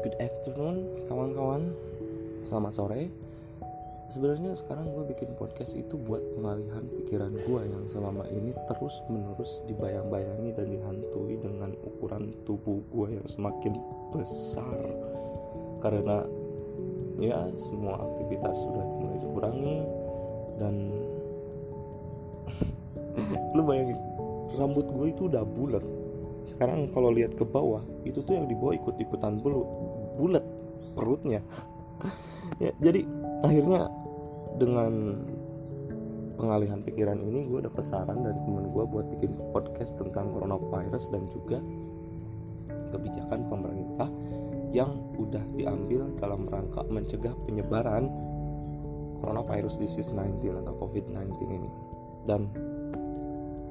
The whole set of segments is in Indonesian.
good afternoon kawan-kawan. Selamat sore. Sebenarnya sekarang gue bikin podcast itu buat pengalihan pikiran gue yang selama ini terus menerus dibayang-bayangi dan dihantui dengan ukuran tubuh gue yang semakin besar. Karena ya semua aktivitas sudah mulai dikurangi dan lu bayangin rambut gue itu udah bulat. Sekarang kalau lihat ke bawah itu tuh yang di bawah ikut-ikutan bulu bulat perutnya. Ya jadi akhirnya dengan pengalihan pikiran ini gue dapat saran dari temen gue buat bikin podcast tentang coronavirus dan juga kebijakan pemerintah yang udah diambil dalam rangka mencegah penyebaran coronavirus disease 19 atau covid-19 ini. Dan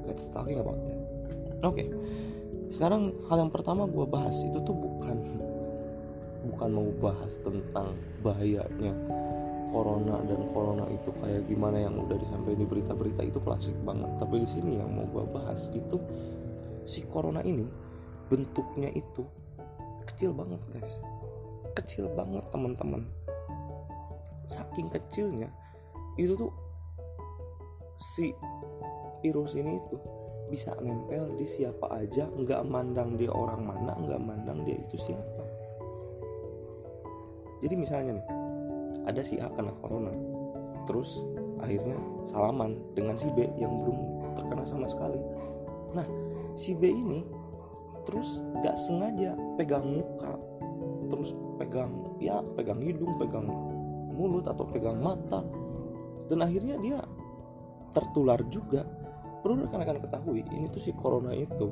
let's talking about that. Oke okay sekarang hal yang pertama gue bahas itu tuh bukan bukan mau bahas tentang bahayanya corona dan corona itu kayak gimana yang udah disampaikan di berita-berita itu klasik banget. Tapi di sini yang mau gue bahas itu si corona ini bentuknya itu kecil banget guys. Kecil banget teman-teman. Saking kecilnya itu tuh si virus ini itu bisa nempel di siapa aja nggak mandang dia orang mana nggak mandang dia itu siapa jadi misalnya nih ada si A kena corona terus akhirnya salaman dengan si B yang belum terkena sama sekali. Nah si B ini terus nggak sengaja pegang muka terus pegang ya pegang hidung pegang mulut atau pegang mata. Dan akhirnya dia tertular juga. Perlu rekan-rekan ketahui ini tuh si corona itu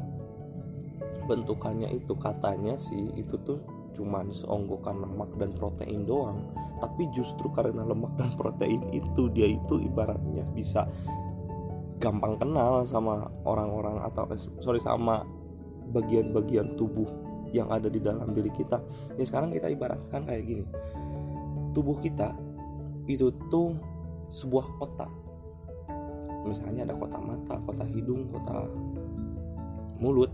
bentukannya itu katanya sih itu tuh cuman seonggokan lemak dan protein doang. Tapi justru karena lemak dan protein itu dia itu ibaratnya bisa gampang kenal sama orang-orang atau eh, sorry sama bagian-bagian tubuh yang ada di dalam diri kita. Ya sekarang kita ibaratkan kayak gini. Tubuh kita itu tuh sebuah kotak misalnya ada kota mata, kota hidung, kota mulut.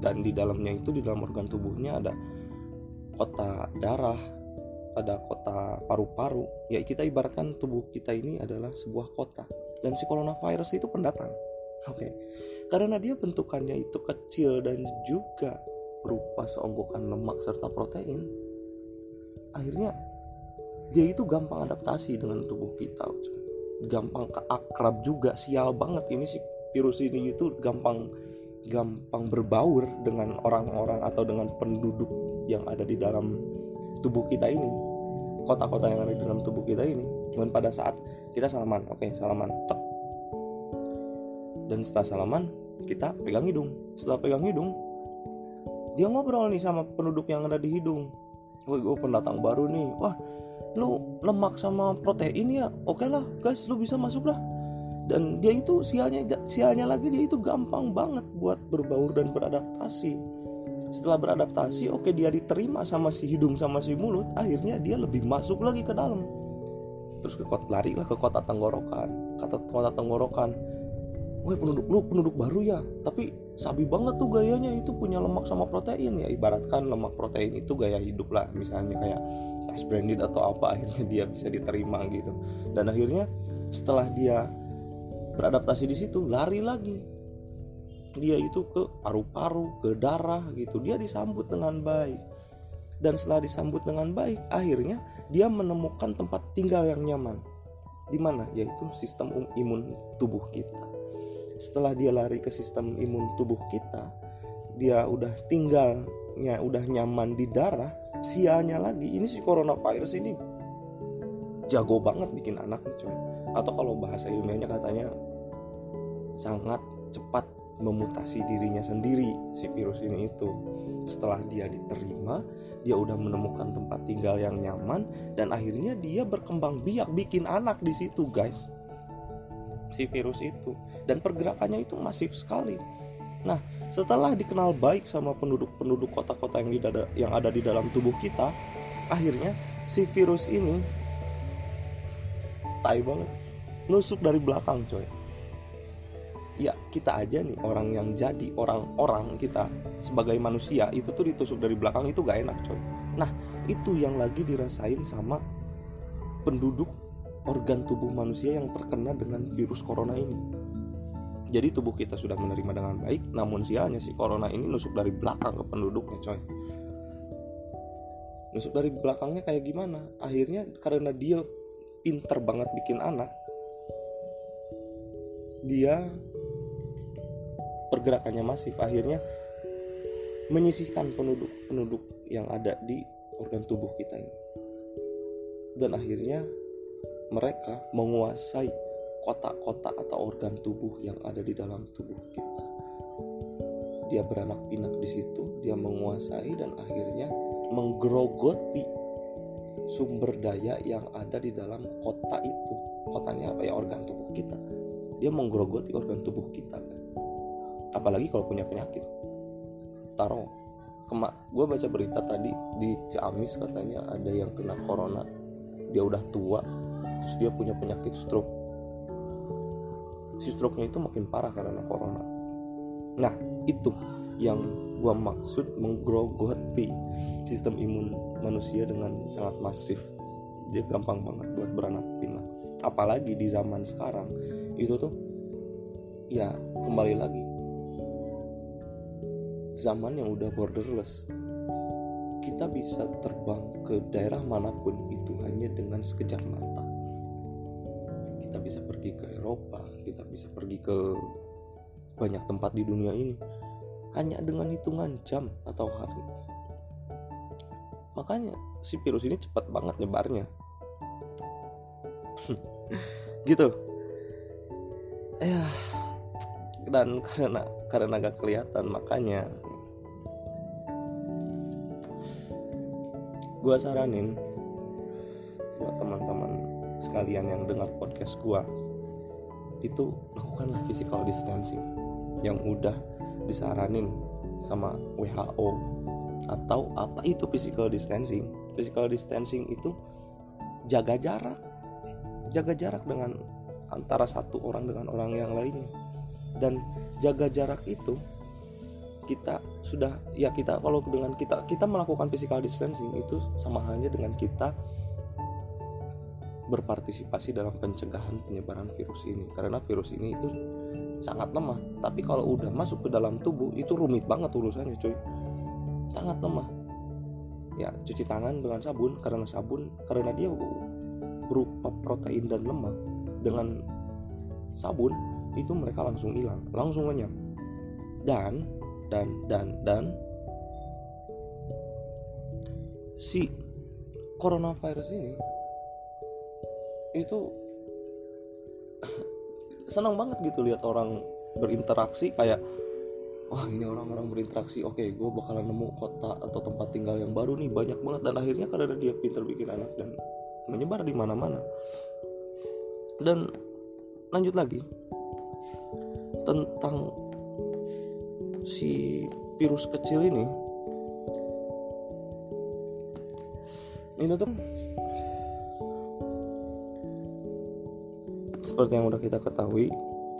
Dan di dalamnya itu di dalam organ tubuhnya ada kota darah, ada kota paru-paru. Ya kita ibaratkan tubuh kita ini adalah sebuah kota dan si coronavirus itu pendatang. Oke. Okay. Karena dia bentukannya itu kecil dan juga berupa seonggokan lemak serta protein. Akhirnya dia itu gampang adaptasi dengan tubuh kita. Gampang keakrab juga sial banget ini si virus ini itu gampang gampang berbaur dengan orang-orang atau dengan penduduk yang ada di dalam tubuh kita ini. Kota-kota yang ada di dalam tubuh kita ini. Dan pada saat kita salaman oke okay, salaman tek. Dan setelah salaman kita pegang hidung. Setelah pegang hidung dia ngobrol nih sama penduduk yang ada di hidung. Wah, gue pendatang baru nih. Wah lu lemak sama protein ya? Oke okay lah guys lu bisa masuk lah dan dia itu sialnya sialnya lagi dia itu gampang banget buat berbaur dan beradaptasi. Setelah beradaptasi oke okay, dia diterima sama si hidung sama si mulut akhirnya dia lebih masuk lagi ke dalam. Terus ke kota lari lah ke kota tenggorokan. Kata kota tenggorokan. Wah penduduk lu penduduk baru ya? Tapi sabi banget tuh gayanya itu punya lemak sama protein ya. Ibaratkan lemak protein itu gaya hidup lah Misalnya kayak tas branded atau apa akhirnya dia bisa diterima gitu. Dan akhirnya setelah dia beradaptasi di situ lari lagi. Dia itu ke paru-paru ke darah gitu. Dia disambut dengan baik. Dan setelah disambut dengan baik akhirnya dia menemukan tempat tinggal yang nyaman. Di mana? Yaitu sistem um, imun tubuh kita. Setelah dia lari ke sistem imun tubuh kita dia udah tinggalnya udah nyaman di darah sianya lagi. Ini si coronavirus ini jago banget bikin anak nih coy. Atau kalau bahasa ilmiahnya katanya sangat cepat memutasi dirinya sendiri si virus ini itu. Setelah dia diterima dia udah menemukan tempat tinggal yang nyaman dan akhirnya dia berkembang biak bikin anak di situ guys. Si virus itu. Dan pergerakannya itu masif sekali. Nah setelah dikenal baik sama penduduk-penduduk kota-kota yang, yang ada di dalam tubuh kita, akhirnya si virus ini tai banget nusuk dari belakang coy ya kita aja nih orang yang jadi orang-orang kita sebagai manusia itu tuh ditusuk dari belakang itu gak enak coy nah itu yang lagi dirasain sama penduduk organ tubuh manusia yang terkena dengan virus corona ini. Jadi tubuh kita sudah menerima dengan baik, namun sialnya si corona ini nusuk dari belakang ke penduduknya, coy. Nusuk dari belakangnya kayak gimana? Akhirnya karena dia pinter banget bikin anak, dia pergerakannya masif. Akhirnya menyisihkan penduduk-penduduk yang ada di organ tubuh kita ini. Dan akhirnya mereka menguasai kotak-kotak atau organ tubuh yang ada di dalam tubuh kita. Dia beranak pinak di situ, dia menguasai dan akhirnya menggerogoti sumber daya yang ada di dalam kota itu. Kotanya apa ya organ tubuh kita. Dia menggerogoti organ tubuh kita. Apalagi kalau punya penyakit. Taruh kemak gue baca berita tadi di Ciamis katanya ada yang kena corona. Dia udah tua terus dia punya penyakit stroke. Si stroke-nya itu makin parah karena corona. Nah itu yang gue maksud menggerogoti sistem imun manusia dengan sangat masif. Dia gampang banget buat beranak pinak apalagi di zaman sekarang itu tuh ya kembali lagi zaman yang udah borderless. Kita bisa terbang ke daerah mana pun itu hanya dengan sekejap mata. Kita bisa pergi ke Eropa kita bisa pergi ke banyak tempat di dunia ini hanya dengan hitungan jam atau hari. Makanya si virus ini cepat banget nyebarnya. Gitu. Ya dan karena karena gak kelihatan makanya gue saranin buat teman-teman sekalian yang dengar podcast gue itu lakukanlah physical distancing yang udah disaranin sama WHO atau apa itu physical distancing. Physical distancing itu jaga jarak. Jaga jarak dengan antara satu orang dengan orang yang lainnya. Dan jaga jarak itu kita sudah ya kita kalau dengan kita kita melakukan physical distancing itu sama halnya dengan kita berpartisipasi dalam pencegahan penyebaran virus ini. Karena virus ini itu sangat lemah. Tapi kalau udah masuk ke dalam tubuh itu rumit banget urusannya cuy. Sangat lemah. Ya cuci tangan dengan sabun karena sabun karena dia berupa protein dan lemak dengan sabun itu mereka langsung hilang langsung lenyap. Dan dan dan dan. Si coronavirus ini itu senang banget gitu lihat orang berinteraksi kayak wah ini orang-orang berinteraksi. Oke gue bakalan nemu kota atau tempat tinggal yang baru nih banyak banget. Dan akhirnya karena dia pinter bikin anak dan menyebar di mana-mana. Dan lanjut lagi tentang si virus kecil ini itu tuh seperti yang udah kita ketahui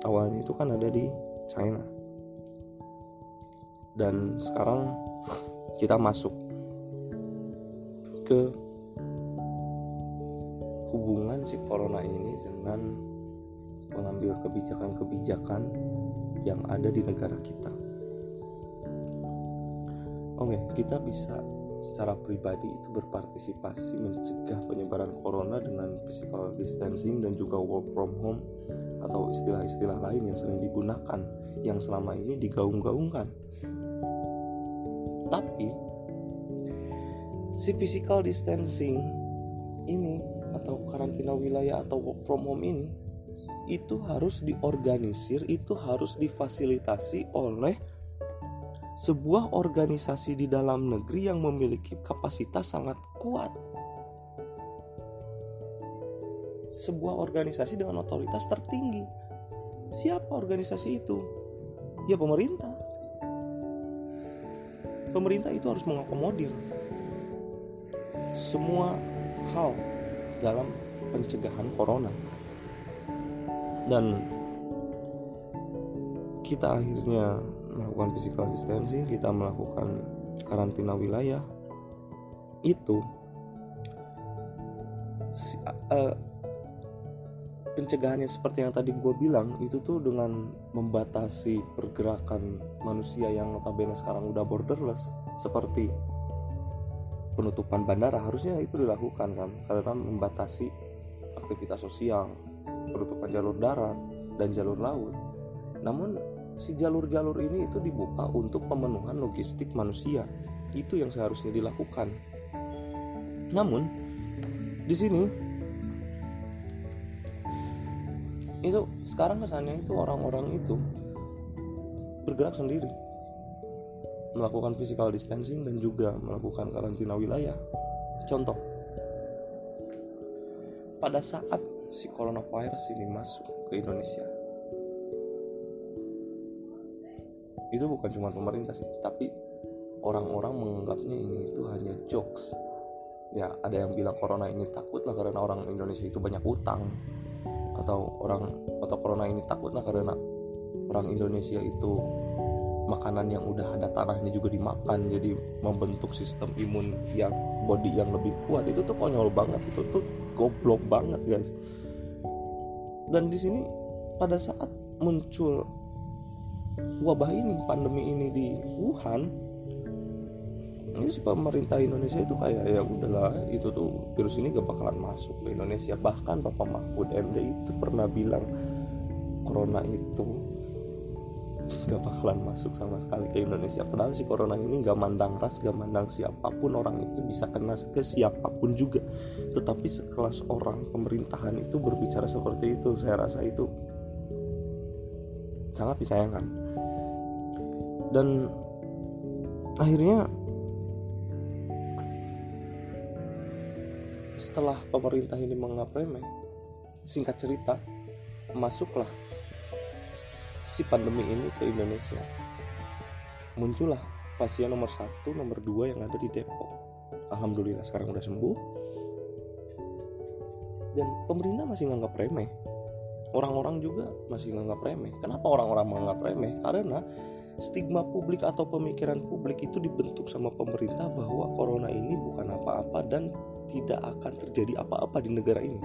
awalnya itu kan ada di China dan sekarang kita masuk ke hubungan si corona ini dengan mengambil kebijakan-kebijakan yang ada di negara kita. Oke, kita bisa secara pribadi itu berpartisipasi mencegah penyebaran corona dengan physical distancing dan juga work from home atau istilah-istilah lain yang sering digunakan yang selama ini digaung-gaungkan. Tapi si physical distancing ini atau karantina wilayah atau work from home ini itu harus diorganisir, itu harus difasilitasi oleh sebuah organisasi di dalam negeri yang memiliki kapasitas sangat kuat. Sebuah organisasi dengan otoritas tertinggi. Siapa organisasi itu? Ya pemerintah. Pemerintah itu harus mengakomodir semua hal dalam pencegahan corona dan kita akhirnya melakukan physical distancing kita melakukan karantina wilayah itu si, uh, pencegahannya seperti yang tadi gue bilang itu tuh dengan membatasi pergerakan manusia yang notabene sekarang udah borderless seperti penutupan bandara harusnya itu dilakukan kan karena membatasi aktivitas sosial penutupan jalur darat dan jalur laut. Namun si jalur-jalur ini itu dibuka untuk pemenuhan logistik manusia. Itu yang seharusnya dilakukan. Namun di sini itu sekarang kesannya itu orang-orang itu bergerak sendiri. Melakukan physical distancing dan juga melakukan karantina wilayah. Contoh pada saat si coronavirus ini masuk ke Indonesia itu bukan cuma pemerintah sih tapi orang-orang menganggapnya ini itu hanya jokes. Ya ada yang bilang corona ini takut lah karena orang Indonesia itu banyak utang. Atau orang atau corona ini takut lah karena orang Indonesia itu makanan yang udah ada tanahnya juga dimakan jadi membentuk sistem imun yang body yang lebih kuat. Itu tuh konyol banget itu tuh goblok banget guys. Dan di sini pada saat muncul wabah ini pandemi ini di Wuhan ini si pemerintah Indonesia itu kayak ya udahlah itu tuh virus ini gak bakalan masuk ke Indonesia. Bahkan Bapak Mahfud MD itu pernah bilang corona itu gak bakalan masuk sama sekali ke Indonesia. Padahal si corona ini gak mandang ras gak mandang siapa pun orang itu bisa kena ke siapa pun juga. Tetapi sekelas orang pemerintahan itu berbicara seperti itu saya rasa itu sangat disayangkan dan akhirnya setelah pemerintah ini menganggap remeh singkat cerita masuklah si pandemi ini ke Indonesia. Muncullah pasien nomor satu nomor dua yang ada di Depok. Alhamdulillah sekarang udah sembuh. Dan pemerintah masih nganggap remeh. Orang-orang juga masih nganggap remeh. Kenapa orang-orang menganggap remeh? Karena stigma publik atau pemikiran publik itu dibentuk sama pemerintah bahwa corona ini bukan apa-apa dan tidak akan terjadi apa-apa di negara ini.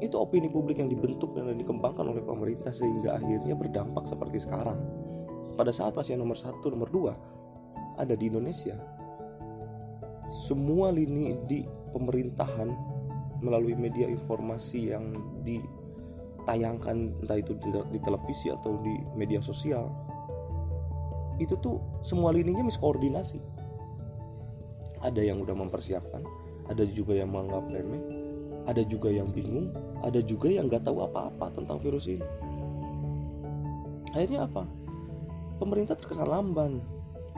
Itu opini publik yang dibentuk dan dikembangkan oleh pemerintah sehingga akhirnya berdampak seperti sekarang. Pada saat pasien nomor satu, nomor dua ada di Indonesia, semua lini di pemerintahan melalui media informasi yang ditayangkan entah itu di, televisi atau di media sosial itu tuh semua lininya miskoordinasi. Ada yang udah mempersiapkan ada juga yang menganggap remeh ada juga yang bingung ada juga yang nggak tahu apa-apa tentang virus ini. Akhirnya apa? Pemerintah terkesan lamban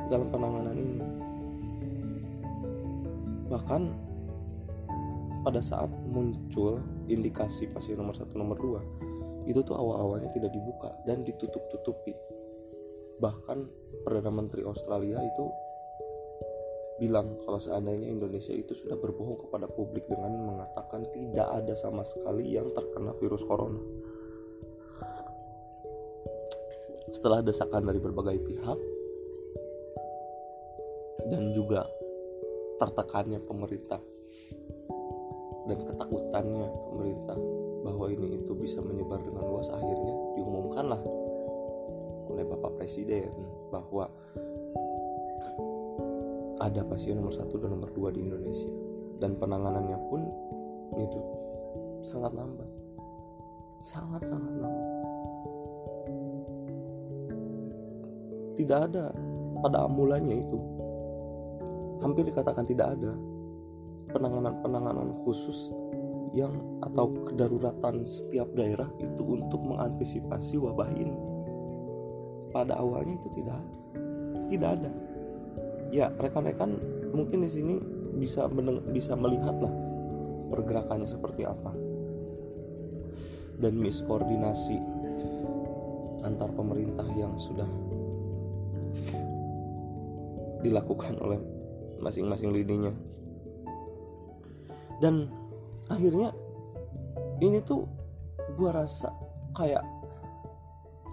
dalam penanganan ini. Bahkan pada saat muncul indikasi pasien nomor satu nomor dua itu tuh awal-awalnya tidak dibuka dan ditutup-tutupi bahkan Perdana Menteri Australia itu bilang kalau seandainya Indonesia itu sudah berbohong kepada publik dengan mengatakan tidak ada sama sekali yang terkena virus corona. Setelah desakan dari berbagai pihak dan juga tertekannya pemerintah dan ketakutannya pemerintah bahwa ini itu bisa menyebar dengan luas akhirnya diumumkanlah oleh Bapak Presiden bahwa ada pasien nomor satu dan nomor dua di Indonesia. Dan penanganannya pun itu sangat lambat. Sangat sangat lambat. Tidak ada. Pada mulanya itu hampir dikatakan tidak ada penanganan-penanganan khusus yang atau kedaruratan setiap daerah itu untuk mengantisipasi wabah ini. Pada awalnya itu tidak tidak ada. Ya rekan-rekan mungkin di sini bisa bisa melihat lah pergerakannya seperti apa. Dan miskoordinasi antar pemerintah yang sudah dilakukan oleh masing-masing lininya dan akhirnya ini tuh gua rasa kayak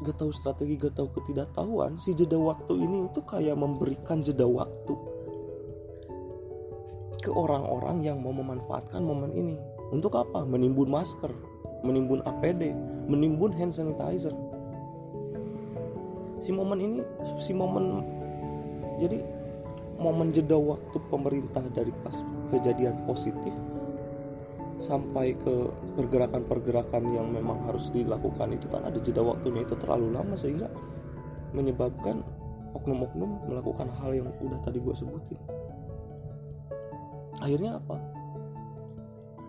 gak tahu strategi gak tahu ketidaktahuan si jeda waktu ini itu kayak memberikan jeda waktu ke orang-orang yang mau memanfaatkan momen ini. Untuk apa? Menimbun masker menimbun APD menimbun hand sanitizer. Si momen ini si momen jadi momen jeda waktu pemerintah dari pas kejadian positif sampai ke pergerakan-pergerakan yang memang harus dilakukan itu kan ada jeda waktunya itu terlalu lama sehingga menyebabkan oknum-oknum melakukan hal yang udah tadi gue sebutin. Akhirnya apa?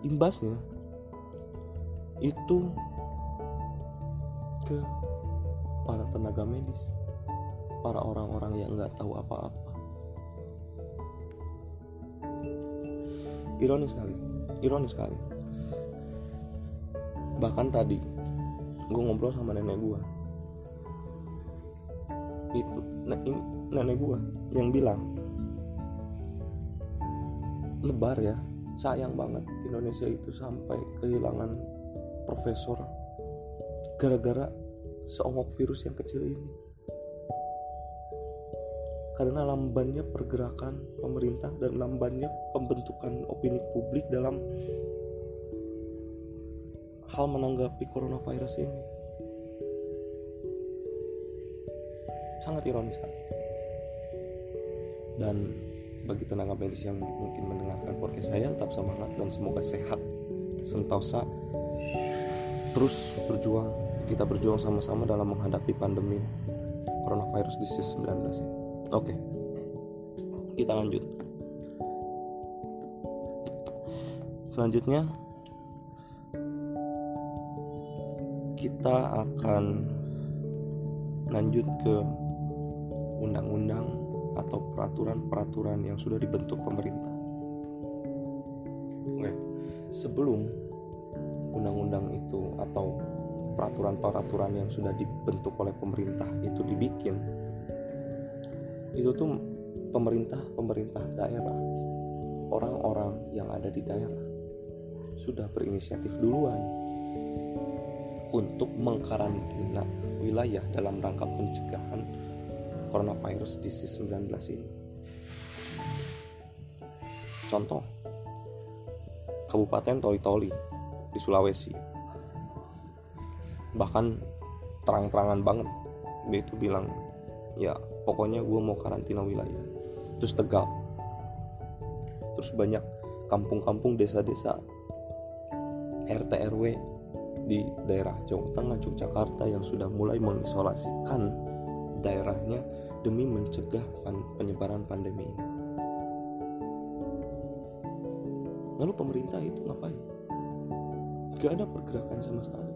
Imbasnya itu ke para tenaga medis para orang-orang yang nggak tahu apa-apa. Ironis sekali ironis sekali. Bahkan tadi gue ngobrol sama nenek gue itu nenek gue yang bilang lebar ya sayang banget Indonesia itu sampai kehilangan profesor gara-gara seongok virus yang kecil ini karena lambannya pergerakan pemerintah dan lambannya pembentukan opini publik dalam hal menanggapi coronavirus ini. Sangat ironis sekali. Dan bagi tenaga medis yang mungkin mendengarkan podcast saya tetap semangat dan semoga sehat. Sentosa. Terus berjuang. Kita berjuang sama-sama dalam menghadapi pandemi coronavirus disease 19 ini Oke. Kita lanjut. Selanjutnya kita akan lanjut ke undang-undang atau peraturan-peraturan yang sudah dibentuk pemerintah. Oke. Sebelum undang-undang itu atau peraturan-peraturan yang sudah dibentuk oleh pemerintah itu dibikin itu tuh pemerintah pemerintah daerah orang-orang yang ada di daerah sudah berinisiatif duluan untuk mengkarantina wilayah dalam rangka pencegahan coronavirus disease 19 ini. Contoh, Kabupaten Toli-Toli di Sulawesi. Bahkan terang-terangan banget dia itu bilang ya pokoknya gue mau karantina wilayah terus tegal terus banyak kampung-kampung desa-desa RT RW di daerah Jawa Tengah Yogyakarta yang sudah mulai mengisolasikan daerahnya demi mencegah penyebaran pandemi ini. Lalu pemerintah itu ngapain? Gak ada pergerakan sama sekali.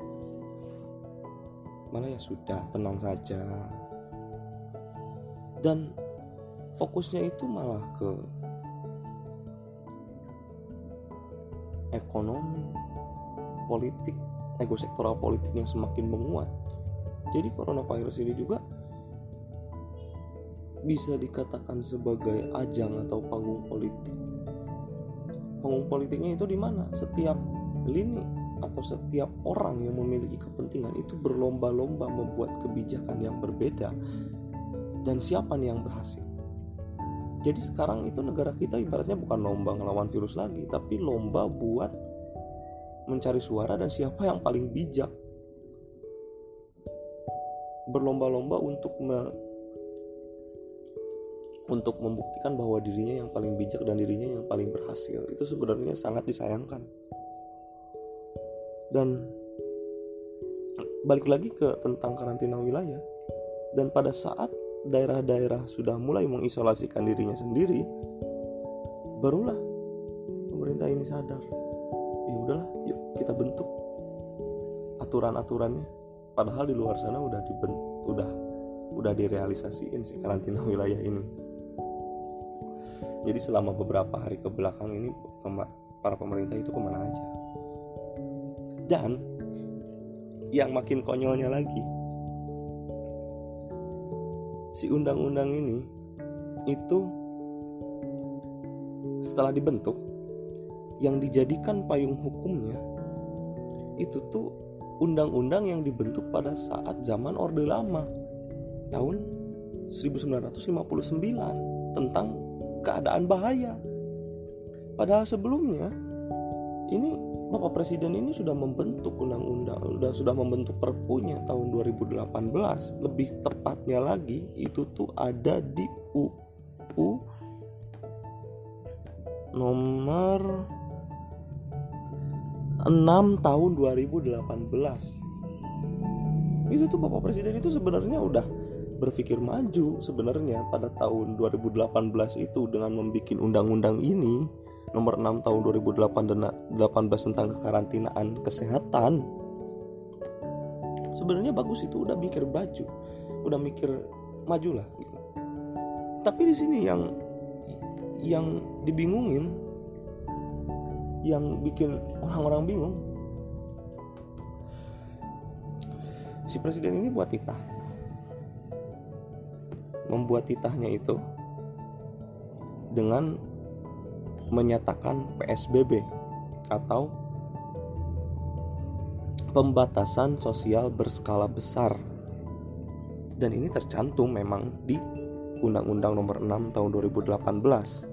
Malah ya sudah, tenang saja, dan fokusnya itu malah ke ekonomi politik ego sektoral politik yang semakin menguat. Jadi coronavirus ini juga bisa dikatakan sebagai ajang atau panggung politik. Panggung politiknya itu di mana? Setiap lini atau setiap orang yang memiliki kepentingan itu berlomba-lomba membuat kebijakan yang berbeda dan siapa nih yang berhasil? Jadi sekarang itu negara kita ibaratnya bukan lomba ngelawan virus lagi tapi lomba buat mencari suara dan siapa yang paling bijak. Berlomba-lomba untuk me, untuk membuktikan bahwa dirinya yang paling bijak dan dirinya yang paling berhasil itu sebenarnya sangat disayangkan. Dan balik lagi ke tentang karantina wilayah. Dan pada saat daerah-daerah sudah mulai mengisolasikan dirinya sendiri, barulah pemerintah ini sadar. Ya udahlah, yuk kita bentuk aturan-aturannya. Padahal di luar sana udah dibentuk, udah udah direalisasiin si karantina wilayah ini. Jadi selama beberapa hari ke belakang ini para pemerintah itu ke mana aja. Dan yang makin konyolnya lagi, si undang-undang ini itu setelah dibentuk yang dijadikan payung hukumnya itu tuh undang-undang yang dibentuk pada saat zaman Orde Lama tahun 1959 tentang keadaan bahaya. padahal sebelumnya ini Bapak Presiden ini sudah membentuk undang-undang sudah sudah membentuk perpunya tahun 2018 lebih tepatnya lagi itu tuh ada di UU nomor 6 tahun 2018 itu tuh Bapak Presiden itu sebenarnya udah berpikir maju sebenarnya pada tahun 2018 itu dengan membuat undang-undang ini nomor 6 tahun 2018 tentang kekarantinaan kesehatan sebenarnya bagus itu udah mikir baju udah mikir maju lah gitu. tapi di sini yang yang dibingungin yang bikin orang-orang bingung si presiden ini buat titah membuat titahnya itu dengan menyatakan PSBB atau pembatasan sosial berskala besar. Dan ini tercantum memang di Undang-Undang Nomor 6 Tahun 2018.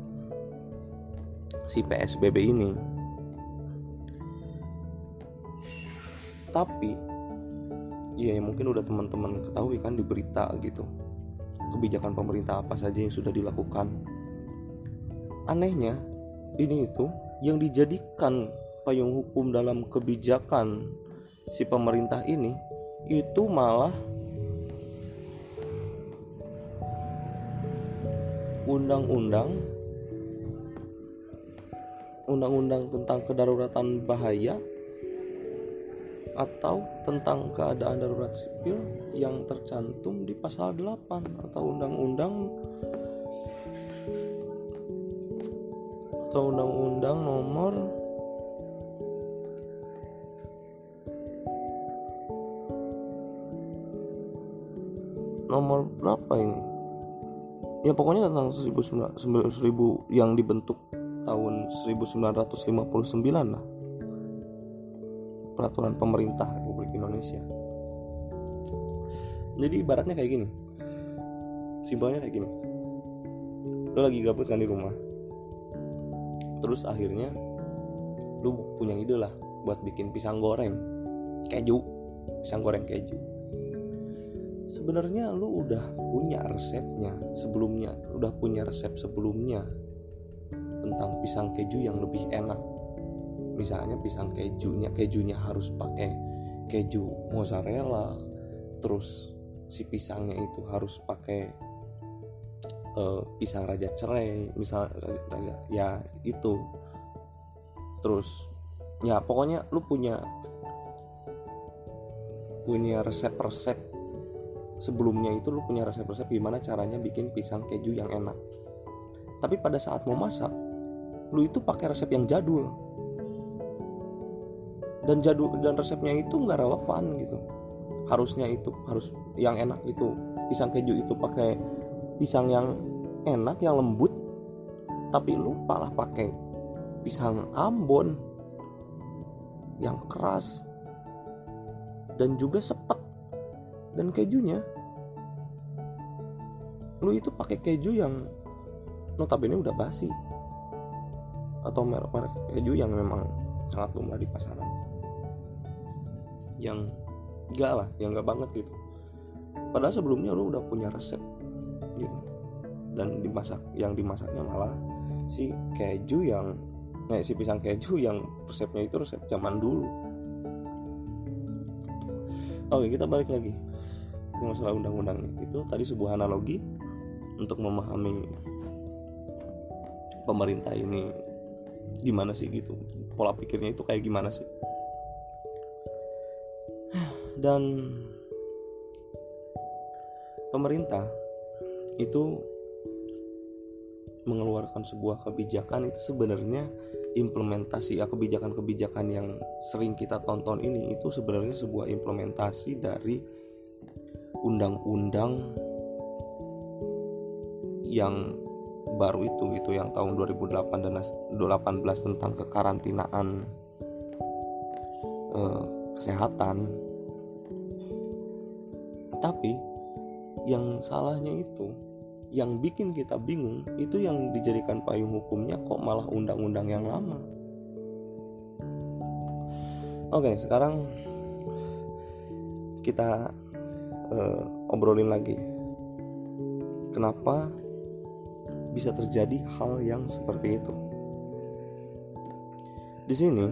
Si PSBB ini. Tapi ya mungkin udah teman-teman ketahui kan di berita gitu kebijakan pemerintah apa saja yang sudah dilakukan. Anehnya, ini itu yang dijadikan payung hukum dalam kebijakan si pemerintah ini itu malah undang-undang undang-undang tentang kedaruratan bahaya atau tentang keadaan darurat sipil yang tercantum di pasal 8 atau undang-undang atau undang-undang nomor nomor berapa ini ya pokoknya tentang 1000, 1000 yang dibentuk tahun 1959 lah peraturan pemerintah Republik Indonesia. Jadi ibaratnya kayak gini. Simpelnya kayak gini. Lo lagi gabut kan di rumah. Terus akhirnya lu punya ide lah buat bikin pisang goreng. Keju, pisang goreng keju. Sebenarnya lu udah punya resepnya sebelumnya, udah punya resep sebelumnya tentang pisang keju yang lebih enak. Misalnya pisang kejunya kejunya harus pakai keju mozzarella terus si pisangnya itu harus pakai uh, pisang raja cerai misal raja, ya itu. Terus ya pokoknya lu punya punya resep-resep sebelumnya itu lu punya resep-resep gimana caranya bikin pisang keju yang enak. Tapi pada saat mau masak lu itu pakai resep yang jadul. Dan jadul dan resepnya itu nggak relevan gitu. Harusnya itu harus yang enak itu pisang keju itu pakai pisang yang enak yang lembut tapi lupa lah pakai pisang Ambon yang keras dan juga sepet dan kejunya. Lu itu pakai keju yang notabene udah basi atau merek-merek keju yang memang sangat lumrah di pasaran. Yang enggak lah yang enggak banget gitu. Padahal sebelumnya lu udah punya resep gitu dan dimasak yang dimasaknya malah si keju yang eh, si pisang keju yang resepnya itu resep zaman dulu. Oke kita balik lagi ini masalah undang-undangnya. Itu tadi sebuah analogi untuk memahami pemerintah ini gimana sih gitu pola pikirnya itu kayak gimana sih. Dan pemerintah itu mengeluarkan sebuah kebijakan itu sebenarnya implementasi ya kebijakan-kebijakan yang sering kita tonton ini itu sebenarnya sebuah implementasi dari undang-undang yang baru itu itu yang tahun 2018 tentang kekarantinaan eh, kesehatan. Tapi yang salahnya itu yang bikin kita bingung itu yang dijadikan payung hukumnya kok malah undang-undang yang lama. Oke, sekarang kita uh, obrolin lagi. Kenapa bisa terjadi hal yang seperti itu? Di sini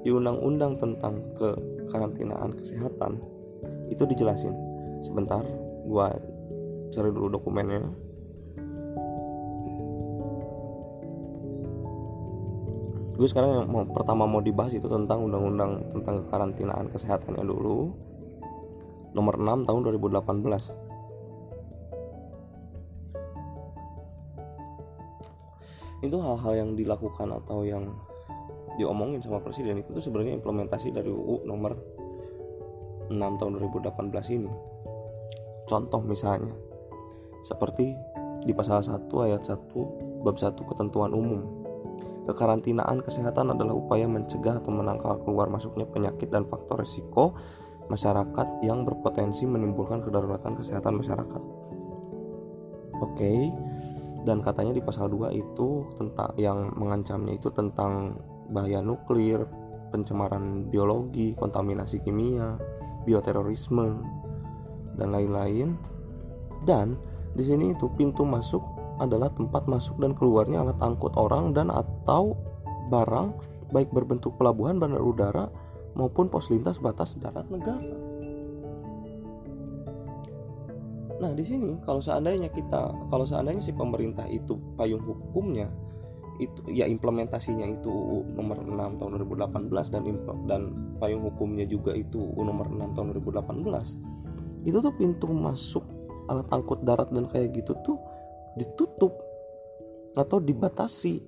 di undang-undang tentang kekarantinaan kesehatan itu dijelasin. Sebentar, gua cari dulu dokumennya. Gue sekarang yang mau pertama mau dibahas itu tentang undang-undang tentang kekarantinaan kesehatannya dulu. Nomor 6 tahun 2018 itu hal-hal yang dilakukan atau yang diomongin sama presiden itu tuh sebenarnya implementasi dari UU nomor 6 tahun 2018 ini. Contoh misalnya seperti di pasal 1 ayat 1 bab 1 ketentuan umum. Kekarantinaan kesehatan adalah upaya mencegah atau menangkal keluar masuknya penyakit dan faktor risiko masyarakat yang berpotensi menimbulkan kedaruratan kesehatan masyarakat. Oke. Dan katanya di pasal 2 itu tentang yang mengancamnya itu tentang bahaya nuklir, pencemaran biologi, kontaminasi kimia, bioterorisme dan lain-lain. Dan di sini itu pintu masuk adalah tempat masuk dan keluarnya alat angkut orang dan atau barang baik berbentuk pelabuhan bandar udara maupun pos lintas batas darat negara. Nah, di sini kalau seandainya kita kalau seandainya si pemerintah itu payung hukumnya itu ya implementasinya itu nomor 6 tahun 2018 dan dan payung hukumnya juga itu nomor 6 tahun 2018. Itu tuh pintu masuk alat angkut darat dan kayak gitu tuh ditutup atau dibatasi.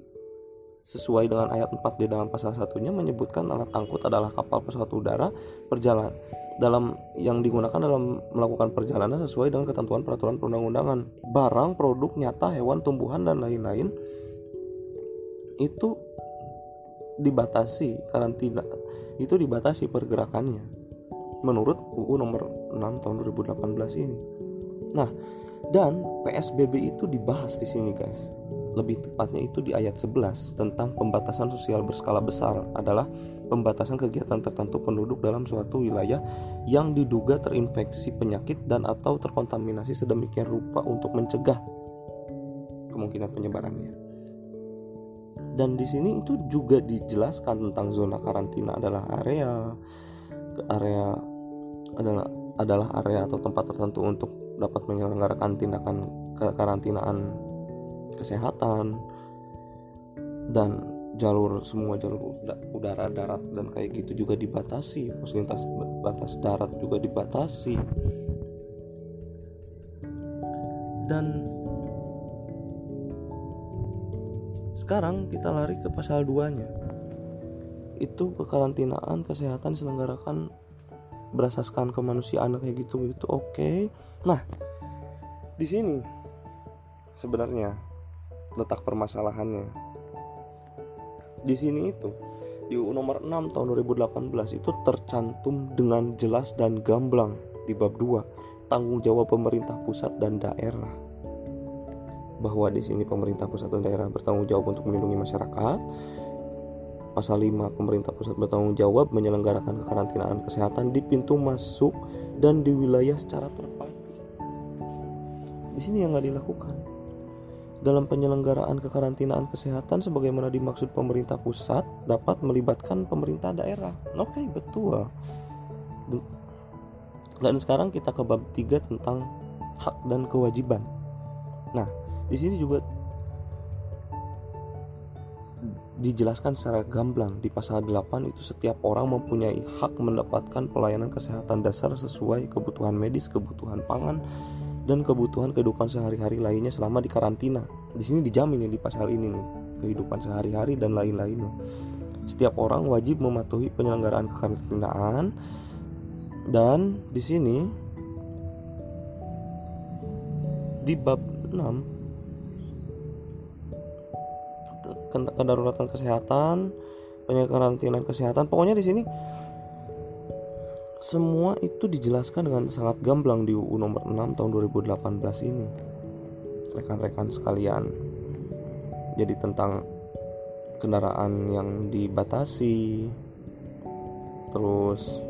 Sesuai dengan ayat 4 di dalam pasal satunya menyebutkan alat angkut adalah kapal pesawat udara perjalanan dalam yang digunakan dalam melakukan perjalanan sesuai dengan ketentuan peraturan perundang-undangan. Barang produk nyata hewan tumbuhan dan lain-lain itu dibatasi karantina itu dibatasi pergerakannya. Menurut UU nomor 6 tahun 2018 ini Nah, dan PSBB itu dibahas di sini guys. Lebih tepatnya itu di ayat 11 tentang pembatasan sosial berskala besar adalah pembatasan kegiatan tertentu penduduk dalam suatu wilayah yang diduga terinfeksi penyakit dan atau terkontaminasi sedemikian rupa untuk mencegah kemungkinan penyebarannya. Dan di sini itu juga dijelaskan tentang zona karantina adalah area area adalah adalah area atau tempat tertentu untuk dapat menyelenggarakan tindakan kekarantinaan kesehatan dan jalur semua jalur udara darat dan kayak gitu juga dibatasi. Pos lintas batas darat juga dibatasi. Dan sekarang kita lari ke pasal 2 nya itu kekarantinaan kesehatan diselenggarakan berasaskan kemanusiaan kayak gitu. Gitu oke. okay. Nah di sini sebenarnya letak permasalahannya. Di sini itu di UU nomor 6 tahun 2018 itu tercantum dengan jelas dan gamblang di bab 2 tanggung jawab pemerintah pusat dan daerah. Bahwa di sini pemerintah pusat dan daerah bertanggung jawab untuk melindungi masyarakat. Pasal 5 pemerintah pusat bertanggung jawab menyelenggarakan kekarantinaan kesehatan di pintu masuk dan di wilayah secara terpadu. Di sini yang nggak dilakukan. Dalam penyelenggaraan kekarantinaan kesehatan sebagaimana dimaksud pemerintah pusat dapat melibatkan pemerintah daerah. Oke, okay, betul. Dan sekarang kita ke bab 3 tentang hak dan kewajiban. Nah, di sini juga dijelaskan secara gamblang di pasal 8 itu setiap orang mempunyai hak mendapatkan pelayanan kesehatan dasar sesuai kebutuhan medis, kebutuhan pangan, dan kebutuhan kehidupan sehari-hari lainnya selama di karantina. Di sini dijamin ya di pasal ini nih, kehidupan sehari-hari dan lain-lainnya. Setiap orang wajib mematuhi penyelenggaraan kekarantinaan dan di sini di bab 6 kedaruratan kesehatan, penyekarantinaan kesehatan. Pokoknya di sini semua itu dijelaskan dengan sangat gamblang di UU nomor 6 tahun 2018 ini. rekan-rekan sekalian jadi tentang kendaraan yang dibatasi terus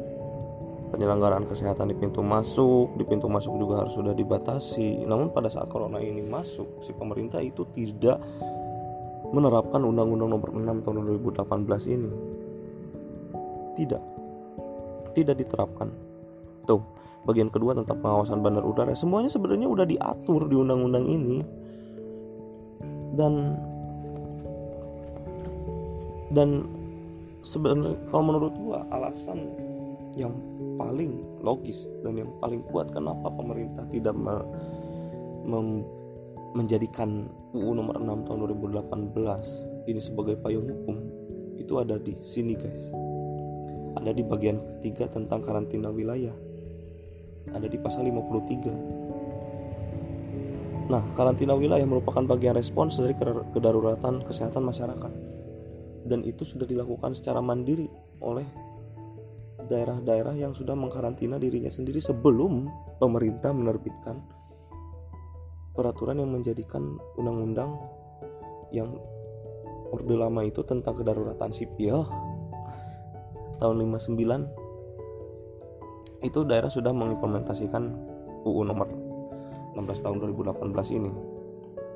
penyelenggaraan kesehatan di pintu masuk di pintu masuk juga harus sudah dibatasi. Namun pada saat corona ini masuk si pemerintah itu tidak menerapkan undang-undang nomor 6 tahun 2018 ini. Tidak tidak diterapkan. Tuh bagian kedua tentang pengawasan bandar udara. Semuanya sebenarnya udah diatur di undang-undang ini. Dan dan sebenarnya kalau menurut gua alasan yang paling logis dan yang paling kuat kenapa pemerintah tidak me, menjadikan UU nomor 6 tahun 2018 ini sebagai payung hukum itu ada di sini guys ada di bagian ketiga tentang karantina wilayah. Ada di pasal 53 nah karantina wilayah merupakan bagian respons dari kedaruratan kesehatan masyarakat. Dan itu sudah dilakukan secara mandiri oleh daerah-daerah yang sudah mengkarantina dirinya sendiri sebelum pemerintah menerbitkan peraturan yang menjadikan undang-undang yang orde lama itu tentang kedaruratan sipil tahun 59 itu daerah sudah mengimplementasikan UU nomor 16 tahun 2018 ini.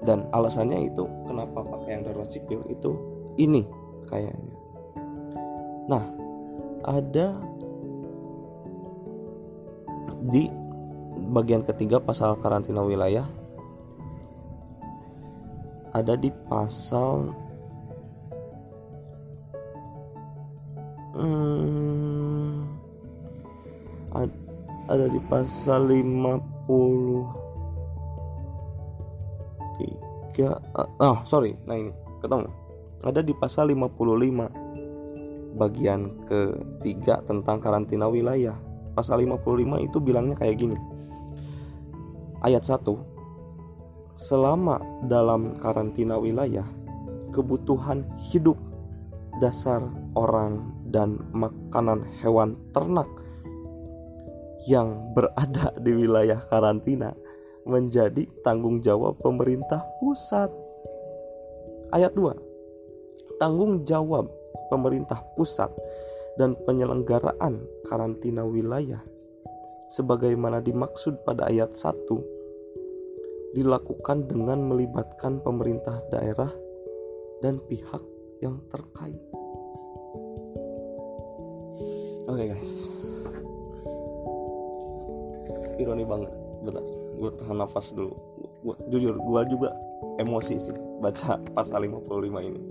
Dan alasannya itu kenapa pakai yang darurat sipil itu ini kayaknya. Nah ada di bagian ketiga pasal karantina wilayah ada di pasal ada di pasal 50 tiga ah sorry nah ini ketemu ada di pasal 55 bagian ketiga tentang karantina wilayah pasal 55 itu bilangnya kayak gini. Ayat 1. Selama dalam karantina wilayah, kebutuhan hidup dasar orang dan makanan hewan ternak yang berada di wilayah karantina menjadi tanggung jawab pemerintah pusat. Ayat 2. Tanggung jawab pemerintah pusat dan penyelenggaraan karantina wilayah sebagaimana dimaksud pada ayat 1 dilakukan dengan melibatkan pemerintah daerah dan pihak yang terkait. Oke okay guys, ironi banget, bentar, gue tahan nafas dulu. Gua, jujur, gue juga emosi sih baca pasal 55 ini.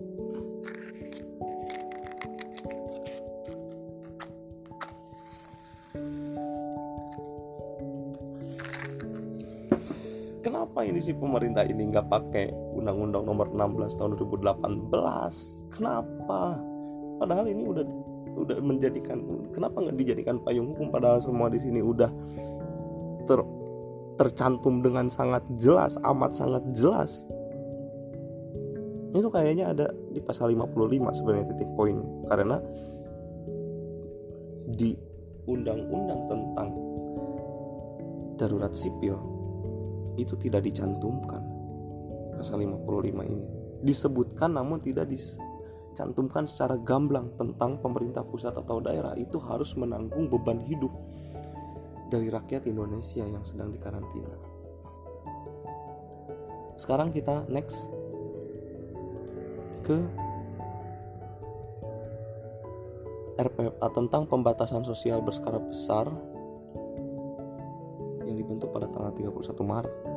kenapa ini sih pemerintah ini nggak pakai undang-undang nomor 16 tahun 2018 kenapa? Padahal ini udah udah menjadikan kenapa nggak dijadikan payung hukum? Padahal semua di sini udah ter tercantum dengan sangat jelas amat sangat jelas. Itu kayaknya ada di pasal 55 sebenarnya titik poin. Karena di undang-undang tentang darurat sipil itu tidak dicantumkan pasal 55 ini. Disebutkan namun tidak dicantumkan secara gamblang tentang pemerintah pusat atau daerah itu harus menanggung beban hidup dari rakyat Indonesia yang sedang dikarantina sekarang kita next ke RPA tentang pembatasan sosial berskala besar yang dibentuk pada tanggal 31 Maret.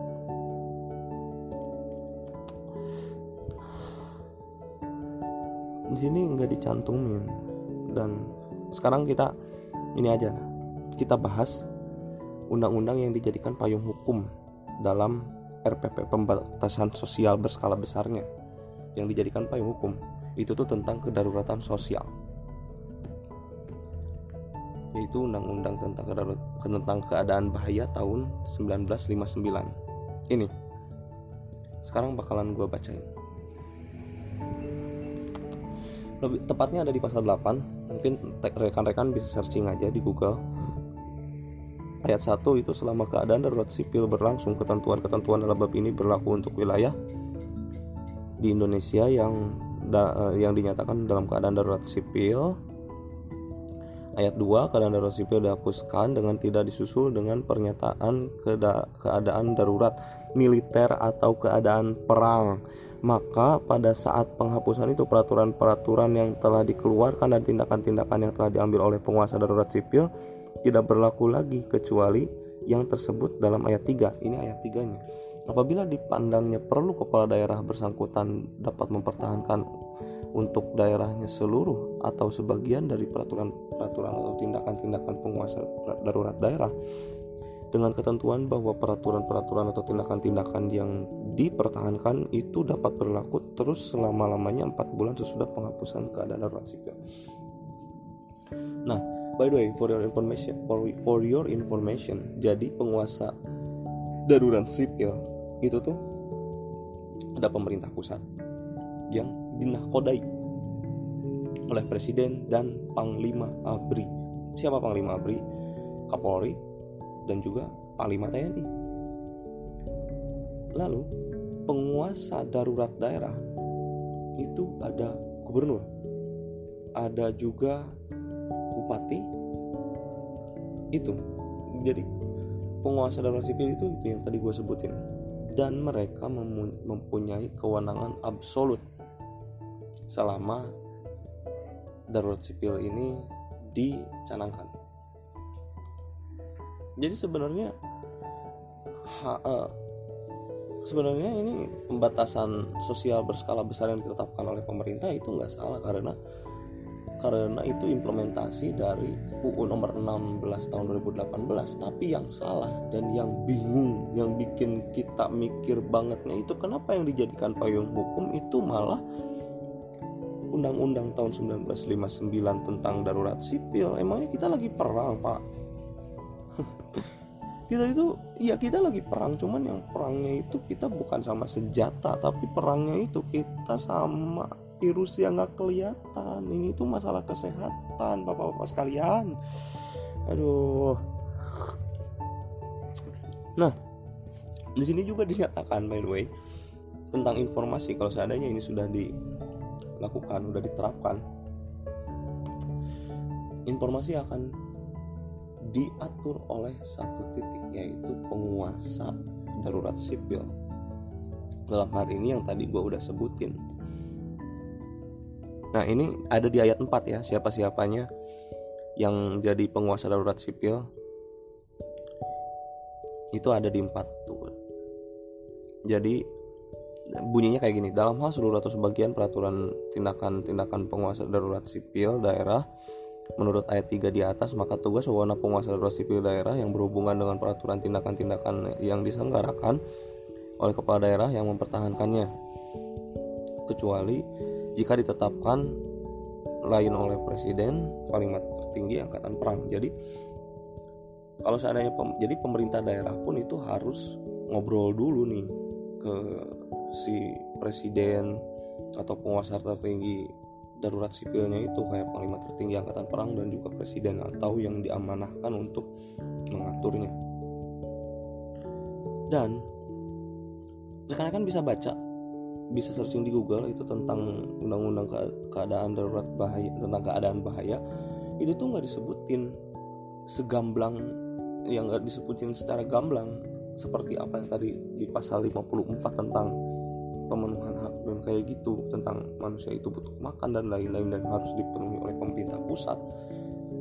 Sini nggak dicantumin dan sekarang kita ini aja kita bahas undang-undang yang dijadikan payung hukum dalam RPP pembatasan sosial berskala besarnya yang dijadikan payung hukum itu tuh tentang kedaruratan sosial yaitu Undang-Undang tentang tentang keadaan bahaya tahun 1959. Ini. Sekarang bakalan gue bacain. Lebih tepatnya ada di pasal 8. Mungkin rekan-rekan bisa searching aja di Google. ayat 1 itu selama keadaan darurat sipil berlangsung ketentuan-ketentuan dalam bab ini berlaku untuk wilayah di Indonesia yang da, eh, yang dinyatakan dalam keadaan darurat sipil Ayat 2, keadaan darurat sipil dihapuskan dengan tidak disusul dengan pernyataan keadaan darurat militer atau keadaan perang. Maka pada saat penghapusan itu peraturan-peraturan yang telah dikeluarkan dan tindakan-tindakan yang telah diambil oleh penguasa darurat sipil tidak berlaku lagi kecuali yang tersebut dalam ayat 3. Ini ayat 3-nya. Apabila dipandangnya perlu kepala daerah bersangkutan dapat mempertahankan untuk daerahnya seluruh atau sebagian dari peraturan-peraturan atau tindakan-tindakan penguasa darurat daerah dengan ketentuan bahwa peraturan-peraturan atau tindakan-tindakan yang dipertahankan itu dapat berlaku terus selama-lamanya 4 bulan sesudah penghapusan keadaan darurat sipil. Nah, by the way, for your information, for, for your information, jadi penguasa darurat sipil itu tuh ada pemerintah pusat yang dinahkodai oleh presiden dan panglima ABRI. Siapa panglima ABRI? Kapolri dan juga panglima TNI. Lalu penguasa darurat daerah itu ada gubernur, ada juga bupati. Itu jadi penguasa darurat sipil itu itu yang tadi gue sebutin dan mereka mempunyai kewenangan absolut selama darurat sipil ini dicanangkan. Jadi sebenarnya ha, uh, sebenarnya ini pembatasan sosial berskala besar yang ditetapkan oleh pemerintah itu nggak salah karena karena itu implementasi dari UU nomor 16 tahun 2018 tapi yang salah dan yang bingung yang bikin kita mikir bangetnya itu kenapa yang dijadikan payung hukum itu malah Undang-Undang tahun 1959 tentang darurat sipil. Emangnya kita lagi perang pak kita itu ya kita lagi perang cuman yang perangnya itu kita bukan sama senjata tapi perangnya itu kita sama virus yang nggak kelihatan. Ini tuh masalah kesehatan bapak-bapak sekalian. Aduh. Nah di sini juga dinyatakan by the way tentang informasi. Kalau seandainya ini sudah di lakukan udah diterapkan informasi akan diatur oleh satu titik yaitu penguasa darurat sipil. Dalam hal ini yang tadi gue udah sebutin. Nah ini ada di ayat 4 ya siapa siapanya yang jadi penguasa darurat sipil. Itu ada di 4 tuh jadi bunyinya kayak gini. Dalam hal seluruh atau sebagian peraturan tindakan-tindakan penguasa darurat sipil daerah menurut ayat 3 di atas maka tugas wewenang penguasa darurat sipil daerah yang berhubungan dengan peraturan tindakan-tindakan yang diselenggarakan oleh kepala daerah yang mempertahankannya. Kecuali jika ditetapkan lain oleh presiden kalimat tertinggi angkatan perang. Jadi kalau seandainya pem, jadi pemerintah daerah pun itu harus ngobrol dulu nih ke si presiden atau penguasa tertinggi darurat sipilnya itu kayak panglima tertinggi angkatan perang dan juga presiden atau yang diamanahkan untuk mengaturnya. Dan rekan kan bisa baca bisa searching di Google itu tentang undang-undang keadaan darurat bahaya tentang keadaan bahaya itu tuh nggak disebutin segamblang yang nggak disebutin secara gamblang seperti apa yang tadi di pasal 54 tentang pemenuhan hak dan kayak gitu tentang manusia itu butuh makan dan lain-lain dan harus dipenuhi oleh pemerintah pusat.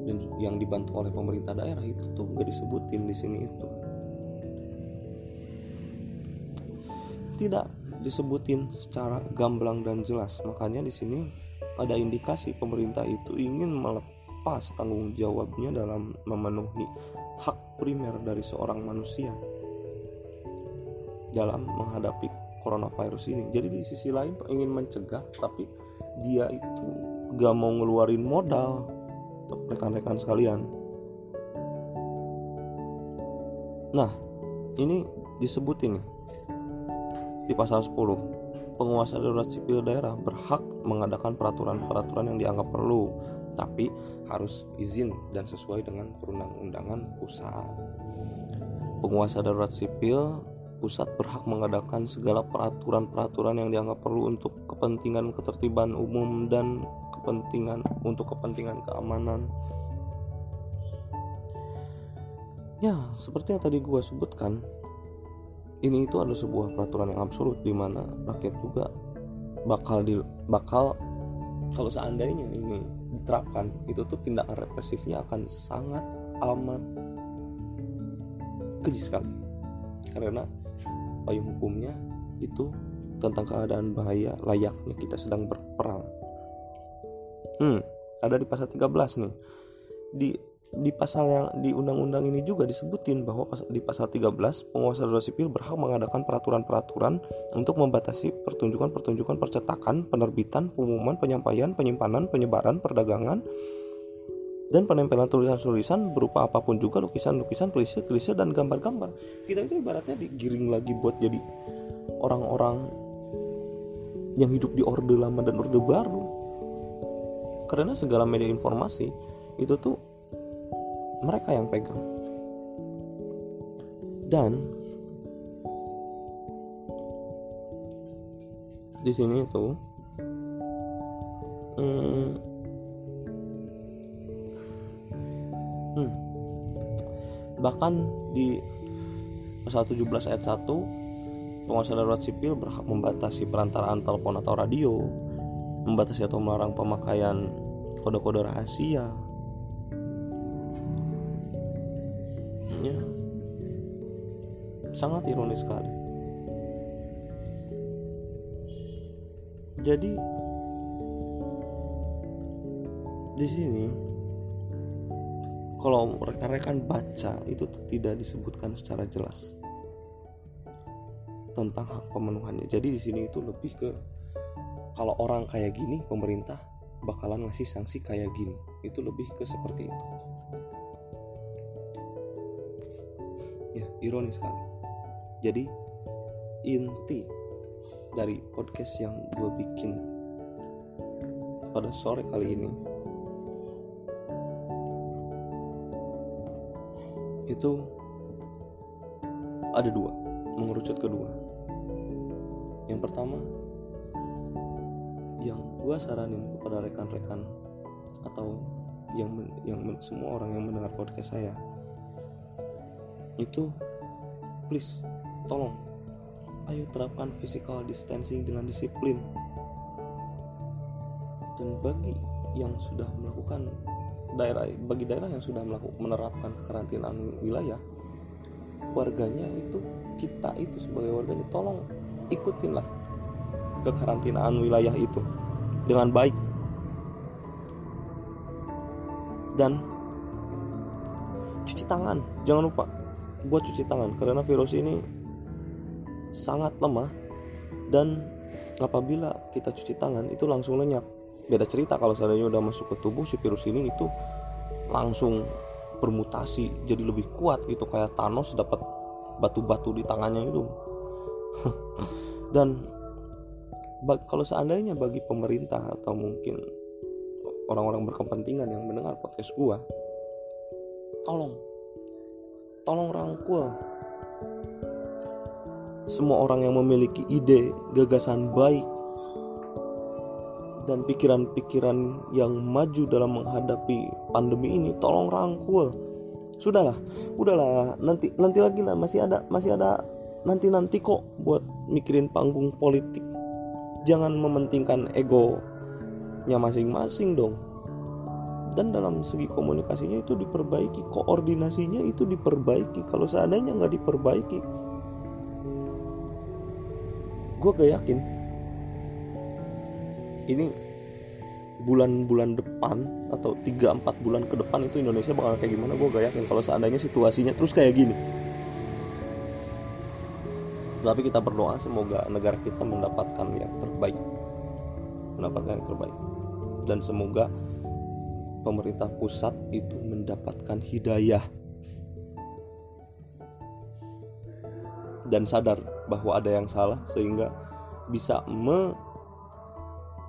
Dan yang dibantu oleh pemerintah daerah itu tuh gak disebutin di sini itu. Tidak disebutin secara gamblang dan jelas. Makanya di sini ada indikasi pemerintah itu ingin melepas tanggung jawabnya dalam memenuhi hak primer dari seorang manusia dalam menghadapi coronavirus ini. Jadi di sisi lain ingin mencegah tapi dia itu gak mau ngeluarin modal. Rekan-rekan sekalian. Nah ini disebutin nih di pasal 10 penguasa darurat sipil daerah berhak mengadakan peraturan-peraturan yang dianggap perlu, tapi harus izin dan sesuai dengan perundang-undangan pusat. Penguasa darurat sipil pusat berhak mengadakan segala peraturan-peraturan yang dianggap perlu untuk kepentingan ketertiban umum dan kepentingan untuk kepentingan keamanan. Ya, seperti yang tadi gue sebutkan, ini itu adalah sebuah peraturan yang absolut di mana rakyat juga bakal di bakal kalau seandainya ini diterapkan itu tuh tindakan represifnya akan sangat amat keji sekali karena payung hukumnya itu tentang keadaan bahaya layaknya kita sedang berperang. Hmm, ada di pasal 13 nih. Di di pasal yang di undang-undang ini juga disebutin bahwa di pasal 13 penguasa darurat sipil berhak mengadakan peraturan-peraturan untuk membatasi pertunjukan-pertunjukan percetakan, penerbitan, pengumuman, penyampaian, penyimpanan, penyebaran, perdagangan, dan penempelan tulisan-tulisan berupa apa pun juga lukisan-lukisan, klise-klise dan gambar-gambar. Kita itu ibaratnya digiring lagi buat jadi orang-orang yang hidup di orde lama dan orde baru. Karena segala media informasi itu tuh mereka yang pegang. Dan di sini itu hmm, Hmm. Bahkan di pasal 17 ayat 1 penguasa darurat sipil berhak membatasi perantaraan telepon atau radio, membatasi atau melarang pemakaian kode-kode rahasia. Ya. Sangat ironis sekali. Jadi di sini kalau rekan-rekan baca itu tidak disebutkan secara jelas tentang hak pemenuhannya. Jadi di sini itu lebih ke kalau orang kayak gini pemerintah bakalan ngasih sanksi kayak gini. Itu lebih ke seperti itu. Ya, ironis sekali. Jadi inti dari podcast yang gue bikin pada sore kali ini itu ada dua mengerucut kedua. Yang pertama yang gue saranin kepada rekan-rekan atau yang men, yang men, semua orang yang mendengar podcast saya itu please tolong ayo terapkan physical distancing dengan disiplin. Dan bagi yang sudah melakukan daerah bagi daerah yang sudah melakukan menerapkan karantinaan wilayah warganya itu kita itu sebagai warganya tolong ikutinlah kekarantinaan wilayah itu dengan baik. Dan cuci tangan jangan lupa buat cuci tangan. Karena virus ini sangat lemah dan apabila kita cuci tangan itu langsung lenyap beda cerita. Kalau seandainya udah masuk ke tubuh si virus ini itu langsung bermutasi jadi lebih kuat gitu. Kayak Thanos dapat batu-batu di tangannya itu. Dan kalau seandainya bagi pemerintah atau mungkin orang-orang berkepentingan yang mendengar podcast gua tolong tolong rangkul. Semua orang yang memiliki ide gagasan baik dan pikiran-pikiran yang maju dalam menghadapi pandemi ini tolong rangkul. Sudahlah udahlah nanti nanti lagi lah masih ada masih ada nanti nanti kok buat mikirin panggung politik. Jangan mementingkan egonya masing-masing dong. Dan dalam segi komunikasinya itu diperbaiki koordinasinya itu diperbaiki. Kalau seandainya nggak diperbaiki gue gak yakin ini bulan-bulan depan atau 3-4 bulan ke depan itu Indonesia bakal kayak gimana? Gue gak yakin. Kalau seandainya situasinya terus kayak gini. Tapi kita berdoa semoga negara kita mendapatkan yang terbaik. Mendapatkan yang terbaik. Dan semoga pemerintah pusat itu mendapatkan hidayah. Dan sadar bahwa ada yang salah sehingga bisa me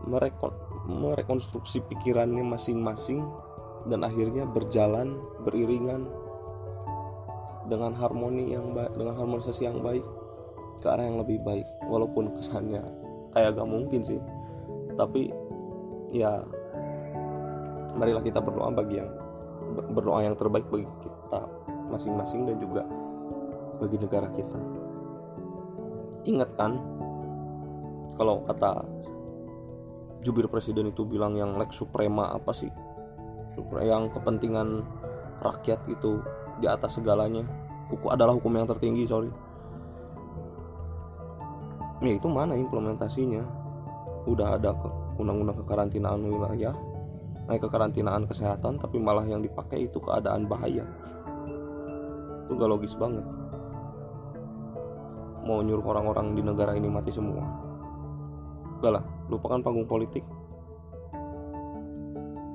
merekon, merekonstruksi pikirannya masing-masing dan akhirnya berjalan beriringan dengan harmoni yang baik dengan harmonisasi yang baik ke arah yang lebih baik walaupun kesannya kayak gak mungkin sih. Tapi ya marilah kita berdoa bagi yang berdoa yang terbaik bagi kita masing-masing dan juga bagi negara kita. Ingat kan kalau kata jubir presiden itu bilang yang lex suprema apa sih? Yang kepentingan rakyat itu di atas segalanya. Hukum adalah hukum yang tertinggi sorry. Ya itu mana implementasinya? Udah ada ke, undang-undang kekarantinaan wilayah naik kekarantinaan kesehatan tapi malah yang dipakai itu keadaan bahaya. Itu gak logis banget. Mau nyuruh orang-orang di negara ini mati semua gak lah lupakan panggung politik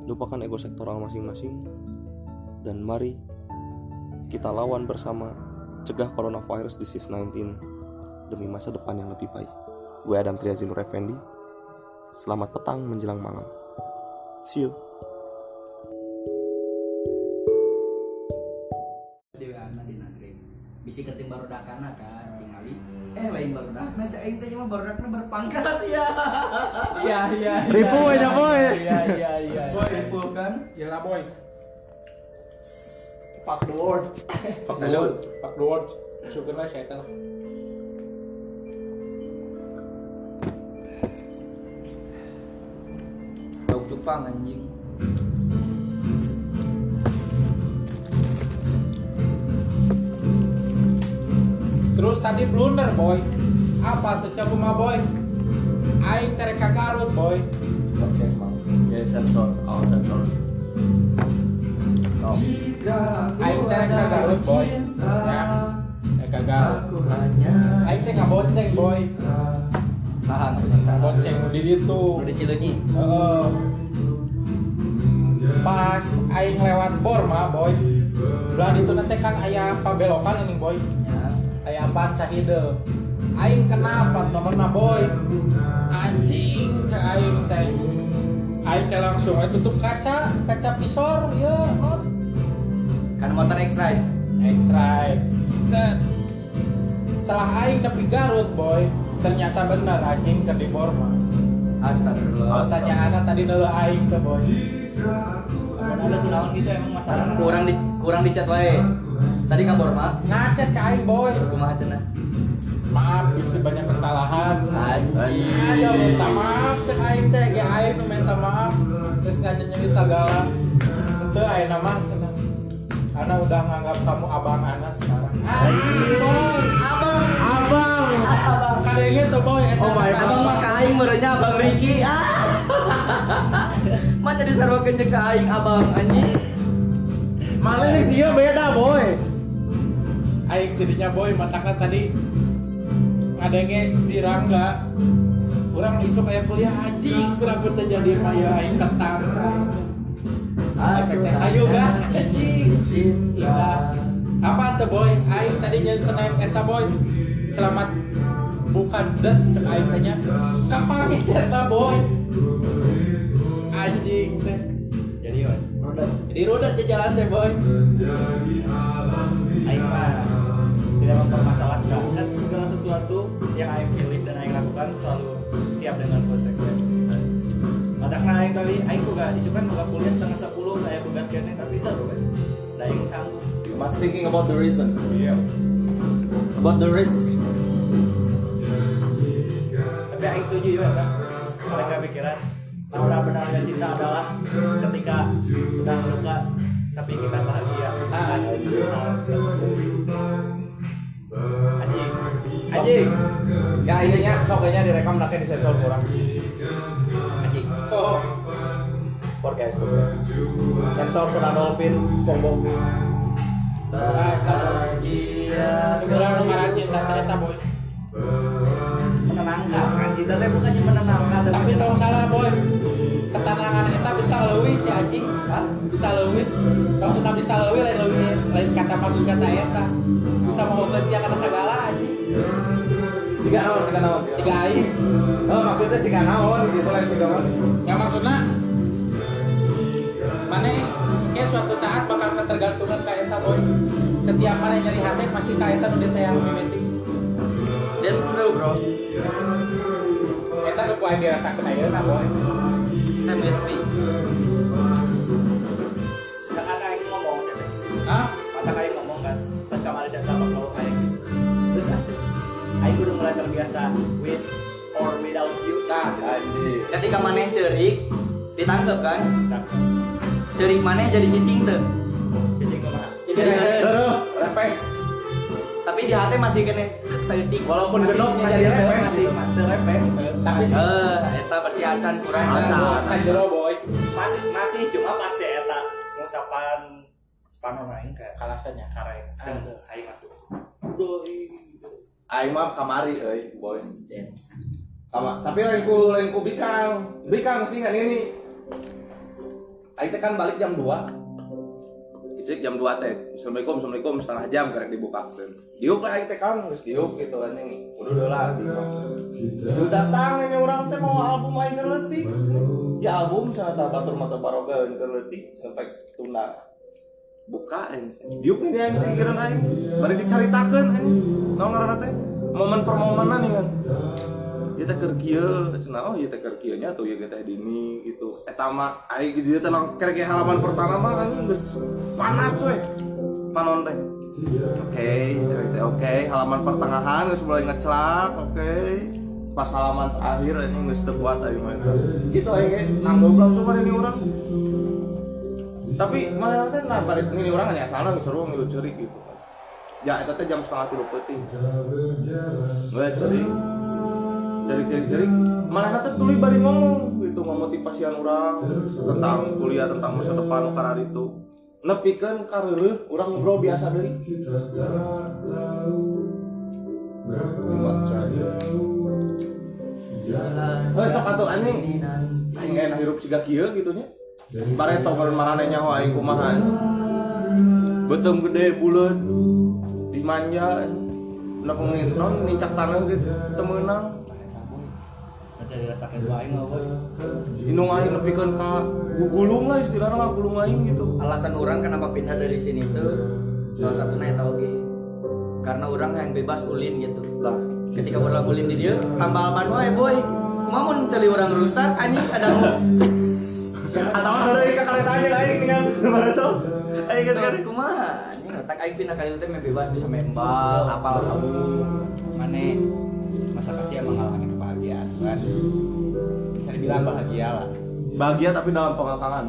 lupakan ego sektoral masing-masing dan mari kita lawan bersama cegah coronavirus disease 19 demi masa depan yang lebih baik. Gue Adam Triazinur Effendi. Selamat petang menjelang malam. See you. bisi ketim baru kan eh lain baru dak nah cak teh mah baru dakna berpangkat ya iya iya ribu aja boy iya iya iya boy ribu kan ya lah boy Fuck the world. Fuck the world. Fuck the world. Syukurlah saya tahu. Cupang anjing. Terus tadi blunder boy. Apa tuh siapa mah boy? Aing terek Garut boy. Podcast mau. Ya sensor, oh sensor. Oh. Aing terek Garut boy. Ya. Eka Garut. Aing teh bonceng boy. Sahan punya sahan. Bonceng di ditu. Udah cileunyi. Heeh. Pas aing lewat bor mah boy. Belah ditu nanti kan aya pabelokan ini boy. Ya. Aya apaan sahide. Aing kenapa nomorna boy? Anjing cek aing teh. Aing teh langsung aja tutup kaca, kaca visor, ya. Kan motor X-Ride. X-ray. Set. Setelah aing nepi Garut boy, ternyata benar anjing ke di bor mah. Astagfirullah. Bahasanya anak tadi dulu aing tuh boy. Ada sunawan gitu emang masalah. Kurang di kurang dicat wae. Tadi kabur mah. Ngacet ke aing boy. Kumaha cenah? Maaf, isi banyak kesalahan. Anjing. Ayo minta maaf cek aing teh ge aing nu minta maaf terus nyanyi segala itu aing nama senang Ana udah nganggap kamu abang Ana sekarang Anjing boy Abang. Abang Kadangnya tuh boy Oh my kata Abang mah ka aing merenya Abang Riki. Ah. Mah jadi sarwakeun jeung ka aing Abang anjing. Malah sih beda boy Aing jadinya boy matakan tadi Ngadenge si Rangga Kurang isuk kayak kuliah anjing Kurang terjadi maya aing Efeknya ayo gas anjing Iya. Apa tuh boy? Aing tadi jadi senaip eta boy. Selamat bukan det cek aing tanya. Kapan eta boy? Anjing teh. Jadi boy. Rodat. Jadi rodat di jalan teh boy. Aing mah tidak mempermasalahkan. Kan segala sesuatu yang Aing pilih dan Aing lakukan selalu siap dengan konsekuensi. Kadang Aing tadi Aing juga disukan buka kuliah setengah sepuluh kayak tugas kene tapi itu kan da Aing sanggup. You must thinking about the reason. iya. About the risk. tapi Aing setuju juga kan mereka pikiran sebenar-benarnya cinta adalah ketika sedang luka tapi kita bahagia dengan hal tersebut anjing anjing Ya akhirnya soknya direkam naknya di sensor kurang. anjing Oh. Podcast Sensor sudah dolphin, cinta boy. Menenangkan kan cinta teh bukannya menenangkan Tapi tau salah boy. Ketenangan eta bisa leuwih si anjing. Hah? Bisa leuwih. Maksudnya bisa leuwih lain leuwih lain kata maksud kata eta. Bisa mau sia kana segala anjing. Siga naon, siga naon. Siga aing. Oh, maksudnya siga naon gitu lain siga naon. Yang maksudnya mana kayak suatu saat bakal ketergantungan ka eta boy. Setiap mana nyari hati pasti ka eta nu ditayang mimiti. That's true bro. Eta nu kuat dirasakeun ayeuna boy. Symmetry. Kan ada yang ngomong cewek. Hah? Mata kayak ngomong kan. Pas kemarin saya pas mau kayak terus aja. Aing udah mulai terbiasa with or without you. Tah. Anjing. Ketika maneh cerik ditangkep kan? Tak. Cerik maneh jadi cicing tuh. Cicing ke mana? Jadi ada repeh. Tapi di hati masih kena seetik. Walaupun genoknya jadi repeh masih masih repeh. Tapi Eh, eta berarti acan kurang Acan. kan jero boy. Masih masih cuma pas si eta ngusapan Spano main kayak Kalasannya. karek. Betul. Aing masuk. Aing mah kamari euy, boy. Kama, tapi lain ku lain ku bikang. Bikang sih kan ini. Aing kan balik jam 2. Icik jam 2 teh. Assalamualaikum, Assalamualaikum setengah jam karek dibukakeun. Diuk lah aing teh kan geus diuk gitu anjing. Udah udah lah gitu. Datang ini orang teh mau album aing leutik. Ya album tah batur mata baroga aing leutik sampai tuna. Buka aing. Diuk nih aing teh aing. Bari dicaritakeun aing. Naon ngaranna teh? Momen per momenan nih kan. Keur kieu, cenah oh ieu teh keur kieu nya tuh ieu teh dini gitu. Eta mah aing di dieu teh kerek halaman pertama mah anjing geus panas we. Panon teh. Oke, teh oke, halaman pertengahan geus mulai ngecelak, oke. Pas halaman terakhir anjing geus teu aing mah. Gitu ge nanggob langsung mah ini urang. Tapi mana teh nah bari ini urang hanya asalna geus seru ngilu ceurik gitu. Ya teh jam setengah tilu peuting. Gue ceurik cari mana nanti tuli bari ngomong gitu memotivasian orang tentang kuliah tentang masa depan karena itu nepikeun kareureuh orang ngobrol biasa deui. Heuh sok atuh anjing aing enak hirup siga kieu gitu nya bare tong marane nyaho aing kumaha Betem gede bulat dimanja Nah, pengin non nincak tanah gitu, temenang. Nanti dirasakan dua aing mah. Indung aing nepikeun ka gulung lah istilahnya mah gulung aing gitu. Alasan orang kenapa pindah dari sini tuh salah satunya eta oge. Karena orang yang bebas ulin gitu. Lah, Ketika orang ulin di dia, tambal ban wae boy. Kumaha mun celi orang rusak anjing ada atau dari ka kareta aja aing dengan baru tuh. Aing gitu kan. kumaha anjing otak aing pindah kali teh bebas bisa membal, apal kamu. Mane masa kecil mengalami kebahagiaan kan. Bisa dibilang bahagia lah. Bahagia tapi dalam pengakangan.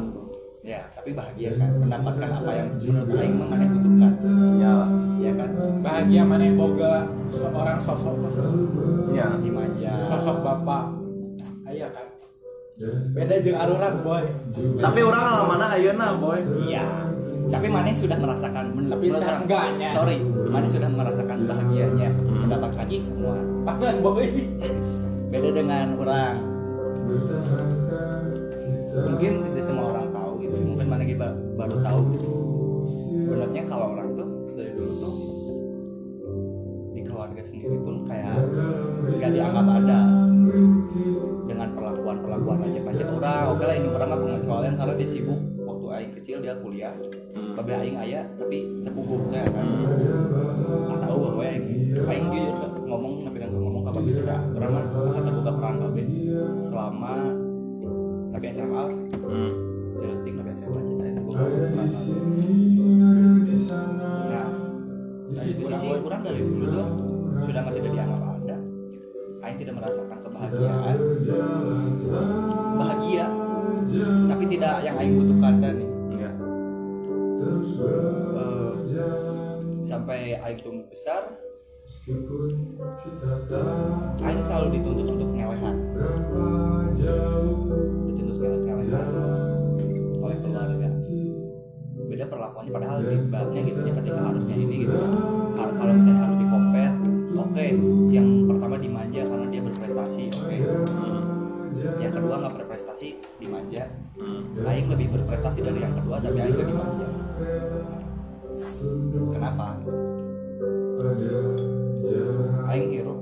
Ya, tapi bahagia kan mendapatkan apa yang menurut aing maneh butuhkan. Ya, Ya kan? Bahagia mana boga seorang sosok ya. Dimanja. sosok bapak. Aya kan. Beda jeung aruran boy. Tapi orang alamana ayeuna boy. Iya. Tapi Maneh sudah merasakan men- Tapi menurut saya orang- enggaknya. Sorry, Maneh sudah merasakan bahagianya mendapatkan ini semua. Panas boy. Beda dengan orang. Mungkin tidak semua orang tahu gitu. Mungkin Maneh juga baru tahu gitu. Sebenarnya kalau orang tuh dari dulu tuh di keluarga sendiri pun kayak nggak dianggap ada dengan perlakuan-perlakuan aja-aja orang oke lah ini orang mah pengecualian soalnya dia sibuk waktu aing kecil dia kuliah tapi aing aya tapi terpuguh ya kan asa eueuh we aing aing jujur ngomong ka babi sudah orang mah asa terbuka peran selama tapi SMA Hmm. Jelutik tapi SMA ceritain aku nah dari itu sih kurang dari dulu tuh sudah mah tidak dianggap ada Aing tidak merasakan kebahagiaan. bahagia. tapi tidak yang Aing butuhkan kan nih. Ya. Eh, sampai Aing tumbuh besar Aing selalu dituntut untuk ngelehan dituntut ngele- ngelehan oleh keluarga. Beda perlakuannya padahal di baratnya gitu ya ketika harusnya ini gitu. Har- kalau misalnya harus di oke yang pertama dimanja karena dia berprestasi oke. Yang kedua nggak berprestasi dimanja Aing lebih berprestasi dari yang kedua tapi Aing gak dimanja kenapa aing hirup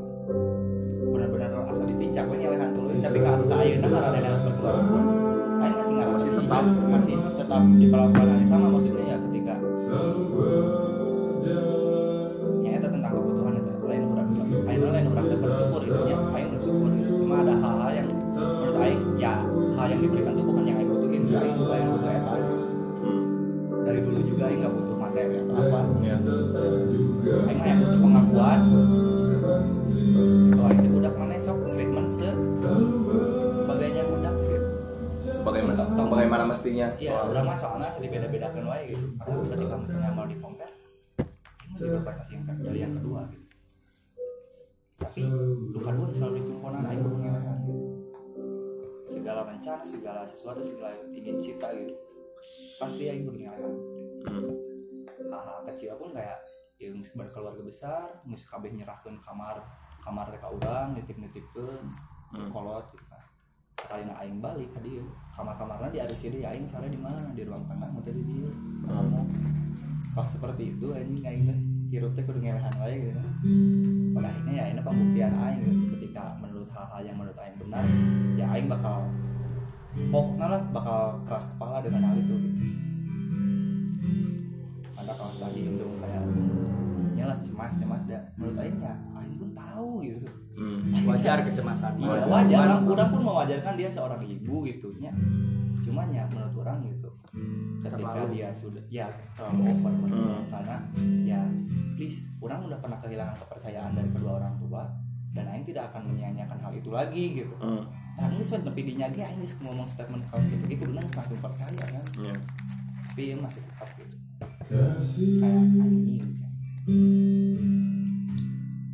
benar-benar asal dipincang. We nyeleh hantu tapi ka ka ayeuna mah rada harus berkeluarga pun aing masih ngarasa masih tetap masih tetap di pelabuhan yang sama maksudnya ya ketika Iya, udah mah soalnya sedih beda-bedakan wae gitu. Karena ketika misalnya mau di compare, ini juga prestasi yang dari yang kedua gitu. Tapi lu kedua selalu dicumponan aing ngelehan gitu. Segala rencana, segala sesuatu, segala ingin cita gitu. Pasti aing ngelehan. Hmm. Hal-hal kecil pun kayak yang berkeluarga besar, mus kabeh nyerahkeun kamar kamar teh ka urang, nitip-nitipkeun, Hmm. kolot gitu. Sekali na aing balik ka dieu, kamar-kamarna di aris dia aing sare di mana? Di ruang tengah mun teh di dieu. Ngomong. Pas seperti itu anjing aing teh hirup teh kudu ngelehan wae gitu. Pada akhirnya ya ini pembuktian aing gitu. ketika menurut hal-hal yang menurut aing benar, ya aing bakal pokoknya lah bakal keras kepala dengan hal itu gitu. Ada kalau tadi itu kayak ya lah cemas cemas dah menurut aing ya aing pun tahu gitu Hmm. wajar kecemasan Iya wajar, orang, orang pun mewajarkan dia seorang ibu gitu nya. Cuman ya menurut orang gitu, ketika Terlalu. dia sudah ya terlalu over menurut Hmm. orang karena ya please, orang udah pernah kehilangan kepercayaan dari kedua orang tua dan Aing tidak akan menyia-nyiakan hal itu lagi gitu. Hmm. Nah, ini sebenarnya tapi dinyagi Aing geus ngomong statement kalau segitu gitu benar langsung percaya kan, Ya. tapi ya masih tetap gitu. Kayak anjing.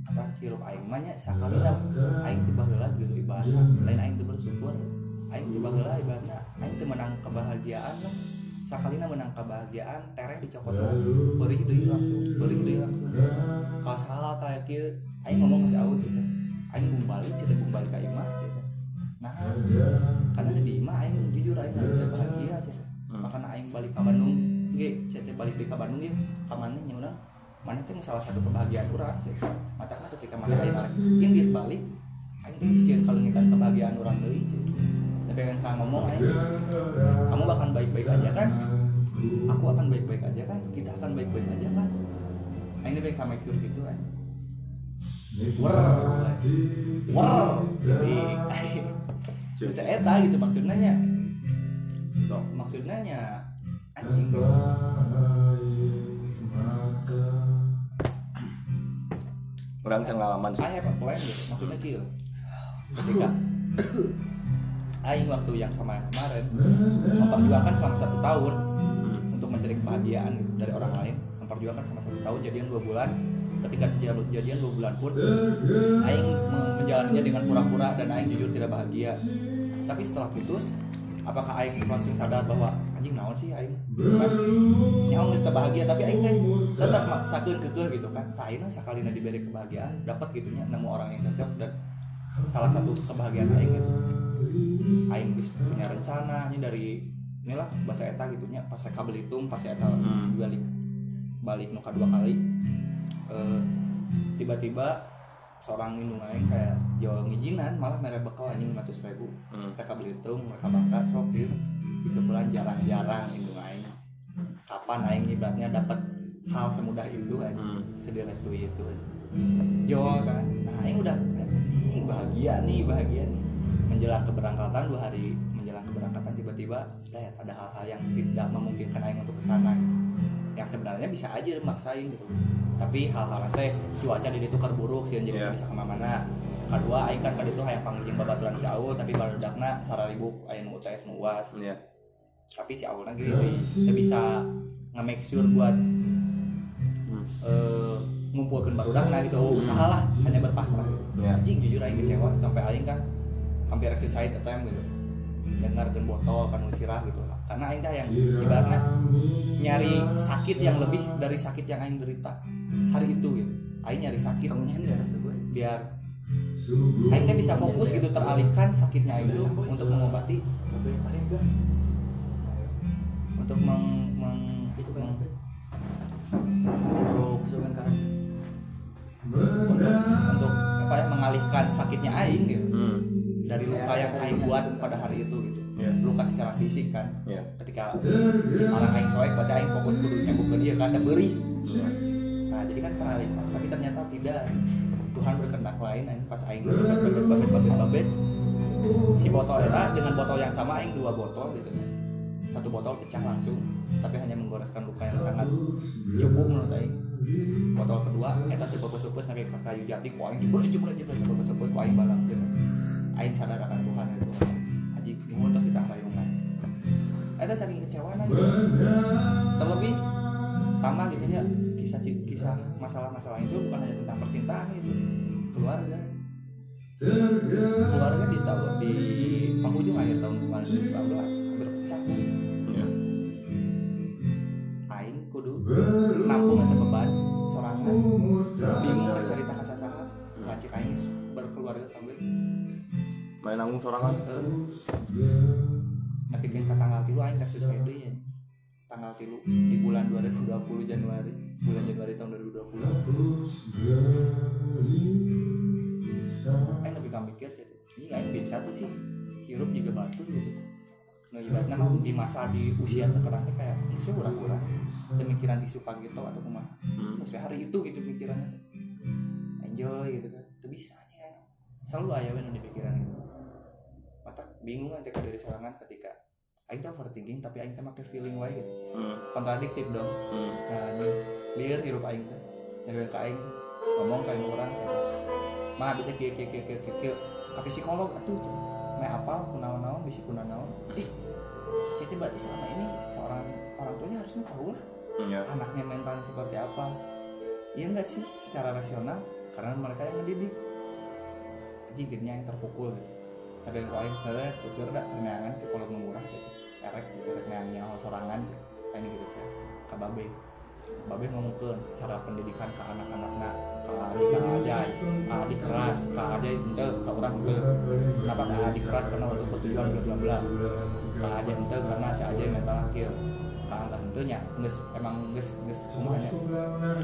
Apa hirup aing mah nya sakali lah aing tiba heula gitu ibaratna lain aing teu bersyukur. Aing tiba heula ibaratna aing teu menang kebahagiaan lah. Sakalina menang kebahagiaan tereh dicopot lah beurih deui langsung beurih deui langsung. Kalau salah kayak kieu aing ngomong ke si gitu aing bung balik cerita bung balik ka imah cerita nah karena di imah aing jujur aing harus teu bahagia cerita Hmm. makanya aing balik ke Bandung ge cerita balik ka Bandung ya ka maneh nya urang mana itu salah satu kebahagiaan orang cerita matanya ketika mana aing arek indit balik. Aing teh sieun kalungitan kebahagiaan orang deui cerita tapi kan kang ngomong aing kamu akan baik-baik aja kan? Aku akan baik-baik aja kan? Kita akan baik-baik aja kan? Aing teh baik make sure gitu kan wer wer jadi bisa eta gitu maksudnya nya. Dok, maksudnya nya anjing Orang pengalaman sih. I have a plan gitu maksudnya kill ketika Aing waktu yang sama yang kemarin memperjuangkan selama satu tahun untuk mencari kebahagiaan gitu dari orang lain. Memperjuangkan selama satu tahun jadian dua bulan. Ketika dia- jadian dua bulan pun Aing me- menjalaninya dengan pura-pura dan Aing jujur tidak bahagia. Tapi setelah putus apakah Aing langsung sadar bahwa anjing naon sih Aing? Kan nyawa geus bahagia tapi Aing teh tetap maksakeun kekeh gitu kan. Tak Aing sakali diberi kebahagiaan dapat gitunya nemu orang yang cocok dan salah satu kebahagiaan Aing gitu. Aing geus punya rencana ini dari inilah bahasa eta gitunya pas reka Belitung pas eta Hmm. balik balik nuka dua kali Eh, tiba-tiba seorang indung aing kayak jual ngijinan malah mere bekal anjing 500 ribu. Hmm. reka Belitung reka Bangka sok itu jarang-jarang indung aing. Kapan aing ibaratnya dapat hal semudah itu anjing Hmm. itu. Jual kan? Nah aing udah "Ih, bahagia nih bahagia nih. Menjelang keberangkatan dua hari menjelang keberangkatan tiba-tiba "Dad, ada hal-hal yang tidak memungkinkan aing untuk ke sana gitu. yang sebenarnya bisa aja maksain gitu. Tapi hal-hal teh cuaca di itu buruk sih jadi nggak bisa ke mana-mana. Kedua aing kan kali itu hayang panggil babaturan si Aul tapi baru dakna sararibuk aya nu UTS nu UAS. Iya. Tapi si Aul lagi dia bisa nge-make sure buat eh, ngumpulkan barudak nah gitu. Usaha lah hanya berpasrah. Gitu. Ya. anjing jujur aing kecewa. Sampai aing kan hampir exercise attempt gitu. Dengarkan botol kan usirah gitu karena aing teh yang ibaratnya nyari sakit yang lebih dari sakit yang aing derita hari itu gitu. Aing nyari sakit biar aing teh bisa fokus gitu teralihkan sakitnya aing itu untuk mengobati untuk meng, meng, meng untuk untuk untuk apa ya mengalihkan sakitnya aing gitu. Hmm. dari luka yang aing buat pada hari itu gitu. Iya. luka secara fisik kan. Iya. ketika orang aing soek berarti aing fokus kudunya bukan dia kan ada beri. Nah jadi kan teralihkan tapi ternyata tidak. Tuhan berkehendak lain aing. Pas aing babet babet babet babet babet si botol eta dengan botol yang sama aing dua botol gitu. kan satu botol pecah langsung tapi hanya menggoreskan luka yang sangat cukup menurut aing botol kedua eta teu pepes-pepes nake ka kayu jati ku aing jebret jebret jebret pepes-pepes ku aing balangkeun aing sadar akan Tuhan itu haji nuhun terus ditang rayungan eta saking kecewa nah gitu. Terlebih tambah gitu ya kisah kisah masalah-masalah itu bukan hanya tentang percintaan itu keluarga. Keluarga di tahun di penghujung akhir tahun 2019 Iya. aing kudu nampung atau beban sorangan. bingung mau cerita kasah saha lacik aing berkeluarga kabeh Main nanggung sorangan. nepikeun ka tanggal tilu aing tes suicide deui ya. Tanggal tilu di bulan 2020 Januari bulan Januari tahun 2020 aing lebih mikir gitu ini aing bisa tuh sih. Hirup juga batu gitu ibaratnya mah di masa di usia sekarang teh kayak sih urang-urang pemikiran isu pagi atau atau kumaha Hmm. hari itu gitu pikirannya tuh enjoy gitu kan tuh bisa aing. selalu aya we nu di pikiran itu mata bingung nanti dari sorangan ketika aing teh overthinking tapi aing teh make feeling wae gitu Hmm. kontradiktif dong Hmm. nah ini liar hirup aing teh nyari ka aing ngomong aing orang kayak mah bisa kieu kieu kieu tapi psikolog atuh cenah. meh apal kunaon-naon bisi kunaon ih jadi berarti selama ini seorang orang tuanya harusnya tahu lah Iya. anaknya mentalnya seperti apa. Iya enggak sih? Secara rasional karena mereka yang mendidik. Jigitnya yang terpukul. Gitu ada yang lain ada tutur dak terneangan psikolog murah gitu. Erek gitu erek neang nyawa sorangan gitu. Ini gitu kan ke babe ngomongkeun cara pendidikan ke anak-anakna ke adik ke ajay ke adik keras ke ajay ente ke orang ente. Kenapa ke adik keras karena untuk bertujuan bla bla bla ke ajay ente karena si ajay mental kieu. Ke angka ente nya geus emang geus geus kumaha nya?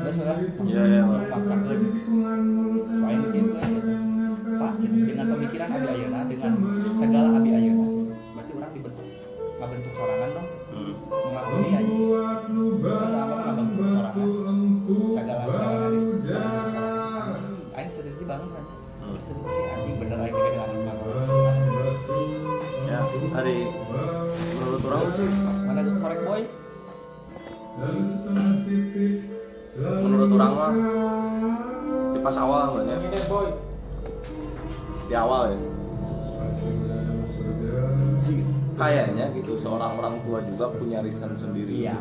Geus lah Iya, iya, Pak. paksakeun Paling gitu gitu. Pak, dengan pemikiran Abi Ayeuna dengan segala kayaknya gitu. Seorang orang tua juga punya reason sendiri. Iya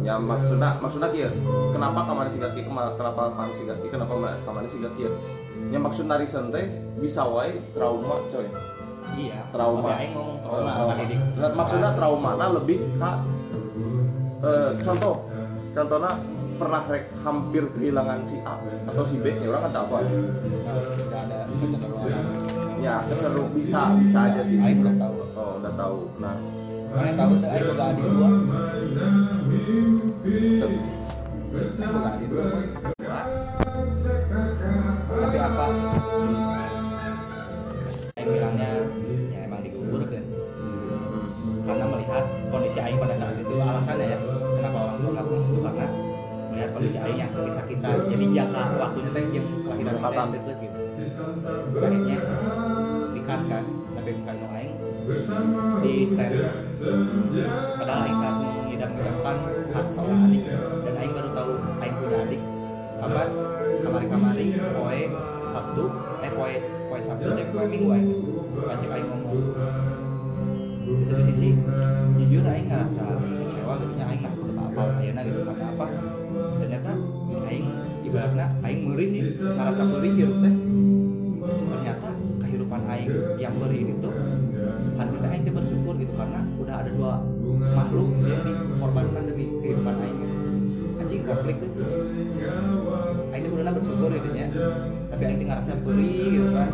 ya maksudnya maksudnya kia kenapa kamar si kaki kenapa kamar si kaki kenapa ma- kamar si kaki ya? Maksudnya reason teh bisa wae trauma coy. Iya trauma. Aing ngomong trauma Trauma. maksudnya trauma nah lebih kak eh, contoh. Contohnya pernah rek hampir kehilangan si A atau si B ya orang kan tak apa? Nah, udah ada kecenderungan. Ya cenderung bisa bisa aja sih. Aing udah tahu oh udah tahu. Nah. Mana tahu tuh Aing boga adik dua? Boga adik dua tapi apa? Aing bilangnya ya emang digugurkan sih. Karena melihat kondisi Aing pada saat itu alasannya ya kenapa orang tua melakukan itu karena melihat kondisi Aing yang sakit-sakitan. Jadi jangka waktunya teh yang kelahiran deket gitu. Akhirnya dikat kan. tapi kantong Aing di steril padahal Aing saat mengidam-idamkan hak seorang adik. Dan Aing baru tahu Aing punya adik. Apa? Kamari-kamari poe Sabtu. Eh poe poe Sabtu teh poe Minggu Aing. Baca Aing ngomong. Di satu sisi jujur Aing ngerasa kecewa gitu. Nya Aing udah apa ayeuna gitu karena apa. Ternyata Aing ibaratnya Aing merih nih ngerasa merih hirup teh. Ternyata kehidupan Aing yang beri itu harusnya Aing teh bersyukur gitu karena udah ada dua makhluk yang dikorbankan demi kehidupan Aing gitu. anjing konflik tuh sih. Aing udah bersyukur gitu ya. Tapi Aing teh ngerasa beri gitu kan.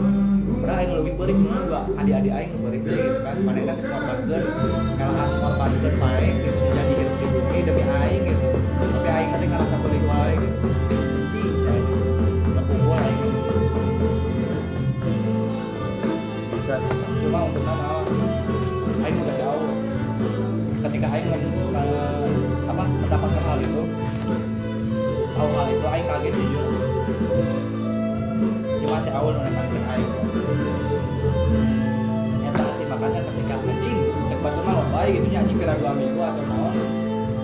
Padahal Aing lebih beri karena dua adik-adik Aing beri gitu kan. Mana yang geus korbankeun ngalah korbankeun bae gitu jadi hidup di bumi demi Aing gitu. Tapi Aing teh ngerasa hal itu. Tahu hal itu aing kaget jujur. Cuma si awal menenangkan aing. Entah sih makanya ketika anjing cek batu mah baik gitu nya anjing kira dua minggu atau mau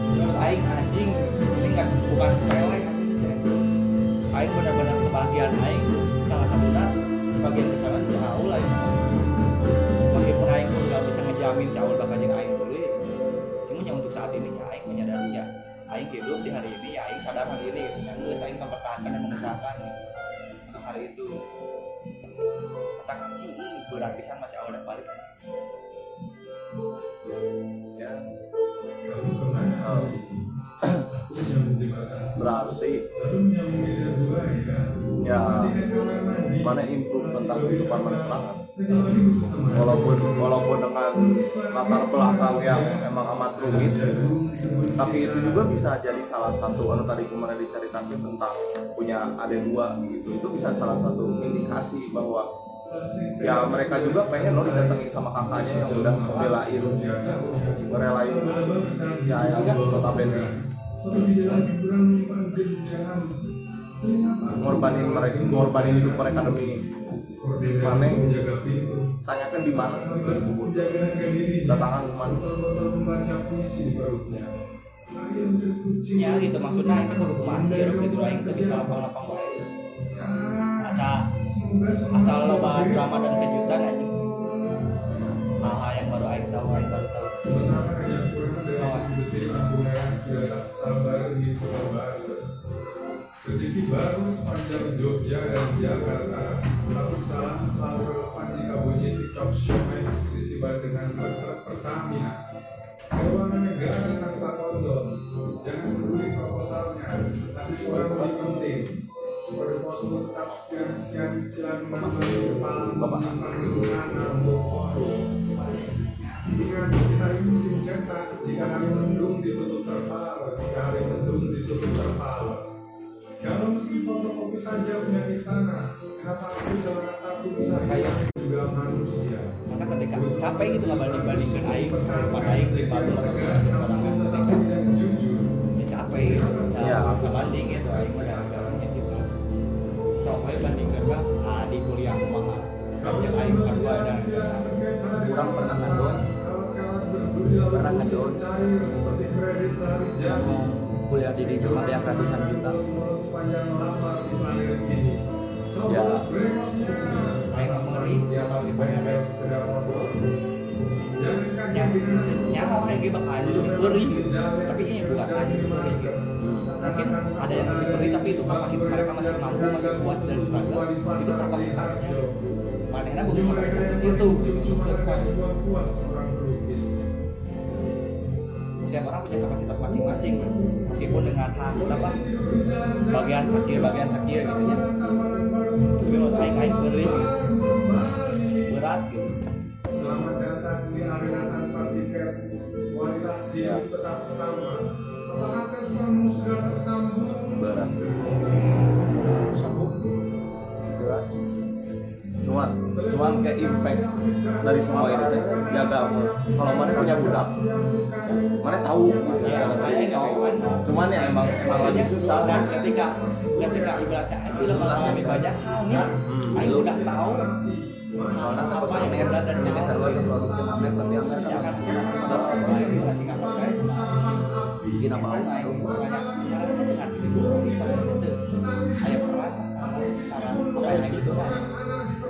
menurut aing anjing ini nggak bukan sepele aing benar-benar kebahagiaan aing. Salah satunya sebagian besar si Aul aing. Meskipun aing pun nggak bisa ngejamin si Aul bakal jadi aing dulu ya yang untuk saat ini ya aing menyadari ya aing hidup di hari ini ya aing sadar hari ini gitu kan geus aing mempertahankan dan mengusahakan gitu. untuk hari itu tak sih berat pisan masih awal dan balik ya Oh. Berarti ya mana improve tentang kehidupan sekarang walaupun walaupun dengan latar belakang yang emang amat rumit tapi itu juga bisa jadi salah satu anu tadi kemarin diceritakan tentang punya adik dua gitu itu bisa salah satu indikasi bahwa ya mereka juga pengen lo didatengin sama kakaknya yang udah belain ngerelain ya yang notabene ngorbanin mereka ngorbanin hidup mereka demi mana? Tanyakan di mana? Gitu dikubur datangan ke mana ya gitu maksudnya. Itu kudu gitu aing teu bisa lapang-lapang bae asa asal loba drama dan kejutan aja. Hal-hal yang baru aing tahu aing baru tahu Rezeki baru sepanjang Jogja dan Jakarta Tapi salah selalu relevan jika bunyi TikTok Showmax disebar dengan kontrak Pertamina Keuangan negara tanpa kondom Jangan peduli proposalnya Kasih kurang lebih penting Berposmu tetap sekian-sekian cicilan kembali kepala menyimpan meski fotokopi saja punya istana, kenapa aku salah satu bisa hidup juga manusia? maka ketika capek gitu lah banding bandingkan aing kehidupan aing di batu lah ya capek gitu. Ya. bisa banding gitu aing mah dalam dalamnya gitu. So gue bandingkan mah ah di kuliah kumaha kajian aing gue dan kurang pernah ngadon pernah ngadon seperti kredit sehari jadi kuliah di mah yang ratusan juta. Ya. Jangankan yang yang nyawa orang yang bakal lebih beri tapi ini bukan hanya beri gitu. Mungkin ada yang lebih beri tapi itu kapasitas mereka masih mampu masih kuat dan sebagainya itu kapasitasnya. Manehna bukan kapasitas di situ gitu survive puas orang pelukis. setiap orang punya kapasitas masing-masing meskipun dengan hak apa bagian sakit bagian sakit gitu ya tapi menurut aing aing beri gitu berat gitu Selamat datang di arena tanpa tiket. Kualitas hidup tetap sama. Apakah teleponmu sudah tersambung? berat cuman cuman kayak impact dari semua ini teh jaga kalau mana punya budak mana tahu gitu ya cara mau cuman ya emang emang lagi susah. dan ketika ketika ibaratnya aing sudah mengalami banyak hal nih. Aing udah tahu soalnya apa apa yang benar dan jadi Amer tapi Amer ada yang bikin apa itu dengan itu peran sekarang gitu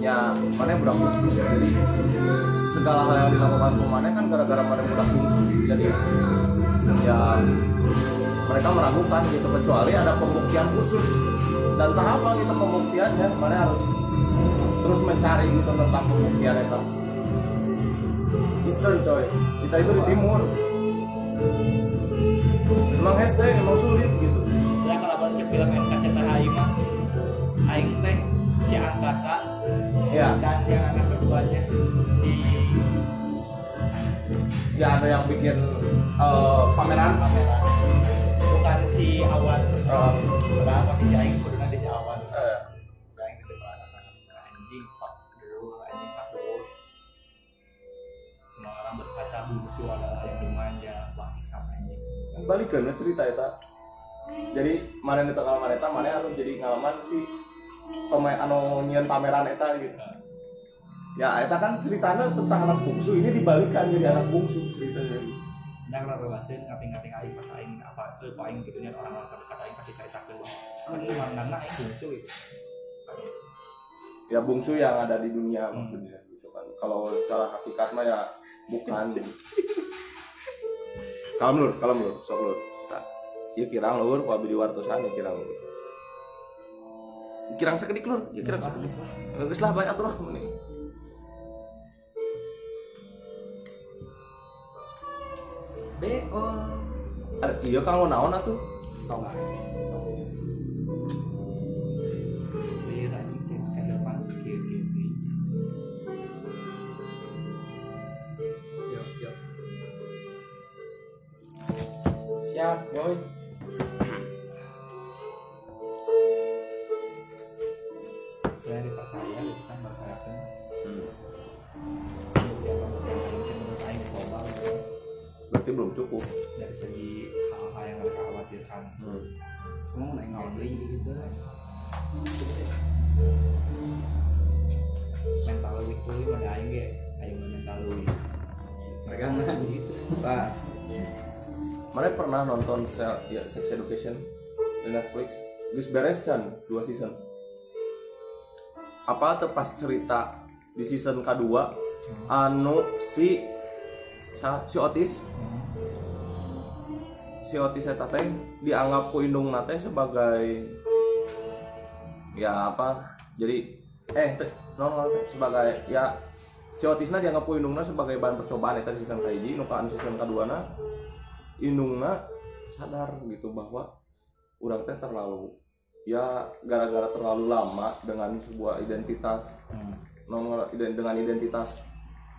ya mana budak bungsu jadi segala hal yang dilakukan ke mana kan gara-gara mana budak bungsu jadi ya mereka meragukan gitu. Kecuali ada pembuktian khusus. Dan tahap apa gitu pembuktiannya. Mana harus terus mencari gitu tentang pembuktian itu. Eastern coy. Kita itu di timur. Emang hese emang sulit gitu. Ya kalau baca film NKCTHI mah Aing teh si angkasa ya dan yang anak keduanya si ya ada yang bikin eh, pameran. Kamera bukan si awan Eh, padahal pasti si aing kuduna di si awan. Eh, aing gitu anak-anak anjing fuck the world anjing fuck the world. Semua orang berkata bungsu adalah yang dimanja bangsa anjing. Balikan cerita eta jadi mana di tengah mana eta mana anu jadi ngalaman si pemain anu nyian pameran eta gitu. Ya eta kan ceritanya tentang anak bungsu. Ini dibalikan jadi anak bungsu ceritanya. Nah, kalau bebasin ngating-ngating aing pas aing apa eh kok aing gitu nih orang-orang terdekat aing pasti ceritakeun. Kan cuma karena aing bungsu gitu. ya bungsu yang ada di dunia maksudnya gitu kan. Kalau secara hakikat mah ya bukan. Kalem lur kalem lur sok lur Tah. ya kirang lur kalau di wartosan ya kirang lur kirang sekedik lur ya kirang sekedik geus lah atuh lah mending. Beko. Iya kang lo naon atuh Tau nggak? Clear anjing belum cukup. Dari segi hal-hal yang mereka khawatirkan. Semua mau naik gambling gitu. Mental lebih pulih mana aing ge, aing mental lebih. Mereka nggak gitu. Pak mana pernah nonton se- ya, Sex Education di Netflix? Gus beres Chan dua season. Apa tuh pas cerita di season kedua anu si si Otis si Otis eta teh dianggap ku indung nate sebagai ya apa jadi eh teh non non, teh, sebagai ya si Otisna dianggap ku indungna sebagai bahan percobaan eta season kahiji nu ka anu season kaduana indungna sadar gitu bahwa orang teh terlalu ya gara-gara terlalu lama dengan sebuah identitas nomor iden- dengan identitas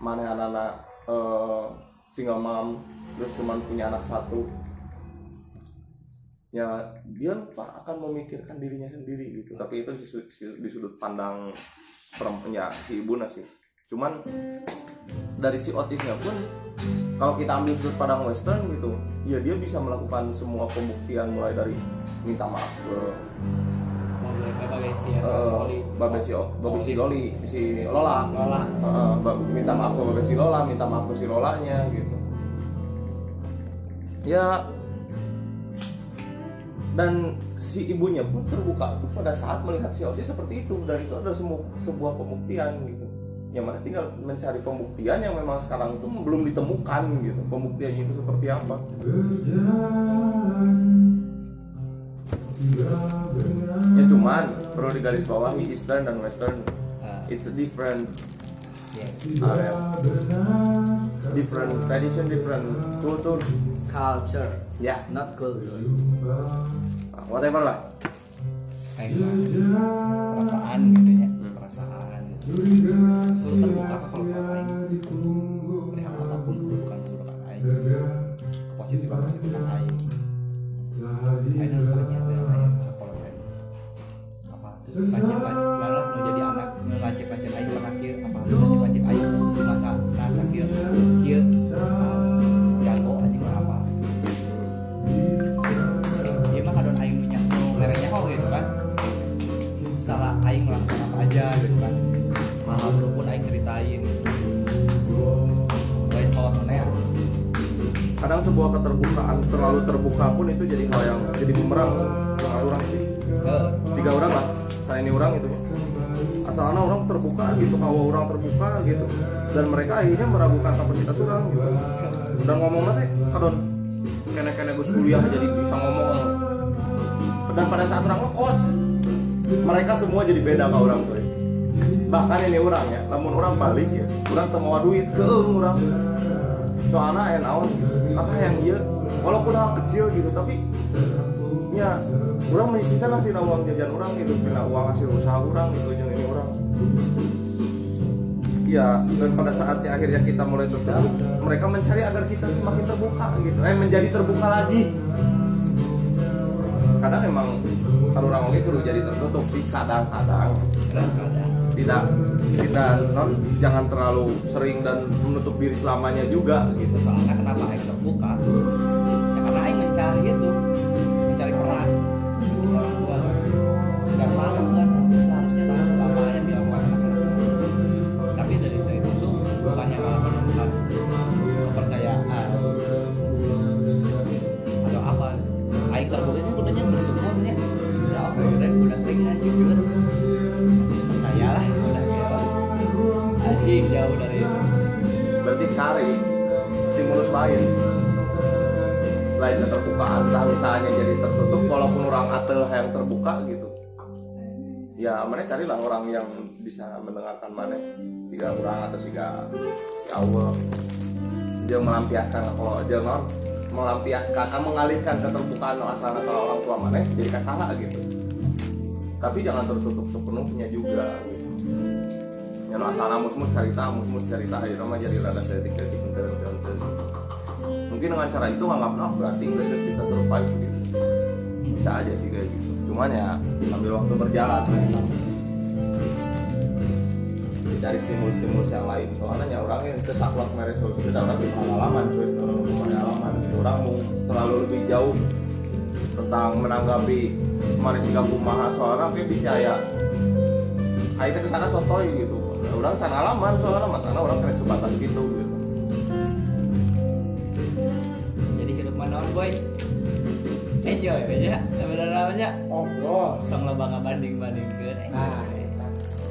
mana anak-anak eh, single mom terus cuman punya anak satu ya dia lupa akan memikirkan dirinya sendiri gitu tapi itu di sudut, di sudut pandang perempuan ya si ibu sih cuman dari si otisnya pun kalau kita ambil sudut pandang western gitu ya dia bisa melakukan semua pembuktian mulai dari minta maaf ke Mau beli berbagai si eh, Soli. babe si babe si Loli si Lola Lola. Heeh, ba- minta maaf ke babe si Lola minta maaf ke si Lolanya gitu ya dan si ibunya pun terbuka tuh pada saat melihat si Otis seperti itu. Dan itu adalah semua sebuah pembuktian gitu. Ya mana tinggal mencari pembuktian yang memang sekarang itu belum ditemukan gitu. Pembuktiannya itu seperti apa. Ya cuman perlu digarisbawahi Eastern dan Western. Ah, it's a different iya. area. different tradition different kultur Culture, ya. Not culture. whatever lah. Gimana? perasaan gitu ya. Perasaan. Lu terbuka ke perihal apa pun keburukan aing kepositifan kepositifan aing aing nu banyak dari aing ke kalau aing apa? Pancen malah nu jadi anak lancip aing pernah kieu apa sebuah keterbukaan terlalu terbuka pun itu jadi hal yang jadi bumerang. Dengan orang sih. Tiga orang lah. Saya ini orang itu asalnya orang terbuka gitu kalau orang terbuka gitu. Dan mereka akhirnya meragukan kapasitas orang gitu. Dan ngomongnya teh kadon kene-kene gus kuliah jadi bisa ngomong. Dan pada saat orang ngekos mereka semua jadi beda ke orang tuh bahkan ini orang ya namun orang balik ya. Orang temu duit ke orang soalnya yang naon kakak yang iya walaupun hal kecil gitu tapi ya orang menyisihkan lah tina uang jajan orang gitu tina uang hasil usaha orang gitu jeung ini orang. Ya dan pada saatnya akhirnya kita mulai tertutup mereka mencari agar kita semakin terbuka gitu. Eh menjadi terbuka lagi. Kadang emang kalau orang oke kudu jadi tertutup sih kadang-kadang tidak tidak non jangan terlalu sering dan menutup diri selamanya juga gitu. Soalnya kenapa Aing terbuka? Ya karena Aing mencari itu selain keterbukaan entah misalnya jadi tertutup walaupun orang atel yang terbuka gitu. Ya mana carilah orang yang bisa mendengarkan mana. Jika orang atau jika si Allah. Dia melampiaskan kalau dia non melampiaskan ah, mengalihkan keterbukaan asalnya kalau orang tua mana jadi kasalah gitu. Tapi jangan tertutup sepenuhnya juga gitu. Ya no asal mus cerita mus cerita ya nama jadi rada ente ente mungkin dengan cara itu nganggap nah berarti nggak nggak bisa survive gitu. Bisa aja sih kayak gitu. Cuman ya sambil waktu berjalan cari stimulus-stimulus yang lain. Soalnya ya orang mereka solusi kita orang di pengalaman cuy. Di pengalaman gitu. Orang mau terlalu lebih jauh tentang menanggapi mana sih kumaha soalnya kayak bisa ya akhirnya ke sana sotoy gitu. Orang can alaman soalnya matanya orang keren sebatas gitu mana boy. Enjoy aja bener namanya ngobrol tong loba banding bandingkeun nah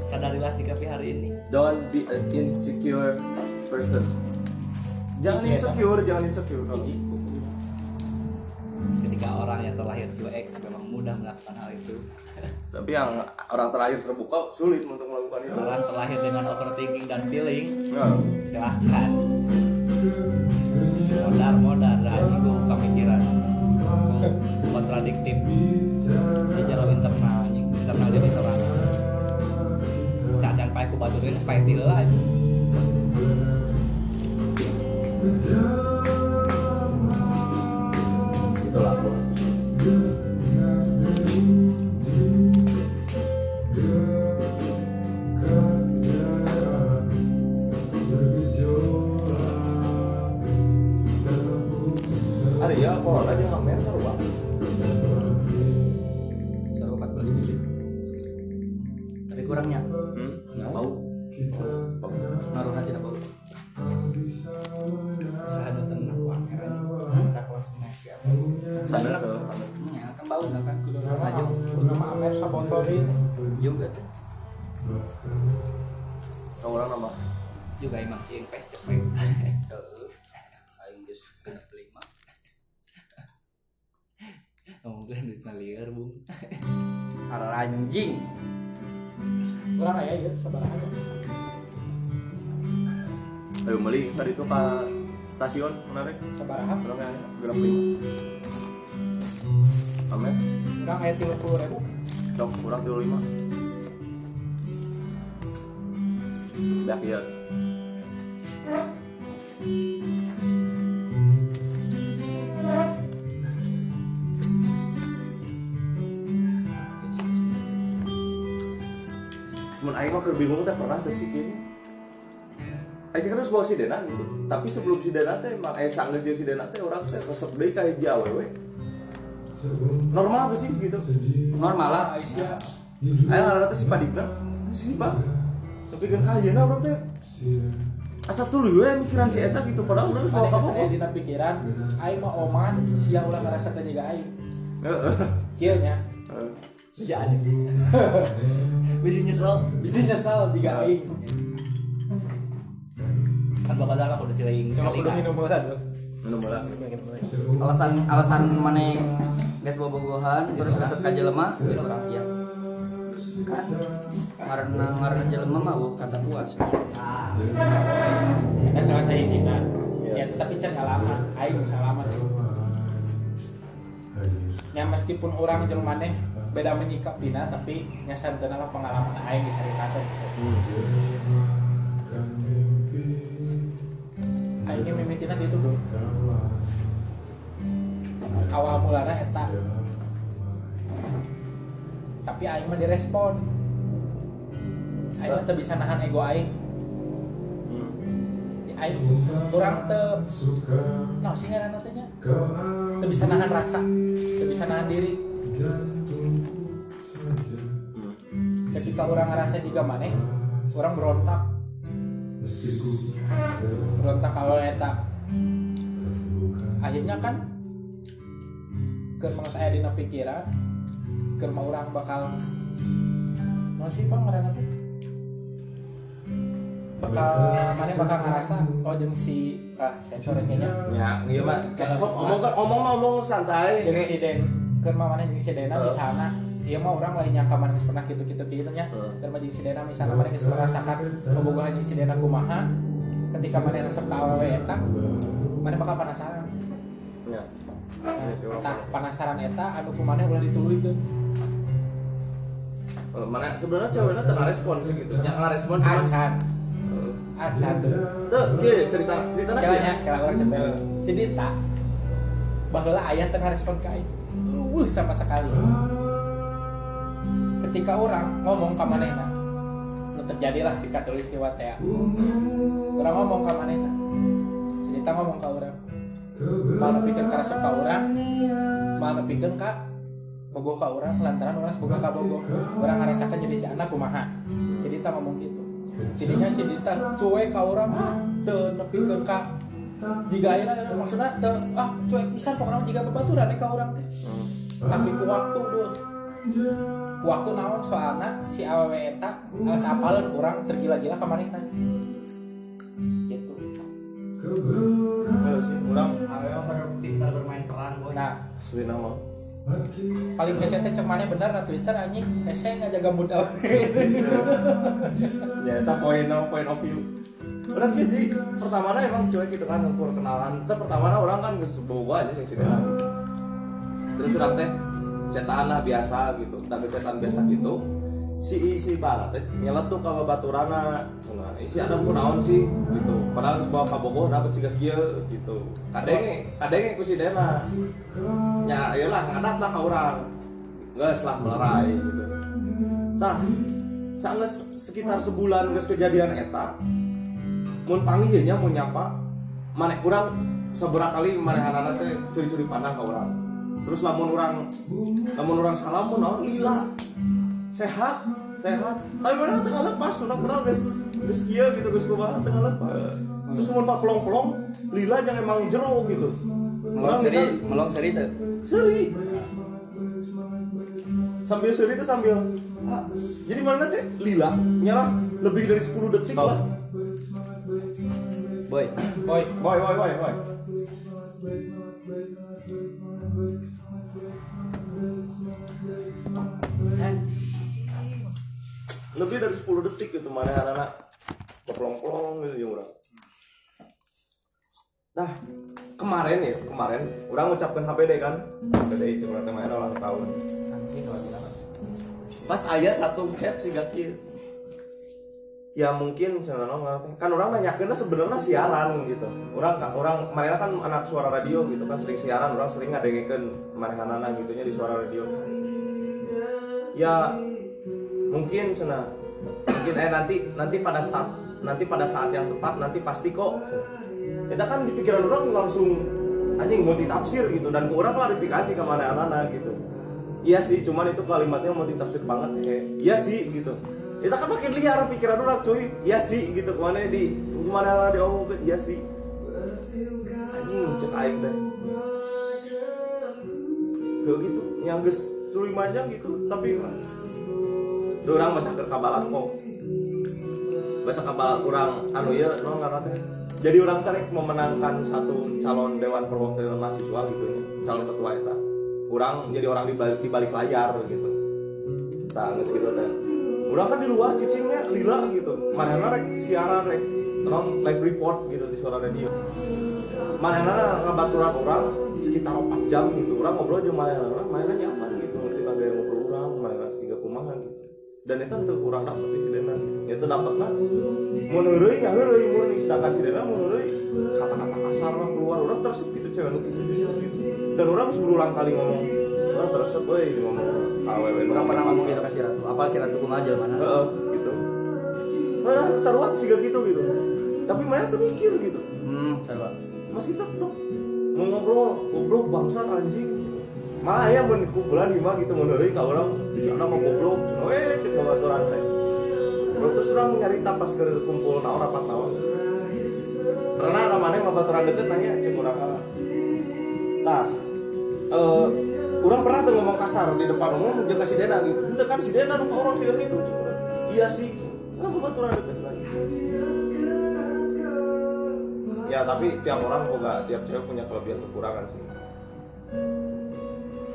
sadarilah sikap hari ini. Don't be an insecure person. Jangan Iya, insecure jangan insecure kalau ketika orang yang terlahir cuek memang mudah melakukan hal itu. Tapi yang orang terakhir terbuka sulit untuk melakukan itu. Orang terlahir dengan overthinking dan feeling ya. silahkan modar modar anjing gue pemikiran. Gua kontradiktif. Di jero internal internal jadi seorang cacan ku baturin supaya tieu aja itulah. bro. Juga tuh. Kau orang nama juga emang cing pes cepet Aing geus kena kelima. mungkin duit liar bung anjing. aya ya sabaraha Ayo meli tadi tuh ke stasiun menarik. sabaraha Orang yang gerak lima. Amer, enggak aya tiga puluh ribu cok kurang dulu lima. Dah ya. Semen aing mah bingung teh pernah teh sih kayaknya. Aing kan harus bawa si Dena gitu. Tapi sebelum si Dena teh emang aya sanggeus jeung si Dena teh orang teh resep deui ka hiji awewe. Normal tuh sih gitu. Normal lah. Aisyah Ayo ngaranna teh si Padikna. Si Pak. Tapi kan kayana orang teh asa tuluy we mikiran si eta gitu padahal urang geus bawa ada ka saya pokok. dina pikiran aing mah oman siang ulah ngarasakeun juga aing. Heeh. kieu nya. Heeh. jadi. Bisa nyesel. Bisa nyesal tiga aing. Kan bakal aku disilain cuma kudu minum heula Minum bola. Alasan alasan mana guys bobogohan terus resep ka jelema gitu orang iya. Kan karena karena jelema mah uh, kata puas. ada salah saya dina Iya. ya tetapi can aing bisa lama tuh ya meskipun orang jeung maneh beda menyikap dina tapi nyasar lah pengalaman aing diceritakan Aingnya mimitina gitu bro. Awal mulanya eta. Tapi aing mah direspon. Aing mah teu bisa nahan ego aing. Aing kurang teu nah sih ngaran tanya. Teu bisa nahan rasa, teu bisa nahan diri. Ketika orang ngerasa juga maneh, orang berontak. Berontak kalau eta. Akhirnya kan ke saya dina pikiran, ke orang bakal masih bang ngaran teh? bakal mana bakal ngerasa oh jeung si ah sensor kayaknya ya iya mah sok omong omong omong santai jeung kayak si Den keur mah mana jeung si Dena Heeh. misalna Iya mah orang lain nyangka mana pernah gitu-gitu gitu nya. Heeh. Dan mah jeung si Dena misalna mana geus merasakan bobogohan jeung si Dena kumaha ketika mana resep ka awewe eta mana bakal penasaran. ya Nah, tah penasaran eta anu kumaneh ulah dituluykeun. Eh, mana sebenarnya ceweknya tengah respon sih gitu ya nggak respon cuman Acan, acan tuh. tuh cerita cerita Kayaknya, ya kayak orang cerita. Jadi tak bahwa ayah tengah respon ke aing. Wuh sama sekali. Ketika orang ngomong ke manehna, nu terjadilah di katulistiwa teh. Orang ngomong ke manehna. Cerita ngomong ke orang. Malah pikir ka resep ka orang, malah pikir ka bogoh ka orang lantaran orang semoga ka bogoh. Orang ngarasakan jadi si anak kumaha. Cerita ngomong gitu. Jadinya si Dita cuek ka orang ah, teu nepikeun ka jika ayeuna maksudna teu ah cuek pisan pokoknya jika babaturan ka orang teh. Tapi ku waktu ku waktu naon soalna si awewe eta geus apaleun urang tergila-gila ka manehna. Gitu. Ayo sih orang Ayo pintar bermain peran boy. Nah, asli nama paling biasa teh cek maneh bener na Twitter anjing. Ese ngajaga muda. ya itu poin no point of view. Udah gitu sih. Pertama emang cuek gitu kan ukur kenalan. Itu pertama orang kan ke boga aja yang sini terus udah teh lah biasa gitu. Tapi cetaan biasa gitu si isi barat teh nyeletuk ka baturana nah isi ada kunaon sih gitu. Padahal sebuah kabogo dapat sih kia gitu. Kadenge kadenge ku si Dena. Ya iyalah ngadat lah ka urang. Geus lah melerai gitu. Tah, sangat sekitar sebulan geus kejadian eta. Mun panggil nya mun nyapa, mana kurang seberapa kali manehanana teh curi-curi pandang ka urang. Terus lamun urang lamun urang salam mun naon lila. Sehat, sehat. Tapi mana tengah lepas, udah kenal geus geus kieu gitu geus kumaha tengah lepas. Terus mun pak pelong-pelong, lila yang emang jero gitu. Melong seri, melong seri tuh. Seri. Sambil seri itu sambil ah, jadi mana teh lila nyala lebih dari 10 detik Stop. lah. Boy, Boy, Boy, boy, boy, boy. Lebih dari 10 detik gitu mana anak-anak pelong-pelong gitu ya orang. Nah, kemarin ya, kemarin orang ngucapkan HPD kan. HPD itu berarti main ulang tahun. pas ayah satu chat sih gak kieu. ya mungkin sebenarnya kan orang nanyakeun sebenarnya siaran gitu orang kan orang mereka kan anak suara radio gitu kan sering siaran orang sering ngadengekeun manehanana gitunya di suara radio ya mungkin sana mungkin eh nanti nanti pada saat nanti pada saat yang tepat nanti pasti kok kita kan di pikiran orang langsung anjing multi tafsir gitu dan ke orang klarifikasi ke mana gitu. Iya sih cuman itu kalimatnya multi tafsir banget kayak iya sih gitu. Kita kan makin liar pikiran orang cuy. Iya sih gitu ke mana di ke mana diomongin iya sih. Anjing cek aing teh. Kayak gitu yang geus tuluy manjang gitu tapi orang masa ke kabalat kok bahasa kabalat orang anu ya no ngaran teh jadi orang tarik memenangkan satu calon dewan perwakilan mahasiswa gitu ya calon ketua eta. Orang jadi orang di balik, di balik layar gitu. Geus gitu teh. Orang kan di luar cicingnya lila gitu. Mana rek siaran rek non live report gitu di suara radio. Mana ngabaturan orang sekitar 4 jam gitu. Orang ngobrol aja mana mana nyaman gitu ngerti kagak ngobrol dan itu untuk orang dapat di sidena itu dapat lah ya menurut menurut sedangkan sidena menurut kata-kata kasar lah keluar. Orang tersep gitu cewek lu gitu, gitu, gitu. dan orang harus berulang kali ngomong. Orang tersep woi ngomong KWW Orang pernah ngomong gitu ke si Ratu. Apa si Ratu kumaha mana? Heeh, gitu. Mana sarwat sih gitu gitu. Tapi mana tuh mikir gitu. Hmm, coba. masih tetep. Mau ngobrol goblok bangsat anjing malah ya mun kumpulan lima gitu menurut kau orang di sana mau goblok cuma eh cek bawa aturan teh terus orang nyari tapas ke kumpul na orang tahun karena namanya mau baturan deket nanya cek orang apa nah eh orang pernah tuh ngomong kasar di depan umum jaga si Dena gitu. Itu kan si Dena rumah orang juga gitu iya sih. Apa baturan deket lagi. Ya tapi tiap orang kok gak tiap cewek punya kelebihan kekurangan sih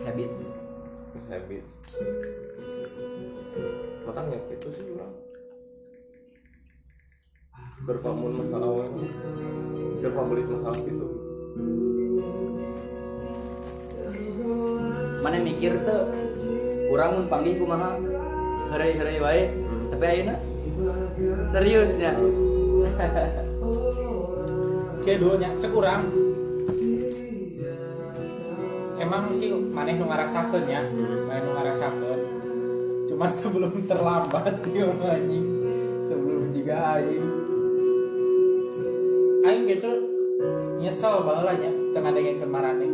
Habit. Mas habit makanya itu sih orang berpamun masalah awal? Berpamulit masalah gitu Mana mikir tuh kurang mun panggih kumaha hari-hari wae. Tapi ayeuna? Seriusnya. Kayak dulu nya cek urang. Emang sih maneh nu ngarasakeun ya, maneh nu ngarasakeun. Cuma sebelum terlambat dia anjing. Sebelum juga aing. Aing gitu nyesel baheula nya teu ngadengekeun marane.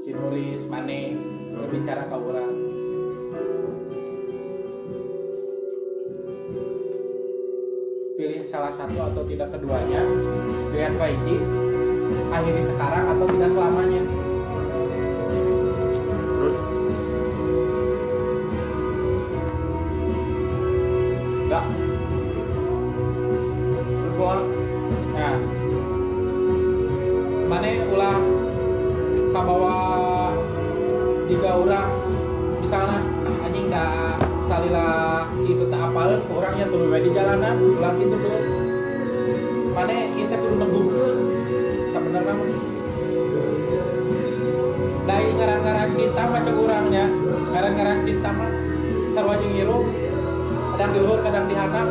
Si Nuris maneh berbicara ka urang. pilih salah satu atau tidak keduanya dengan baiki akhiri sekarang atau tidak selamanya jalanan ulah gitu tuh mana kita kudu neguhkeun sebenarnya dari ngaran-ngaran cinta mah cek urangnya ngaran-ngaran cinta mah sarwa jeung kadang di luhur kadang di handap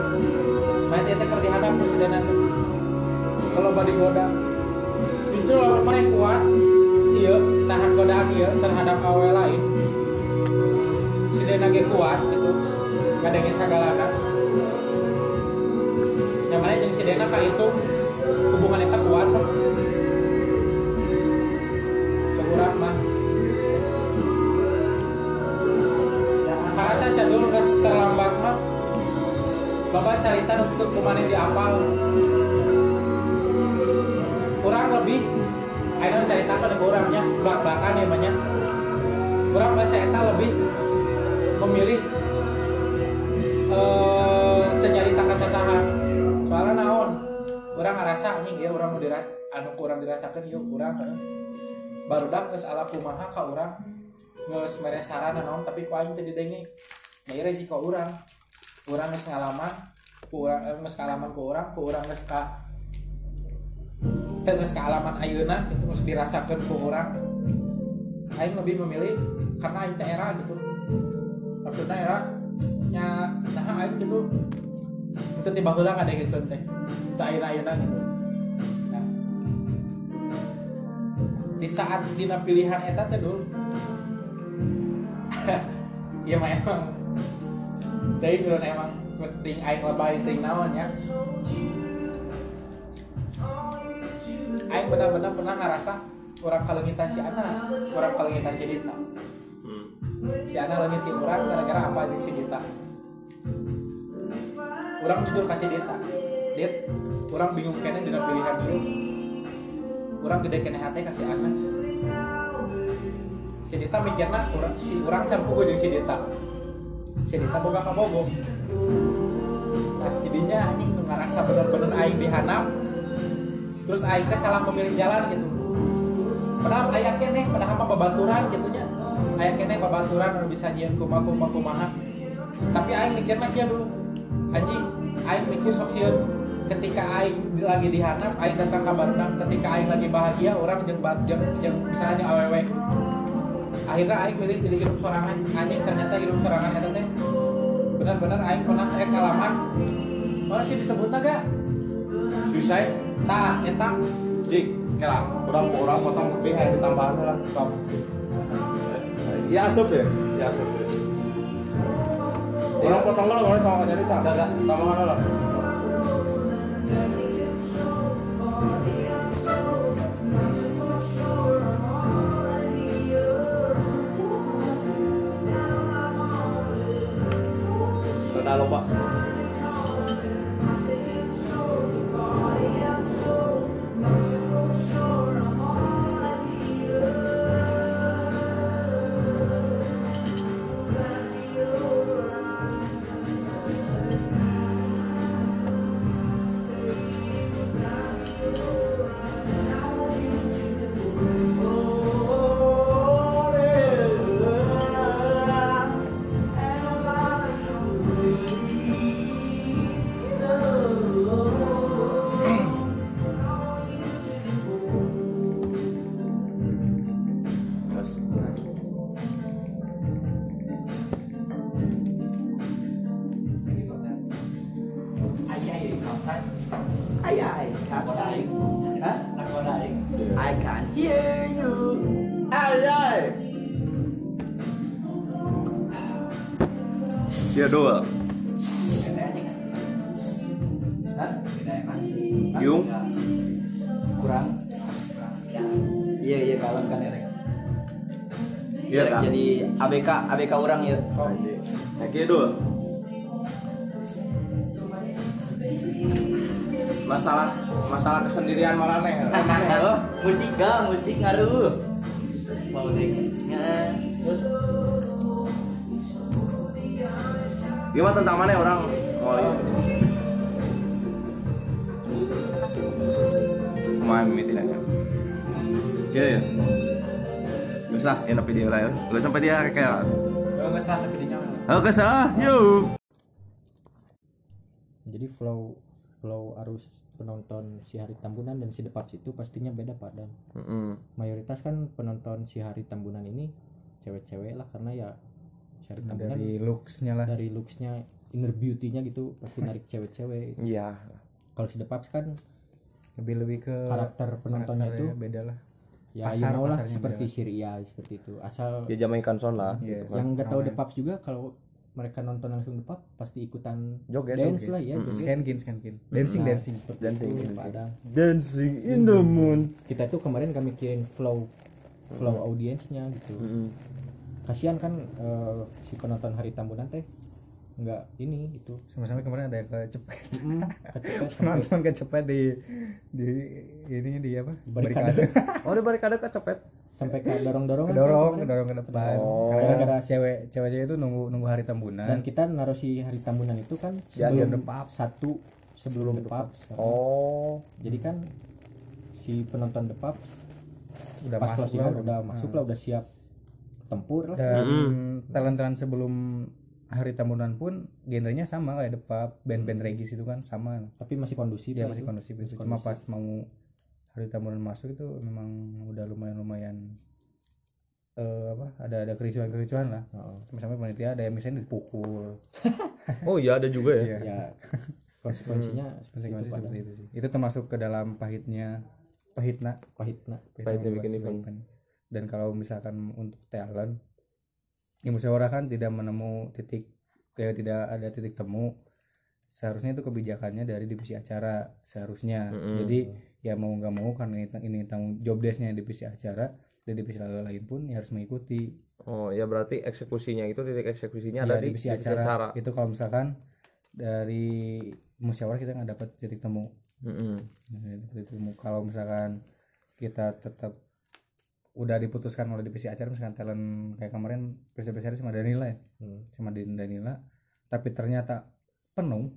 main eta keur di handap presiden kalau badi goda. Itu lawan mana kuat iya nahan godaan iya terhadap awe lain. Si Dena ge kuat gitu. Ngadengin sagalana Dena itu hubungan eta kuat. Kok Cek urang mah karena saya dulu nggak terlambat mah bapak cerita untuk ke mana di apal. Kurang lebih. Aina ceritakan ke orangnya belak belakan ya banyak. Orang bahasa eta lebih memilih eh orang nih ya orang dirat anu kurang dirasakan yuk orang eh. baru dak geus ala kumaha ka urang geus mere sarana naon tapi ku aing teu didenge nya resiko urang. Urang geus ngalaman ku urang eh, geus ngalaman ku urang ku urang geus ka teu geus kaalaman ayeuna itu geus dirasakeun ku urang. Aing lebih memilih karena aing era gitu. Maksudnya era nya nah aing gitu. Itu tiba heula ngadengekeun teh teu ayeuna-ayeuna gitu di saat dina pilihan eta teh dulu iya mah emang. Dari dulu emang. Ting aing lebay ting naon ya. Aing benar-benar pernah ngerasa orang kalengitan si Ana orang kalengitan si Dita. Hmm. si Ana lengiti orang gara-gara apa aja si Dita? Orang jujur kasih Dita. Dit orang bingung kene dina pilihan dulu orang gede kene hati kasih Ana si Dita mikirna orang si orang campuh jeung si Dita. Si Dita boga kabogo nah jadinya anjing ngerasa bener-bener aing dihanap terus aing salah memilih jalan gitu. Padahal aya keneh padahal mah babaturan gitunya aya keneh babaturan anu bisa kumaha kumaha tapi aing mikirna kieu dulu. Anjing aing mikir sok sieun ketika aing lagi dihanap aing datang ka barudak ketika aing lagi bahagia orang jeung ba- jeung jeung misalnya awewe. Akhirnya aing milih jadi hidup sorangan. Anjing ternyata hidup sorangan eta teh. Benar-benar aing pernah saya kalaman masih disebut naga suicide. Nah eta. Cik kira orang orang potong tapi yang ditambahan lah sok. Ya asup ya? Ya asup. Ya orang potong dulu orang potong jadi tak Enggak, enggak. tambahan dulu Rada Iya, iya kalem kan Erek. Iya kan? Jadi ABK, ABK orang ya. Oke dua. Masalah masalah kesendirian mana nih? Oh, musik ga, musik ngaruh. Mau deh. Gimana tentang mana orang? Oh iya. Kemarin nanya. Iya ya. Bisa, ya tapi dia lah ya. Lu sampai dia kayak. Oh, nggak salah tapi dinya Oke sah, yuk. jadi flow flow arus penonton si hari tambunan dan si depaps itu pastinya beda pak dan mayoritas kan penonton si hari tambunan ini cewek-cewek lah karena ya si hari tambunan dari looksnya lah dari looksnya inner beauty-nya gitu pasti narik cewek-cewek Iya. kalau si depaps kan lebih lebih ke karakter penontonnya itu beda lah ya pasar- you know lah seperti beda. Syria seperti itu asal Ya Jamaican son lah. Iya. gitu kan. yang nggak tahu Ramai. depaps juga kalau mereka nonton langsung depap pasti ikutan Joget, dance joget. lah ya joget. skankin skankin dancing Nah, dancing seperti Dancing, itu, dancing. Dancing in the moon. kita tuh kemarin kami mikirin flow flow audiensnya gitu kasihan kan eh, si penonton hari tambunan teh nggak ini gitu sama-sama kemarin ada yang kecepet Mm, kecepet nonton kecepet di di ini di apa? Barikade. Oh, di barikade kecepet. sampai ke dorong dorongan kedorong kedorong ke depan. Oh. karena kan Gara-gara- cewek cewek-cewek itu nunggu nunggu hari dan tambunan kita naruh si hari tambunan itu kan akhir sebelum depap. satu sebelum depap. Oh. jadi kan si penonton depap udah pas masuk lah. udah masuk lah udah siap tempur lah. Dan talent-talent sebelum hari tambunan pun genrenya sama kayak depap band-band regis itu kan sama. Tapi masih kondusif dia lah masih kondusif. Itu cuma pas mau hari tambunan masuk itu memang udah lumayan lumayan eh apa ada ada kericuan kericuan lah. Heeh. sampai panitia ada yang misalnya dipukul. Oh iya ada juga ya. Iya. ya konsekuensinya seperti itu konsekuensi seperti itu sih. Itu termasuk ke dalam pahitnya pahitna. Pahitna. Pahitnya membuat bikin event. dan kalau misalkan untuk talent ya musyawarah kan tidak menemu titik kayak tidak ada titik temu. Seharusnya itu kebijakannya dari divisi acara seharusnya. Jadi ya mau nggak mau karena ini, ini tanggung job desknya divisi acara dan divisi lain pun ya harus mengikuti. Oh, ya berarti eksekusinya itu titik eksekusinya ya, ada di divisi acara, itu kalau misalkan dari musyawarah kita nggak dapat titik temu. Nah, titik temu. Kalau misalkan kita tetap udah diputuskan oleh divisi acara misalkan talent kayak kemarin presiden sama Danila ya. Hmm. sama Dan- Danila. Tapi ternyata penuh.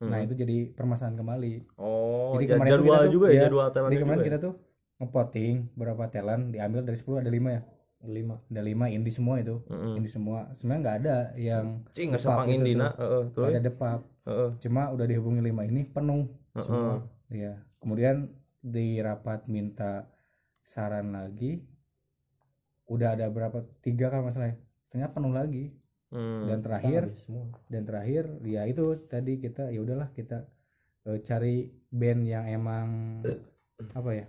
Nah Hmm. itu jadi permasalahan kembali. Oh, Jadi ja- kemarin jadwal kita tuh- juga ya, iya, jadwal talent jadi kemarin juga kita ya? tuh ngepoting berapa talent diambil dari 10 ada 5 ya? Lima. Ada 5 indie semua itu. Mm-mm. indie semua. Sebenarnya nggak ada yang Cing, nggak sepang heeh, tuh. Nggak ada depap Heeh, cuma udah dihubungi 5 ini penuh heeh. semua. Ya kemudian di rapat minta saran lagi udah ada berapa tiga kalau masalah ya ternyata penuh lagi Hmm. dan terakhir semua dan terakhir ya itu tadi kita ya udahlah kita eh, cari band yang emang apa ya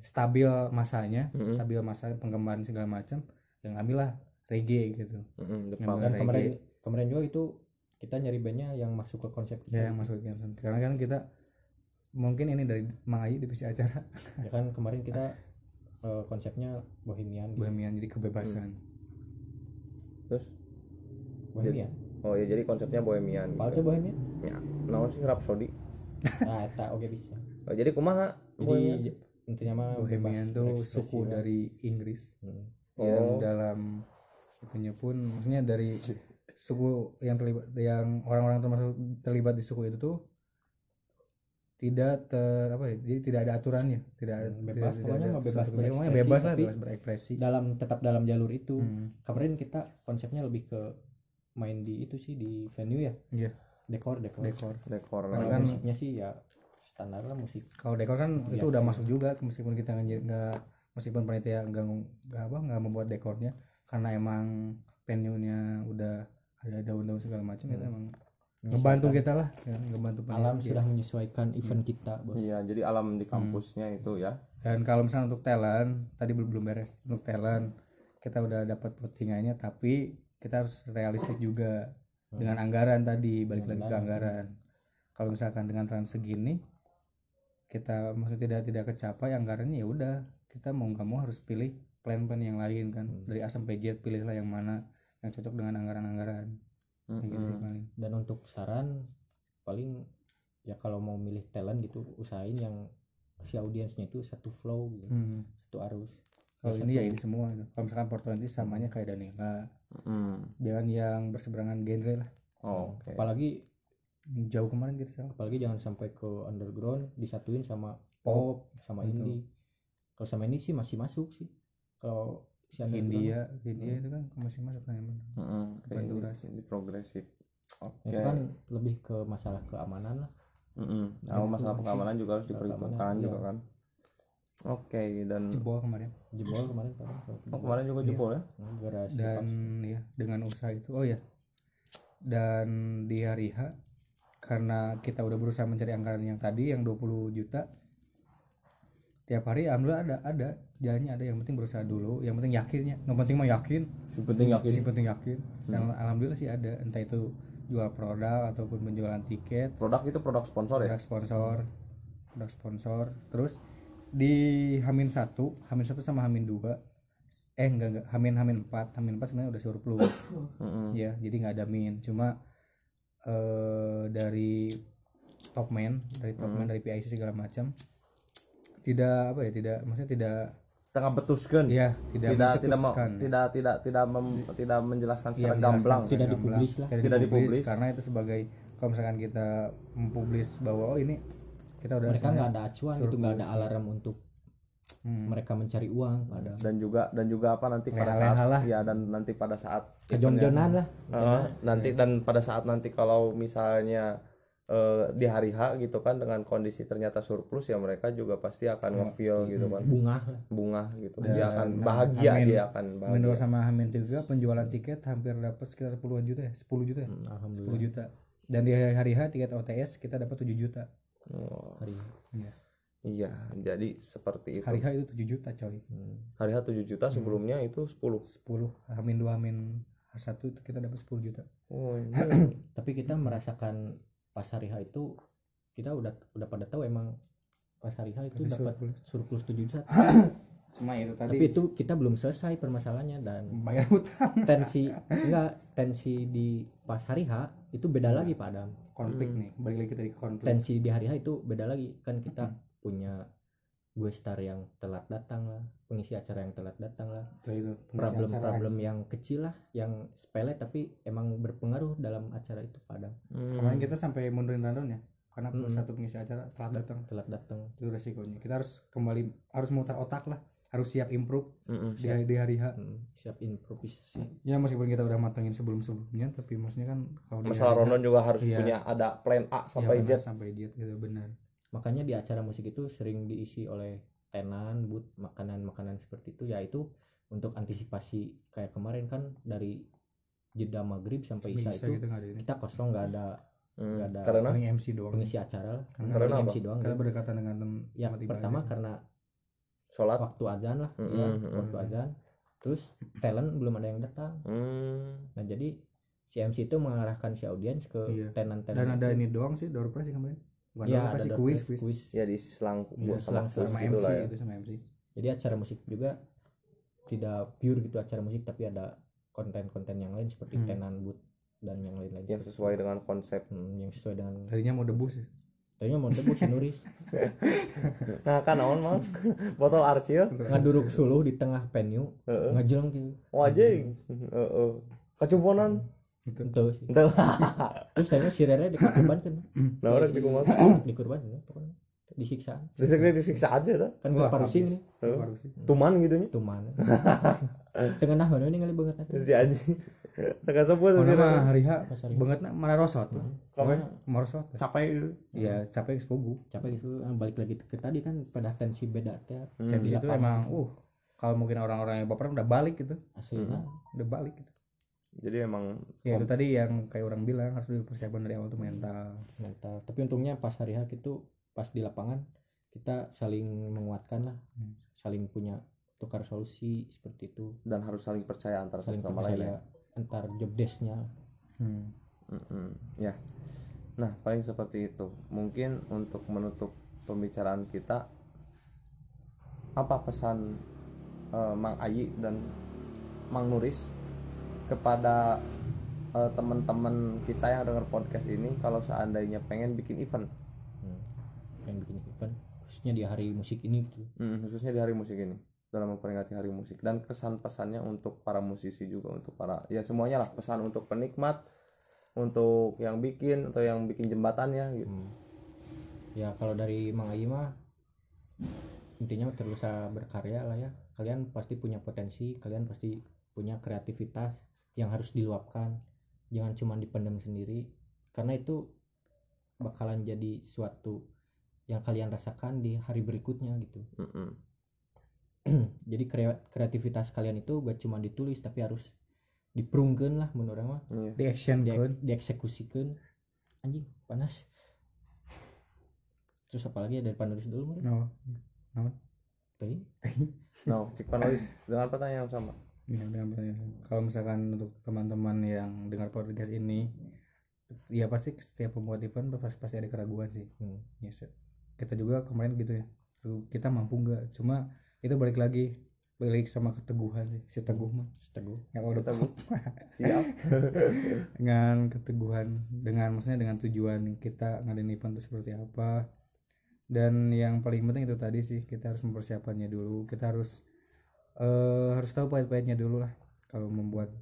stabil masanya Mm-mm. stabil masa pengembangan segala macam yang ambillah reggae gitu benar dan Reggae. kemarin kemarin juga itu kita nyari bandnya yang masuk ke konsep ya yang masuk ke Gansen. karena kan kita mungkin ini dari Mang Ayi divisi acara ya kan kemarin kita eh, konsepnya bohemian gitu. bohemian jadi kebebasan. Terus? Bohemian. Oh ya jadi konsepnya bohemian. Apa aja bohemian? Ya naon sih Rhapsody? Nah eta oke bisa. Oh, jadi kumaha bohemian? jadi intinya mah bohemian bebas tuh suku dari Inggris. Hmm. yang Oh. dalam itunya pun maksudnya dari suku yang terlibat yang orang-orang termasuk terlibat di suku itu tuh tidak ter apa ya jadi tidak ada aturannya tidak ada Hmm, bebas, tidak- tidak pokoknya ada mah bebas berekspresi, bebas lah bebas berekspresi dalam tetap dalam jalur itu Hmm. kemarin kita konsepnya lebih ke main di itu sih di venue ya Iya. dekor dekor, dekor dekor Kalau kan- musiknya sih ya standar lah musik kalau dekor kan itu Biasa. udah masuk juga meskipun kita nggak meskipun panitia nggak nggak apa nggak membuat dekornya karena emang venue-nya udah ada daun-daun segala macam itu Hmm. emang ngebantu kita lah. ya, ngebantu alam panitia. sudah menyesuaikan event kita bos. Iya jadi alam di kampusnya itu ya. Dan kalau misalnya untuk talent tadi belum belum beres untuk talent kita udah dapat postingannya tapi kita harus realistis juga dengan anggaran tadi balik lagi ke Anggaran. kalau misalkan dengan trans segini kita maksudnya tidak tidak kecapai anggarannya ya udah kita mau nggak mau harus pilih plan-plan yang lain kan. Dari A sampai Z pilihlah yang mana yang cocok dengan anggaran-anggaran Kayak gitu sih paling. Dan untuk saran paling ya kalau mau milih talent gitu usahain yang si audiensnya itu satu flow gitu Hmm. satu arus. Kalau Ya, ini ya ini semua gitu. kalau misalkan Porto nanti samanya kayak Danila Mm. jangan yang berseberangan genre lah. Oh, oke. Apalagi jauh kemarin kita sama apalagi jangan sampai ke underground disatuin sama pop. sama Betul. indie kalau sama ini sih masih masuk sih. Kalau underground India India itu kan masih masuk kan emang. Oke, Bukan ini- progresif. Oke. Itu kan lebih ke masalah keamanan lah. Mm-mm. Nah, Itu masalah sih. pengamanan juga harus diperhitungkan keamanan, juga iya. kan. Oke dan jebol kemarin. Jebol kemarin kan oh, kemarin juga Iya. jebol ya? Gara dan ya dengan usaha itu. Oh ya dan di hari H karena kita udah berusaha mencari anggaran yang tadi yang 20 juta tiap hari alhamdulillah ada ada jalannya ada yang penting berusaha dulu yang penting yakinnya. Yang penting mah yakin. Yang penting yakin. Yang penting yakin. Dan alhamdulillah sih ada entah itu jual produk ataupun penjualan tiket. Produk itu produk sponsor ya? Produk sponsor produk sponsor. Terus di Hamin satu Hamin satu sama Hamin dua eh enggak enggak Hamin Hamin empat Hamin empat sebenarnya udah surplus. Ya jadi nggak ada min. Cuma eh dari top man dari top man dari PIC segala macam tidak apa ya tidak maksudnya tidak tengah betuskan. Ya tidak tidak tidak mau- tidak tidak tidak mem- tidak menjelaskan Iya, secara menjelaskan gamblang. Tidak gamblang. dipublis lah. tidak, Tidak dipublis, dipublis. karena itu sebagai kalau misalkan kita mempublis bahwa oh ini kita udah mereka nggak ada acuan gitu nggak ada alarm untuk hmm, mereka mencari uang pada dan juga dan juga apa nanti pada Leha-leha saat lah. ya dan nanti pada saat kejongjonan lah. Heeh, nanti dan pada saat nanti kalau misalnya eh, di hari H gitu kan dengan kondisi ternyata surplus ya mereka juga pasti akan nge-feel gitu kan. Bunga bunga gitu. Dia akan bahagia Amin- dia akan dua bahagia sama Hamin tiga penjualan tiket hampir dapat sekitar puluhan juta ya? 10 juta ya? Hmm, 10 alhamdulillah juta. Dan di hari H tiket OTS kita dapat 7 juta. Oh, hari Iya. iya jadi seperti itu. Hari H itu 7 juta coy. Hmm. hari H 7 juta sebelumnya itu 10 10 Hamin 2 Hamin H1 itu kita dapat 10 juta. Oh ini tapi kita merasakan pas hari H itu kita udah udah pada tahu emang pas hari H itu dapat surplus. 7 juta. Cuma itu tadi. Tapi itu kita belum selesai permasalahannya dan bayar hutang. tensi enggak tensi di pas hari H itu beda lagi Pak Adam. Konflik nih balik lagi tadi ke konflik. Tensi di hari H itu beda lagi. Kan kita punya gue star yang telat datang lah pengisi acara yang telat datang lah. Itu itu problem Acara problem yang kecil lah yang sepele tapi emang berpengaruh dalam acara itu Pak Adam kemarin kita sampai mundurin rundown ya karena Hmm. satu pengisi acara telat datang. Telat datang. Itu resikonya. Kita harus kembali harus mutar otak lah harus siap improve Mm-mm. di, di hari H. Hmm, siap improvisasi. Ya meskipun kita udah matengin sebelum sebelumnya tapi maksudnya kan kalau masalah Rondon juga harus Iya. punya ada plan A ya sampai Z. sampai Z itu benar makanya di acara musik itu sering diisi oleh tenan but makanan-makanan seperti itu yaitu untuk antisipasi kayak kemarin kan dari jeda maghrib sampai isya itu gitu kita kosong nggak ada Hmm. nggak ada Karena MC doang pengisi acara lah. Karena- Karena MC doang karena gitu. berdekatan dengan tem- ya tempat ibadah. pertama karena sholat. waktu azan lah Mm, ya, mm, mm, waktu mm. azan terus talent belum ada yang datang Hmm. nah jadi si MC itu mengarahkan si audiens ke Iya. tenan tenan dan ada ini doang sih door prize kemarin bukan ya sih door kuis prize, kuis Ya diisi selang buat sama selang quiz sama gitu MC lah ya. itu sama MC jadi acara musik juga tidak pure gitu acara musik tapi ada konten-konten yang lain seperti Hmm. tenan booth dan yang lain-lain Yang sesuai dengan konsep. Hmm, yang sesuai dengan tadinya mau debus sih tadinya mau debut si Nuris Nah, kan naon mang? Botol arcil. ngaduruk suluh di tengah venue Heeh. ngejeng gitu Wajing. Heeh. Kacumponan. itu itu sih. Teu. terus saya si Rere dikurban kan Nah, orang dikurban ya pokoknya. Disiksa. Disiksa disiksa aja dah. kan Wah, keparusing nih. Tuman gitu nya. tuh mana tengah nah mana ini kali banget. Nanti Si anjing. Teka sebut Mana sih. mah hari H Pas hari H. banget na mararosot Kamu marosot. Capek gitu. ya capek sepugu. Capek gitu Ah, balik lagi ke tadi kan pada tensi beda teh Hmm. situ Delapan. emang uh kalau mungkin orang-orang yang baperan udah balik gitu. Aslinya udah balik gitu Jadi emang ya itu tadi yang kayak orang bilang harus dipersiapkan dari awal tuh mental mental tapi untungnya pas hari H itu pas di lapangan kita saling menguatkan lah Hmm. saling punya tukar solusi seperti itu dan harus saling percaya antara satu saling sama lain ya. antar job desknya hmm. Mm-mm. Ya. Nah, paling seperti itu. Mungkin untuk menutup pembicaraan kita apa pesan eh, Mang Ayi dan Mang Nuris kepada eh, teman-teman kita yang dengar podcast ini kalau seandainya pengen bikin event, hmm. yang bikin event khususnya di hari musik ini gitu. Mm, khususnya di hari musik ini. Dalam memperingati hari musik. Dan kesan pesannya untuk para musisi juga untuk para ya semuanya lah pesan untuk penikmat untuk yang bikin atau yang bikin jembatannya gitu. Hmm. ya kalau dari Mang Ayi mah intinya terus berkarya lah ya. Kalian pasti punya potensi kalian pasti punya kreativitas yang harus diluapkan. Jangan cuma dipendam sendiri. Karena itu bakalan jadi suatu yang kalian rasakan di hari berikutnya gitu. Mm-mm. jadi krea- kreativitas kalian itu gak cuma ditulis tapi harus diperungkeun lah menurut orang mah. Iya. di action di, kan dieksekusikan. Anjing panas. Terus apalagi dari panulis dulu mah no. Teuing. No, cik panulis dengan pertanyaan yang sama. Ini udah pertanyaan. kalau misalkan untuk teman-teman yang dengar podcast ini ya pasti setiap pembuat event pasti pasti ada keraguan sih Hmm. ya se- kita juga kemarin gitu ya kita mampu nggak cuma itu balik lagi balik lagi sama keteguhan sih si teguh mah Teguh. yang udah Teguh. Siap. dengan keteguhan dengan maksudnya dengan tujuan kita ngadain event itu seperti apa dan yang paling penting itu tadi sih kita harus mempersiapkannya dulu kita harus eh harus tahu pahit-pahitnya dulu lah. Kalau membuat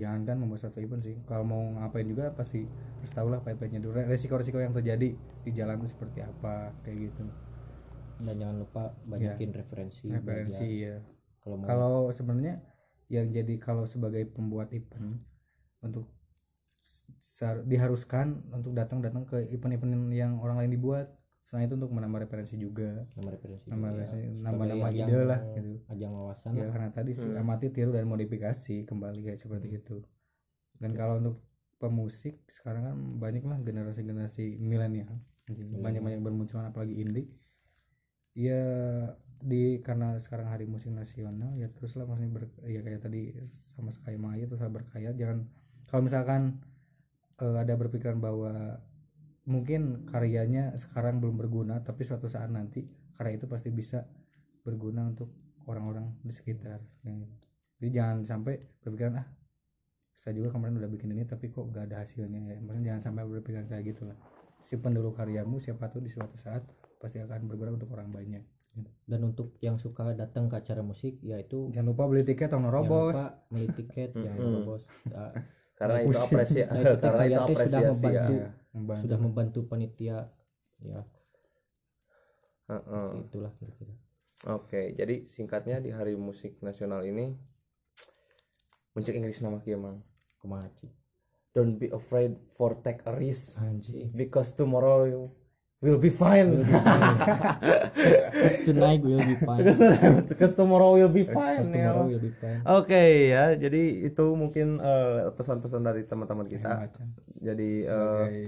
jangan kan membuat satu event sih. Kalau mau ngapain juga pasti harus tahu lah pahit-pahitnya dulu. Resiko-resiko yang terjadi di jalan itu seperti apa kayak gitu. Dan jangan lupa banyakin referensi referensi belajar. ya kalau mau kalau sebenarnya yang jadi kalau sebagai pembuat event untuk diharuskan untuk datang datang ke event-event yang orang lain dibuat selain itu untuk menambah referensi juga. Nama referensi nambah juga, referensi, sebagai nambah-nambah ajang- ide lah gitu. ajang wawasan ya lah. karena tadi sih Hmm. amati tiru dan modifikasi kembali kayak seperti itu. Dan kalau untuk pemusik sekarang kan banyak lah generasi-generasi milenial. Banyak banyak bermunculan apalagi indie. Ya di karena sekarang hari musik nasional ya teruslah maksudnya ber, ya kayak tadi sama sekali Maya terus berkaya jangan kalau misalkan eh, ada berpikiran bahwa mungkin karyanya sekarang belum berguna tapi suatu saat nanti karya itu pasti bisa berguna untuk orang-orang di sekitar ya. jadi jangan sampai berpikiran ah saya juga kemarin udah bikin ini tapi kok gak ada hasilnya ya maksudnya jangan sampai berpikiran kayak gitu lah simpan dulu karyamu siapa tahu di suatu saat pasti akan berguna untuk orang banyak dan untuk yang suka datang ke acara musik yaitu jangan lupa beli tiket tong jangan nerobos lupa beli tiket jangan Hmm. nerobos Ah, Karena Nah, itu apresiasi Nah, itu karena itu sudah apresiasi ya. membantu. Ya, membantu. sudah membantu panitia ya Heeh. itulah kira-kira Oke, jadi singkatnya di Hari Musik Nasional ini Muncul Inggris nama kieu Mang. kumaha Ci? Don't be afraid for take a risk anjing because tomorrow you will be fine Cause tonight will be fine. because tomorrow will be fine Cause ya. tomorrow will be fine. Oke ya, jadi itu mungkin eh, pesan-pesan dari teman-teman kita. Macam. Jadi eh, sebagai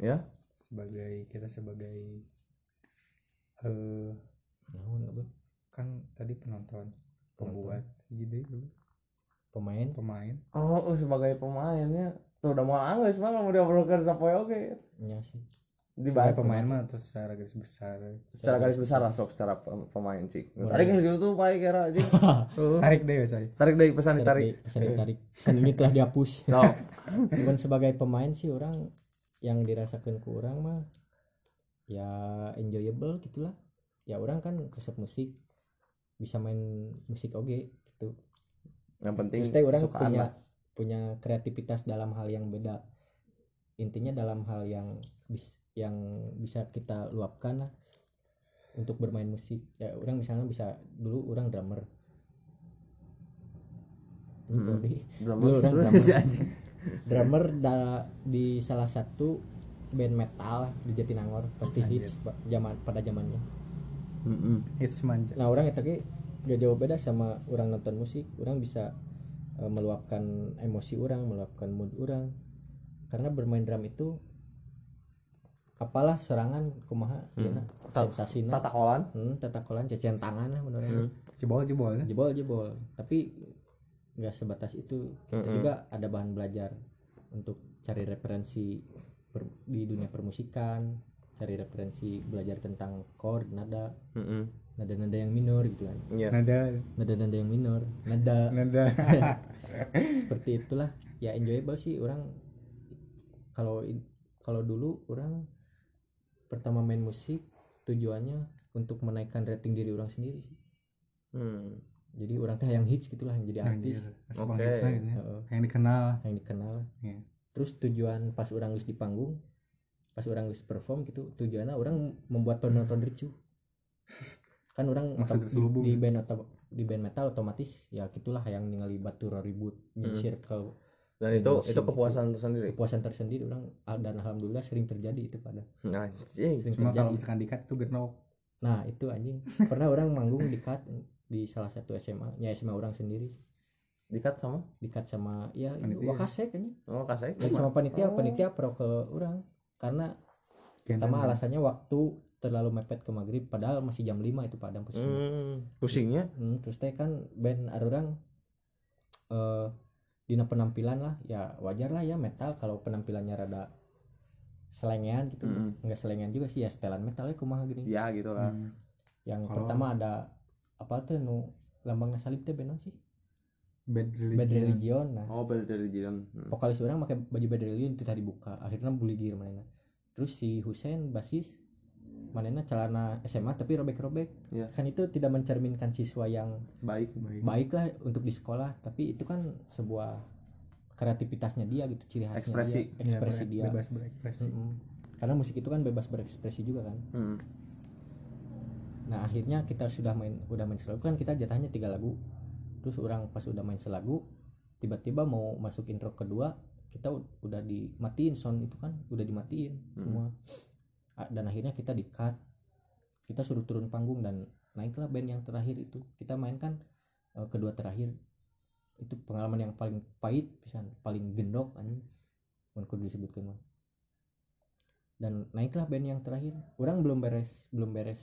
ya, sebagai kita sebagai eh apa? kan tadi penonton pembuat jadi Pemain pemain oh, oh, sebagai pemainnya tuh udah mau anggus mah mau diobrolkan sampai oke nya sih. Sebagai dibahas pemain mah terus secara garis besar secara garis besar lah sok secara pem- pemain cik tarik kan gitu pak kira aja Tuh. tarik deh saya tarik dari pesan ditarik Pesan ditarik. Kan ini telah dihapus. no. Bukan sebagai pemain sih orang yang dirasakan ke orang mah ya enjoyable gitulah. Ya orang kan resep musik bisa main musik oge gitu. yang penting Terus orang punya lah. punya kreativitas dalam hal yang beda. Intinya dalam hal yang bis, yang bisa kita luapkan lah untuk bermain musik. Ya orang misalnya bisa dulu orang drummer. Brody. Drummer. Dulu orang drummer. da- di salah satu band metal di Jatinangor pasti hits ba- zaman pada zamannya. Mm-mm. hits manja Nah orang itu gak jauh beda sama orang nonton musik, orang bisa eh, meluapkan emosi orang, meluapkan mood orang. Karena bermain drum itu apalah serangan kumaha Hmm. hmm. Ta- sensasina tatakolan hmm, tatakolan cecean tangan lah menurut Hmm. jebol jebol ya jebol jebol tapi nggak sebatas itu kita Mm-mm. juga ada bahan belajar untuk cari referensi per- di dunia permusikan cari referensi belajar tentang chord nada Mm-mm. nada-nada yang minor gitu kan Iya. nada nada-nada yang minor nada nada seperti itulah ya enjoyable sih orang kalau kalau dulu orang pertama main musik tujuannya untuk menaikkan rating diri orang sendiri sih Hmm. jadi orang teh yang hits gitulah yang jadi artis Oke. Oke. gitu ya. Heeh. yang dikenal yang dikenal Iya. terus tujuan pas orang di panggung pas orang geus perform gitu tujuannya orang membuat penonton ricu kan orang terselubung. di band otom- di band metal otomatis ya gitulah yang ningali batu ribut Hmm. circle dan itu Emosi itu gitu. kepuasan tersendiri. Kepuasan tersendiri orang. Dan alhamdulillah sering terjadi itu pada anjing. Sering cuma kalau terjadi misalkan dikat tuh genok nah itu anjing. Pernah orang manggung di cut di salah satu SMA ya SMA orang sendiri. Dikat sama? Di cut sama ya Panitia. wakasek kan oh dan sama panitia panitia pro ke orang. Karena pertama alasannya waktu terlalu mepet ke maghrib padahal masih jam 5 itu padang pusing. Hmm. pusingnya? Hmm, terus teh kan band arurang eh dina penampilan lah. Ya wajar lah ya metal kalau penampilannya rada selengean gitu. Mm-mm. enggak selengean juga sih ya setelan metalnya kumaha gini. Ya gitu lah. Hmm. yang Kalau- pertama ada apa tuh nu lambangnya salib teh naon sih? Bad religion, bad religion nah. Oh dari jalan Hmm. vokalis orang pakai baju bad religion itu tadi buka. Akhirnya buligir mana terus si Husen basis manena celana SMA tapi robek-robek Iya. kan itu tidak mencerminkan siswa yang baik baik baik lah untuk di sekolah tapi itu kan sebuah kreativitasnya dia gitu ciri khasnya Ekspresi. dia, ekspresi Ya, dia bebas berekspresi Mm-mm. karena musik itu kan bebas berekspresi juga kan hmm. nah akhirnya kita sudah main udah main selagu kan kita jatahnya tiga lagu terus orang pas udah main selagu tiba-tiba mau masuk intro kedua kita udah dimatiin sound itu kan udah dimatiin Hmm. semua dan akhirnya kita di cut kita suruh turun panggung dan naiklah band yang terakhir itu. Kita mainkan eh, kedua terakhir. Itu pengalaman yang paling pahit pisan paling gendok anjing. Mun kudu disebutkan mah dan naiklah band yang terakhir. Orang belum beres belum beres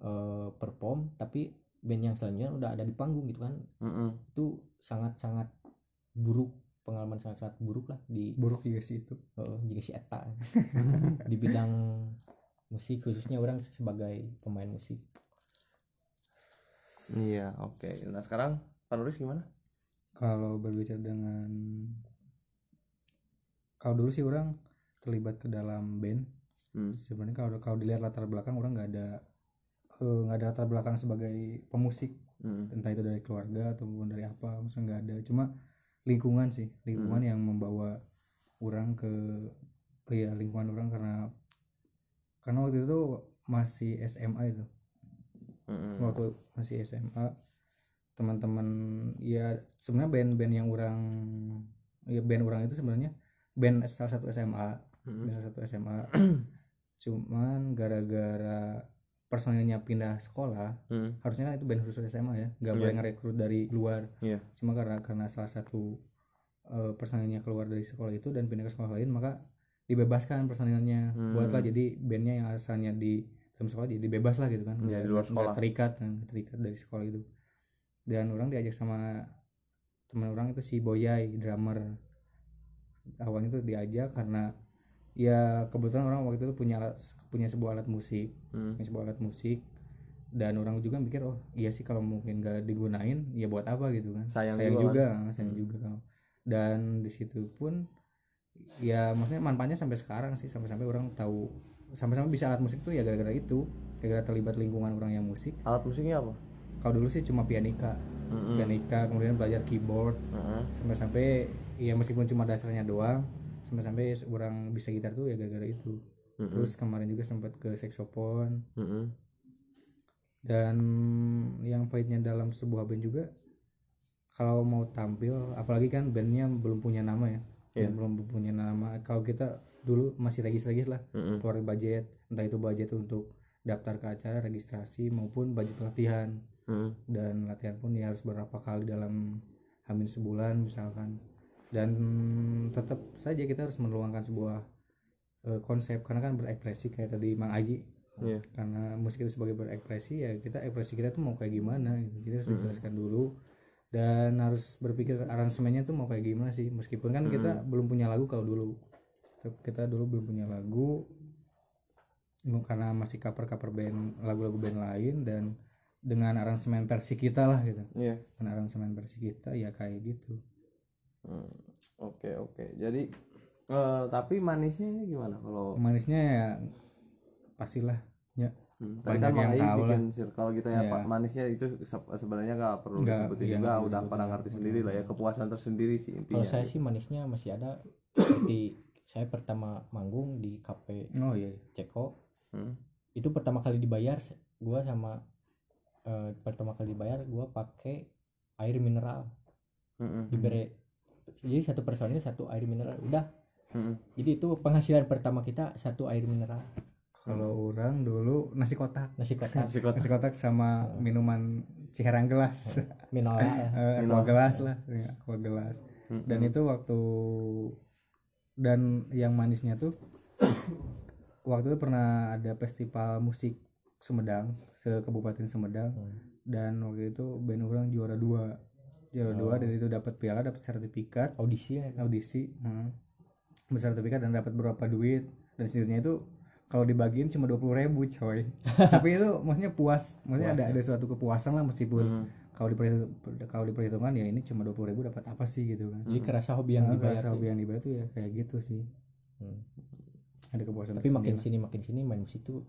eh, perform tapi band yang selanjutnya udah ada di panggung gitu kan. Mm-mm. itu sangat sangat buruk pengalaman sangat sangat buruk lah di buruk juga sih itu. Eh, jika si eta. Di bidang musik khususnya orang sebagai pemain musik. Iya oke. Nah sekarang Pak Nuris gimana? Kalau berbicara dengan kalau dulu sih orang terlibat ke dalam band. Hmm. sebenarnya kalau kalau dilihat latar belakang orang nggak ada eh, nggak ada latar belakang sebagai pemusik. Hmm. entah itu dari keluarga ataupun dari apa maksudnya nggak ada. Cuma lingkungan sih lingkungan yang membawa orang ke oh ya lingkungan orang karena karena waktu itu masih SMA itu Mm-mm. waktu masih SMA teman-teman ya sebenarnya band-band yang orang ya band orang itu sebenarnya band salah satu SMA Mm-mm. band salah satu SMA cuman gara-gara personilnya pindah sekolah Hmm. harusnya kan itu band khusus SMA ya nggak Iya. boleh ngerekrut dari luar Iya. cuma karena karena salah satu eh, personilnya keluar dari sekolah itu dan pindah ke sekolah lain maka dibebaskan personilnya Hmm. buatlah jadi bandnya yang asalnya di dalam sekolah jadi bebas lah gitu kan Nggak- di luar sekolah. terikat kan, terikat dari sekolah itu dan orang diajak sama teman orang itu si Boyai drummer awalnya tuh diajak karena ya kebetulan orang waktu itu punya alat, punya sebuah alat musik Hmm. punya sebuah alat musik dan orang juga mikir oh iya sih kalau mungkin gak digunain ya buat apa gitu kan Sayang sayang juga juga, kan? sayang Hmm. juga kalau dan di situ pun ya maksudnya manfaatnya sampai sekarang sih sampai-sampai orang tahu sampai-sampai bisa alat musik tuh ya gara-gara itu gara-gara terlibat lingkungan orang yang musik alat musiknya apa kalau dulu sih cuma pianika Mm-mm. pianika kemudian belajar keyboard Heeh. sampai-sampai ya meskipun cuma dasarnya doang sampai-sampai orang bisa gitar tuh ya gara-gara itu Mm-mm. terus kemarin juga sempat ke saxophone Mm-mm. dan yang pahitnya dalam sebuah band juga kalau mau tampil apalagi kan bandnya belum punya nama ya. Dan belum punya nama kalau kita dulu masih regis-regis lah Mm-mm. keluar budget entah itu budget untuk daftar ke acara registrasi maupun budget latihan Mm-mm. dan latihan pun ya harus beberapa kali dalam hamin sebulan misalkan dan tetap saja kita harus meluangkan sebuah eh, konsep. Karena kan berekspresi kayak tadi Mang Aji. Iya. karena musik itu sebagai berekspresi ya kita ekspresi kita tuh mau kayak gimana gitu. Kita harus dijelaskan dulu. Dan harus berpikir aransemennya tuh mau kayak gimana sih. Meskipun kan kita belum punya lagu kalau dulu. Kita dulu belum punya lagu. Karena masih cover cover band lagu-lagu band lain dan dengan aransemen versi kita lah gitu. Iya. dengan aransemen versi kita ya kayak gitu Hmm, Oke oke. Jadi eh, tapi manisnya ini gimana kalau manisnya ya pastilah ya Hmm, tadi kan tahu bikin circle gitu ya Iya. Pak. Manisnya itu se- sebenarnya nggak perlu Nggak, disebutin iya, juga, udah pada ngerti sendiri lah ya kepuasan tersendiri sih intinya. Kalau saya sih manisnya masih ada seperti saya pertama manggung di kafe oh iya Ceko Hmm. itu pertama kali dibayar gua sama eh, pertama kali dibayar gua pakai air mineral Mm-mm. diberi jadi satu personil satu air mineral udah. Mm-mm. jadi itu penghasilan pertama kita satu air mineral. Kalau orang dulu nasi kotak. Nasi kotak. Nasi kotak. nasi kotak sama minuman ciherang gelas. Mineral Eh, aqua gelas lah. Ya, aqua gelas. Mm-mm. dan itu waktu dan yang manisnya tuh waktu itu pernah ada festival musik Sumedang se Kabupaten Sumedang dan waktu itu band orang juara dua juara dua dan itu dapat piala dapat sertifikat. Audisi ya? Audisi. Hmm. bersertifikat dan dapat berapa duit. Dan sebenarnya itu kalau dibagiin cuma dua puluh ribu coy. Tapi itu maksudnya puas. Maksudnya ada ada suatu kepuasan lah meskipun Hmm. kalau diperhitung kalau diperhitungkan ya ini cuma dua puluh ribu dapat apa sih gitu kan. Jadi kerasa hobi yang Nah, dibayar rasa tuh. hobi yang dibayar tuh ya kayak gitu sih. Hmm. ada kepuasan tapi makin sini makin sini main musik tuh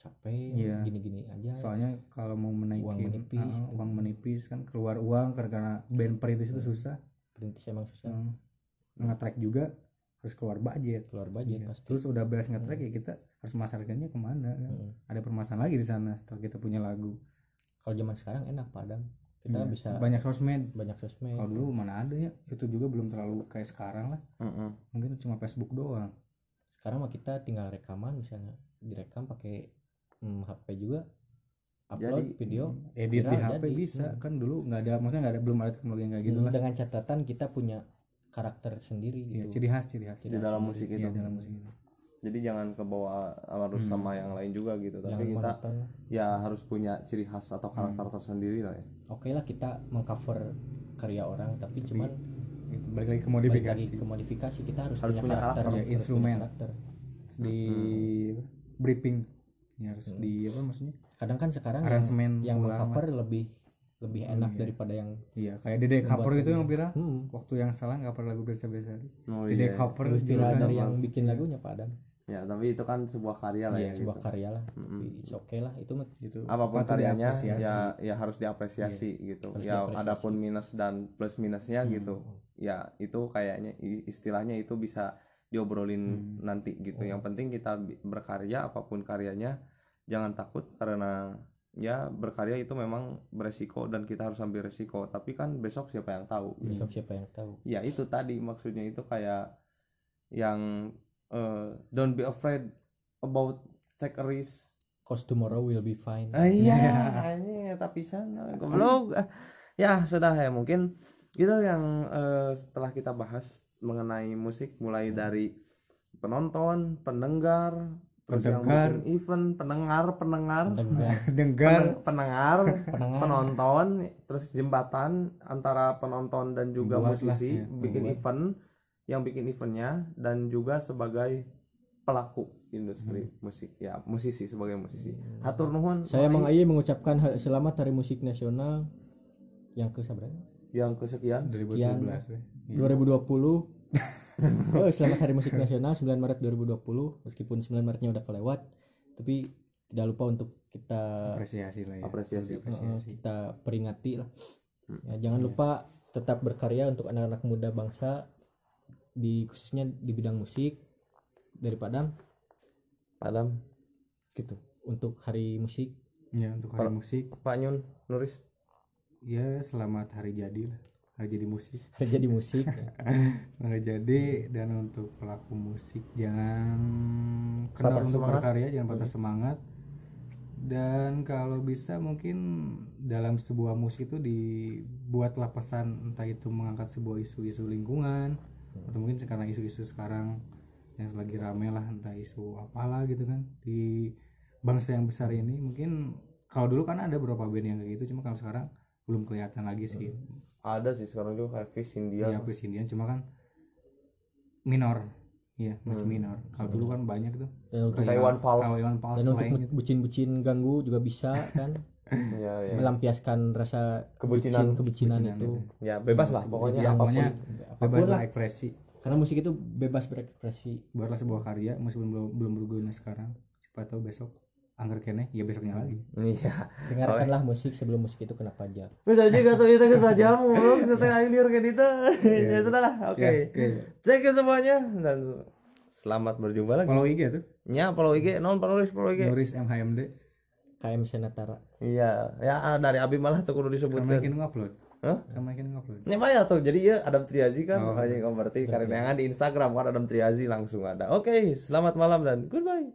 capek Iya. gini-gini aja. Soalnya kalau mau menaikin Uang menipis, gitu. uang menipis kan keluar uang karena band perintis itu susah. Perintis emang susah. Hmm. nge-track juga harus keluar budget. Keluar budget Iya. pasti. Terus udah beres nge-track ya kita harus masarkannya ke mana kan? Ada permasalahan lagi di sana setelah kita punya lagu. Kalau zaman sekarang enak padam kita Iya. bisa banyak sosmed. Banyak sosmed. Kalau dulu mana ada ya. Itu juga belum terlalu kayak sekarang lah. Mm-mm. mungkin cuma Facebook doang. Sekarang mah kita tinggal rekaman misalnya direkam pakai hmm, HP juga upload Jadi, video edit di HP jadi. bisa Hmm. kan dulu nggak ada maksudnya nggak ada belum ada teknologi yang kayak gitu lah dengan catatan kita punya karakter sendiri Iya, gitu ciri khas ciri khas Di dalam musik itu. Iya, dalam musik itu Jadi jangan kebawa harus Hmm. sama yang lain juga gitu. Jangan Tapi kita monoton. ya harus punya ciri khas atau karakter Hmm. tersendiri lah ya. oke lah kita mengcover karya orang tapi cuman Gitu, balik lagi ke balik modifikasi lagi ke modifikasi kita harus, Harus punya karakter, ya, harus punya instrumen. karakter. di briefing ya harus di apa maksudnya kadang kan sekarang yang, Aransemen yang mengcover lebih lebih enak daripada yang iya kayak Dede cover itu lagu. yang viral hmm, waktu yang salah cover lagu biasa-biasa Oh Dede iya. cover lebih viral judulnya dari yang bikin lagunya Pak Adam Ya, tapi itu kan sebuah karya lah Iya, ya. sebuah gitu. karya lah Mm-mm. it's okay lah itu mah gitu Apa pun karyanya ya ya harus diapresiasi gitu. Harus ya diapresiasi. adapun minus dan plus minusnya Hmm. gitu. Ya itu kayaknya istilahnya itu bisa diobrolin Hmm. nanti gitu. Yang penting kita berkarya apa pun karyanya jangan takut karena ya berkarya itu memang beresiko dan kita harus ambil resiko. Tapi kan besok siapa yang tahu? besok siapa yang tahu? Ya itu tadi maksudnya. Itu kayak yang eh, don't be afraid about take a risk. Cause tomorrow will be fine. Ah, iya, ini tapi sana goblok. Ya, sudah ya mungkin. Itu yang eh, setelah kita bahas mengenai musik mulai dari penonton, pendengar, Pendengar. event, pendengar, pendengar, Dengar. dengar pen- pendengar, Pendengar. penonton, terus jembatan antara penonton dan juga lah, musisi ya, bikin pembuat. event, yang bikin eventnya dan juga sebagai pelaku industri Hmm. musik ya musisi sebagai musisi. Hatur nuhun. Saya Mang Ayi mengucapkan selamat Hari Musik Nasional yang ke yang kesekian. 2017 ya. 2020 oh, selamat Hari Musik Nasional 9 Maret 2020 meskipun 9 Maretnya udah kelewat tapi tidak lupa untuk kita apresiasi lah ya. Apresiasi. eh, kita peringati lah. Hmm. ya, jangan lupa tetap berkarya untuk anak-anak muda bangsa di khususnya di bidang musik dari Padang. Padam gitu. Untuk Hari Musik. Ya untuk hari Kalau- musik. Pak Nyun Nuris. Ya selamat hari jadi lah hari jadi musik. Hari Jadi Musik ya. hari jadi dan untuk pelaku musik jangan Patah untuk semangat. berkarya jangan patah semangat. Dan kalau bisa mungkin dalam sebuah musik itu dibuatlah pesan entah itu mengangkat sebuah isu-isu lingkungan atau mungkin karena isu-isu sekarang yang lagi rame lah entah isu apalah gitu kan di bangsa yang besar ini mungkin kalau dulu kan ada beberapa band yang kayak gitu cuma kalau sekarang belum kelihatan lagi sih ada sih sekarang juga kayak Fish India Iya, Fish Indian cuma kan minor. Iya, masih Hmm. minor. Kalau dulu kan banyak tuh. dan untuk Kayak Iwan Fals. Kayak Iwan Fals dan untuk gitu. bucin-bucin ganggu juga bisa kan ya, ya. melampiaskan rasa Kebucinan. bucin- kebucinan Kebucinan itu ya bebas lah pokoknya Ya, apa pun bebas lah berekspresi. karena musik itu bebas berekspresi Buatlah sebuah karya meskipun belum belum berguna sekarang. Siapa tahu besok angker kene ya besoknya lagi. iya dengarkanlah musik sebelum musik itu kena pajak bisa juga tuh itu saja belum setengah ini organ itu ya sudah lah oke Ya, oke. cek ya semuanya dan selamat berjumpa lagi Follow IG tuh. ya follow IG non follow follow IG Nuris MHMD. KM Senatara iya ya dari Abi malah tuh kudu Kamu disebutkan yakin ngupload? Hah? Kamu yakin ngupload? Ini mah ya tuh jadi ya Adam Triazi kan Oh. aja berarti karena yang di Instagram kan Adam Triazi langsung ada. Oke, selamat malam dan goodbye.